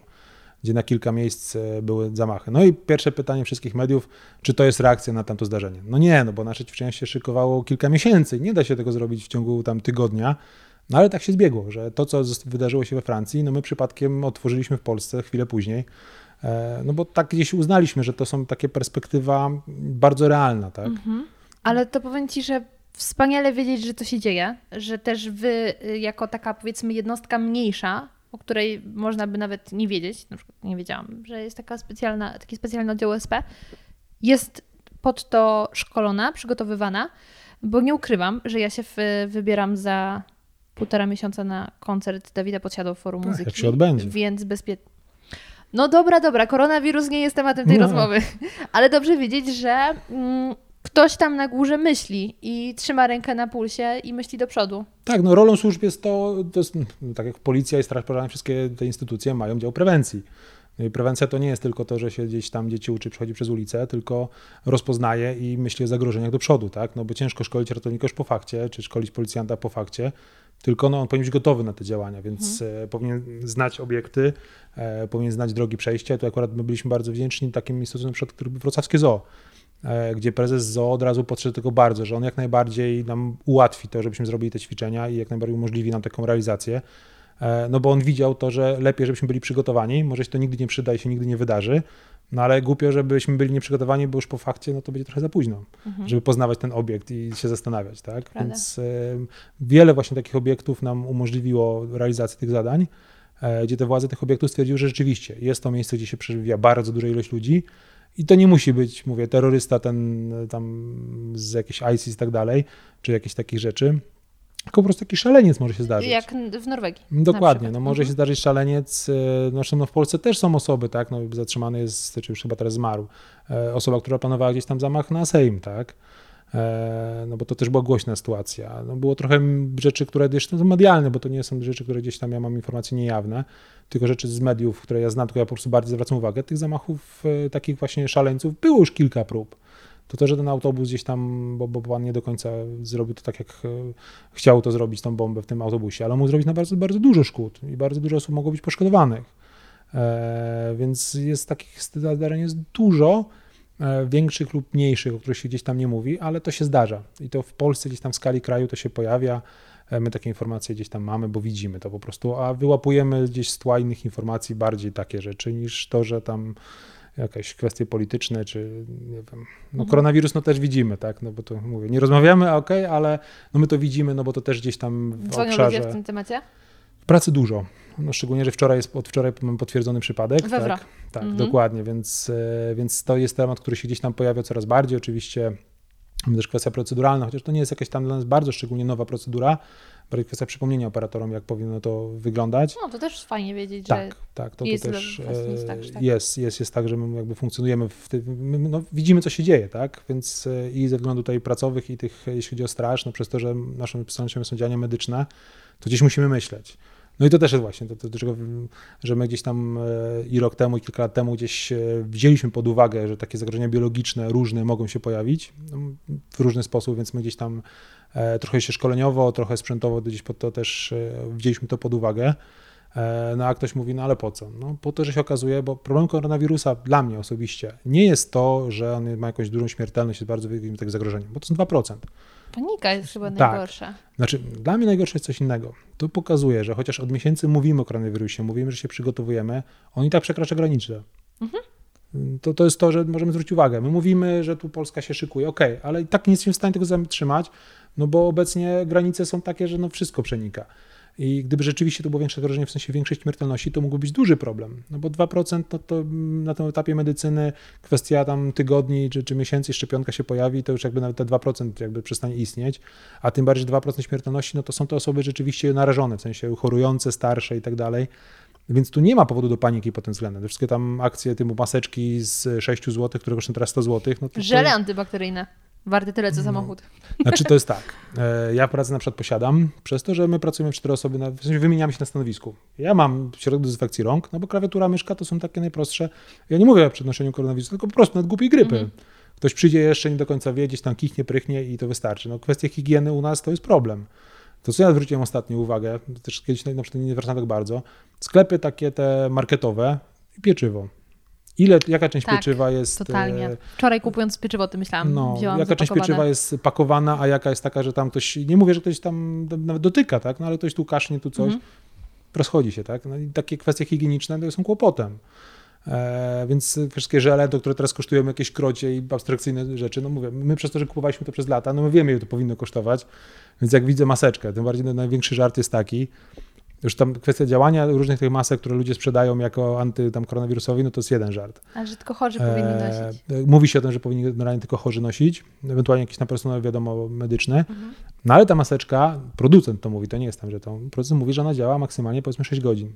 gdzie na kilka miejsc e, były zamachy. No i pierwsze pytanie wszystkich mediów, czy to jest reakcja na tamto zdarzenie? No nie, no bo nasze ćwiczenie się szykowało kilka miesięcy nie da się tego zrobić w ciągu tam tygodnia. No ale tak się zbiegło, że to, co wydarzyło się we Francji, no my przypadkiem otworzyliśmy w Polsce chwilę później. E, no bo tak gdzieś uznaliśmy, że to są takie perspektywa bardzo realna, tak? Mhm. Ale to powiem Ci, że wspaniale wiedzieć, że to się dzieje, że też Wy y, jako taka powiedzmy jednostka mniejsza o której można by nawet nie wiedzieć, na przykład nie wiedziałam, że jest taka specjalna, taki specjalny oddział SP, jest pod to szkolona, przygotowywana, bo nie ukrywam, że ja się wybieram za półtora miesiąca na koncert Dawida Podsiadło w Forum tak, Muzyki. Jak się odbędzie. Więc bezpiecznie. No dobra, dobra, koronawirus nie jest tematem tej no. rozmowy, ale dobrze wiedzieć, że mm, ktoś tam na górze myśli i trzyma rękę na pulsie i myśli do przodu. Tak, no rolą służb jest to, to jest, no, tak jak policja i straż pożarna, wszystkie te instytucje mają dział prewencji. No prewencja to nie jest tylko to, że się gdzieś tam dzieci uczy, przechodzi przez ulicę, tylko rozpoznaje i myśli o zagrożeniach do przodu, tak? No bo ciężko szkolić ratownika już po fakcie, czy szkolić policjanta po fakcie, tylko no, on powinien być gotowy na te działania, więc. E, powinien znać obiekty, e, powinien znać drogi przejścia. Tu akurat my byliśmy bardzo wdzięczni takim instytucjom, np. wrocławskie zoo, E, gdzie prezes ZOO od razu podszedł tego bardzo, że on jak najbardziej nam ułatwi to, żebyśmy zrobili te ćwiczenia i jak najbardziej umożliwi nam taką realizację. E, no bo on widział to, że lepiej, żebyśmy byli przygotowani, może się to nigdy nie przyda i się nigdy nie wydarzy, no ale głupio, żebyśmy byli nieprzygotowani, bo już po fakcie, no to będzie trochę za późno, mhm. żeby poznawać ten obiekt i się zastanawiać, tak? Prawda. Więc y, wiele właśnie takich obiektów nam umożliwiło realizację tych zadań. e, gdzie te władze tych obiektów stwierdziły, że rzeczywiście jest to miejsce, gdzie się przewija bardzo duża ilość ludzi i to nie musi być, mówię, terrorysta ten tam z jakiejś ISIS i tak dalej, czy jakichś takich rzeczy, tylko po prostu taki szaleniec może się zdarzyć. Jak w Norwegii. Dokładnie, no może mhm. się zdarzyć szaleniec. e, Zresztą no w Polsce też są osoby, tak, no zatrzymany jest, czy już chyba teraz zmarł, e, osoba, która planowała gdzieś tam zamach na Sejm, tak. E, No bo to też była głośna sytuacja. No było trochę rzeczy, które jeszcze są medialne, bo to nie są rzeczy, które gdzieś tam ja mam informacje niejawne, tylko rzeczy z mediów, które ja znam, tylko ja po prostu bardziej zwracam uwagę. Tych zamachów takich właśnie szaleńców było już kilka prób. To że ten autobus gdzieś tam, bo, bo pan nie do końca zrobił to tak, jak e, chciał to zrobić, tą bombę w tym autobusie, ale mógł zrobić na bardzo, bardzo dużo szkód i bardzo dużo osób mogło być poszkodowanych. E, więc jest takich zdarzeń jest dużo, e, większych lub mniejszych, o których się gdzieś tam nie mówi, ale to się zdarza. I to w Polsce gdzieś tam w skali kraju to się pojawia. E, My takie informacje gdzieś tam mamy, bo widzimy to po prostu, a wyłapujemy gdzieś z tła innych informacji bardziej takie rzeczy niż to, że tam jakieś kwestie polityczne, czy nie wiem, no Mhm. koronawirus no też widzimy, tak, no bo to mówię, nie rozmawiamy, okej, ale no my to widzimy, no bo to też gdzieś tam w Dzwonią obszarze... ludzie w tym temacie? Pracy dużo. No, szczególnie, że wczoraj jest, od wczoraj mamy potwierdzony przypadek. We Wro. tak, tak Mhm. dokładnie, więc, e, więc to jest temat, który się gdzieś tam pojawia coraz bardziej. Oczywiście też kwestia proceduralna, chociaż to nie jest jakaś tam dla nas bardzo szczególnie nowa procedura, bardziej kwestia przypomnienia operatorom, jak powinno to wyglądać. No to też fajnie wiedzieć, że Tak, tak, to, jest to też jest e, tak, tak. jest, jest, jest tak, że my jakby funkcjonujemy w tym, my, no, widzimy co się dzieje, tak, więc e, i ze względu tutaj pracowych i tych, jeśli chodzi o straż, no przez to, że naszym specjalnością są działania medyczne, to gdzieś musimy myśleć. No i to też jest właśnie to, że my gdzieś tam e, i rok temu, i kilka lat temu gdzieś e, wzięliśmy pod uwagę, że takie zagrożenia biologiczne różne mogą się pojawić no, w różny sposób, więc my gdzieś tam e, trochę się szkoleniowo, trochę sprzętowo gdzieś pod to też wzięliśmy to pod uwagę. No a ktoś mówi, no ale po co? No po to, że się okazuje, bo problem koronawirusa dla mnie osobiście nie jest to, że on ma jakąś dużą śmiertelność, jest bardzo wielkim tak zagrożeniem, bo to są 2%. Panika jest chyba Tak. najgorsza. Znaczy, dla mnie najgorsze jest coś innego. To pokazuje, że chociaż od miesięcy mówimy o koronawirusie, mówimy, że się przygotowujemy, on i tak przekracza granice. Mhm. To, to jest to, że możemy zwrócić uwagę. My mówimy, że tu Polska się szykuje, okej, ale i tak nie jesteśmy w stanie tego zatrzymać, no bo obecnie granice są takie, że no wszystko przenika. I gdyby rzeczywiście to było większe zagrożenie, w sensie większej śmiertelności, to mógłby być duży problem. No bo 2% no to mm, na tym etapie medycyny kwestia tam tygodni czy, czy miesięcy, szczepionka się pojawi, to już jakby nawet te 2% jakby przestanie istnieć, a tym bardziej że 2% śmiertelności, no to są to osoby rzeczywiście narażone, w sensie chorujące, starsze i tak dalej. Więc tu nie ma powodu do paniki pod tym względem. Te wszystkie tam akcje typu maseczki z 6 zł, które kosztują teraz 100 zł. No to, to, Żele antybakteryjne. Warte tyle, co No. samochód. znaczy to jest tak. e, Ja pracę na przykład posiadam, przez to, że my pracujemy w cztery osoby, na, w sensie wymieniamy się na stanowisku. Ja mam środek dezynfekcji rąk, no bo klawiatura, myszka to są takie najprostsze. Ja nie mówię o przenoszeniu koronawirusa, tylko po prostu nad głupiej grypy. Mhm. Ktoś przyjdzie jeszcze nie do końca wie, gdzieś tam kichnie, prychnie i to wystarczy. No kwestia higieny u nas to jest problem. To co ja zwróciłem ostatnio uwagę, też kiedyś na przykład nie zwracam tak bardzo, sklepy takie te marketowe i pieczywo. Ile, jaka część Tak, pieczywa jest... Totalnie. e, Wczoraj kupując pieczywo, to myślałam, no, wzięłam jaka część pieczywa jest pakowana, a jaka jest taka, że tam ktoś, nie mówię, że ktoś tam nawet dotyka, tak, no ale ktoś tu kasznie, tu coś, Mhm. rozchodzi się, tak, no i takie kwestie higieniczne to są kłopotem. E, więc wszystkie żele, do które teraz kosztują jakieś krocie i abstrakcyjne rzeczy, no mówię, my przez to, że kupowaliśmy to przez lata, no my wiemy, ile to powinno kosztować, więc jak widzę maseczkę, tym bardziej no, największy żart jest taki, już tam kwestia działania różnych tych masek, które ludzie sprzedają jako anty tam koronawirusowi, no to jest jeden żart. Ale że tylko chorzy powinni E, nosić. Mówi się o tym, że powinni generalnie tylko chorzy nosić, ewentualnie jakieś na personel, wiadomo, medyczne. Mhm. No ale ta maseczka, producent to mówi, to nie jest tam, że to. Producent mówi, że ona działa maksymalnie powiedzmy 6 godzin.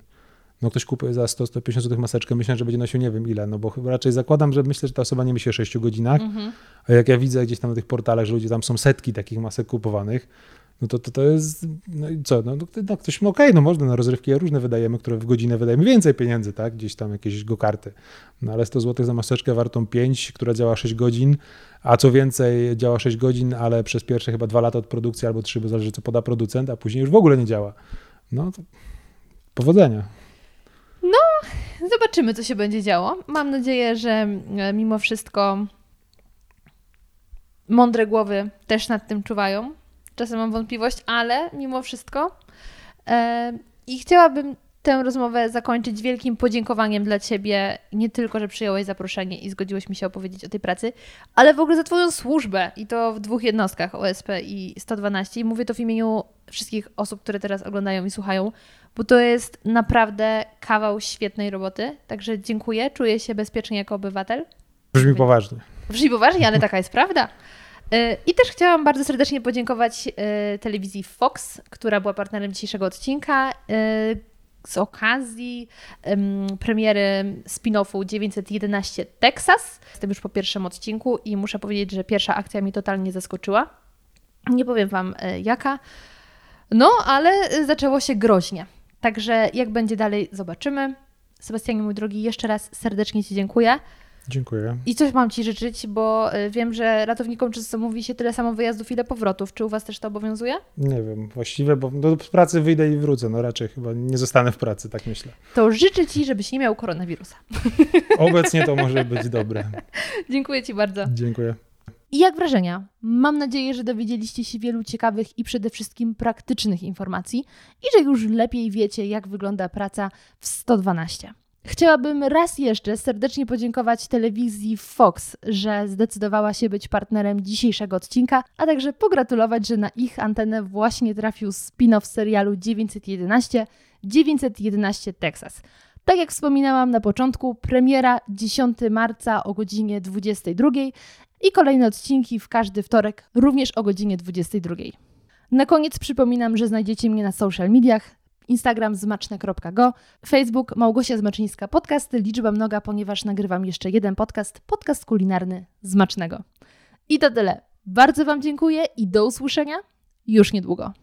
No ktoś kupuje za 100-150 zł maseczkę, myślę, że będzie nosił nie wiem ile, no bo raczej zakładam, że myślę, że ta osoba nie myśli o 6 godzinach, Mhm. a jak ja widzę gdzieś tam na tych portalach, że ludzie tam są setki takich masek kupowanych, no to to, to jest, no i co, no, no, no ktoś, no okej, no można, na rozrywki różne wydajemy, które w godzinę wydajemy więcej pieniędzy, tak, gdzieś tam jakieś go-karty, no ale 100 zł za maseczkę wartą 5, która działa 6 godzin, a co więcej działa 6 godzin, ale przez pierwsze chyba 2 lata od produkcji albo 3, bo zależy co poda producent, a później już w ogóle nie działa. No to powodzenia. Zobaczymy, co się będzie działo. Mam nadzieję, że e, mimo wszystko mądre głowy też nad tym czuwają. Czasem mam wątpliwość, ale mimo wszystko. E, I chciałabym tę rozmowę zakończyć wielkim podziękowaniem dla Ciebie. Nie tylko, że przyjąłeś zaproszenie i zgodziłeś mi się opowiedzieć o tej pracy, ale w ogóle za Twoją służbę i to w dwóch jednostkach OSP i 112. I mówię to w imieniu wszystkich osób, które teraz oglądają i słuchają, bo to jest naprawdę kawał świetnej roboty. Także dziękuję, czuję się bezpiecznie jako obywatel. Brzmi poważnie. Brzmi poważnie, ale taka jest prawda. Y, I też chciałam bardzo serdecznie podziękować y, telewizji Fox, która była partnerem dzisiejszego odcinka. Y, z okazji premiery spin-offu 911 Texas. Jestem już po pierwszym odcinku i muszę powiedzieć, że pierwsza akcja mnie totalnie zaskoczyła. Nie powiem Wam jaka. No, ale zaczęło się groźnie. Także jak będzie dalej, zobaczymy. Sebastianie, mój drogi, jeszcze raz serdecznie Ci dziękuję. Dziękuję. I coś mam Ci życzyć, bo y, wiem, że ratownikom często mówi się tyle samo wyjazdów, ile powrotów. Czy u Was też to obowiązuje? Nie wiem, właściwie, bo do pracy wyjdę i wrócę. No raczej chyba nie zostanę w pracy, tak myślę. To życzę Ci, żebyś nie miał koronawirusa. Obecnie to może być dobre. Dziękuję Ci bardzo. Dziękuję. I jak wrażenia? Mam nadzieję, że dowiedzieliście się wielu ciekawych i przede wszystkim praktycznych informacji i że już lepiej wiecie, jak wygląda praca w 112. Chciałabym raz jeszcze serdecznie podziękować telewizji Fox, że zdecydowała się być partnerem dzisiejszego odcinka, a także pogratulować, że na ich antenę właśnie trafił spin-off serialu 911 911 Texas. Tak jak wspominałam na początku, premiera 10 marca o godzinie 22 i kolejne odcinki w każdy wtorek również o godzinie 22. Na koniec przypominam, że znajdziecie mnie na social mediach Instagram zmaczne.go, Facebook Małgosia Zmaczyńska Podcasty, liczba mnoga, ponieważ nagrywam jeszcze jeden podcast, podcast kulinarny Zmacznego. I to tyle. Bardzo Wam dziękuję i do usłyszenia już niedługo.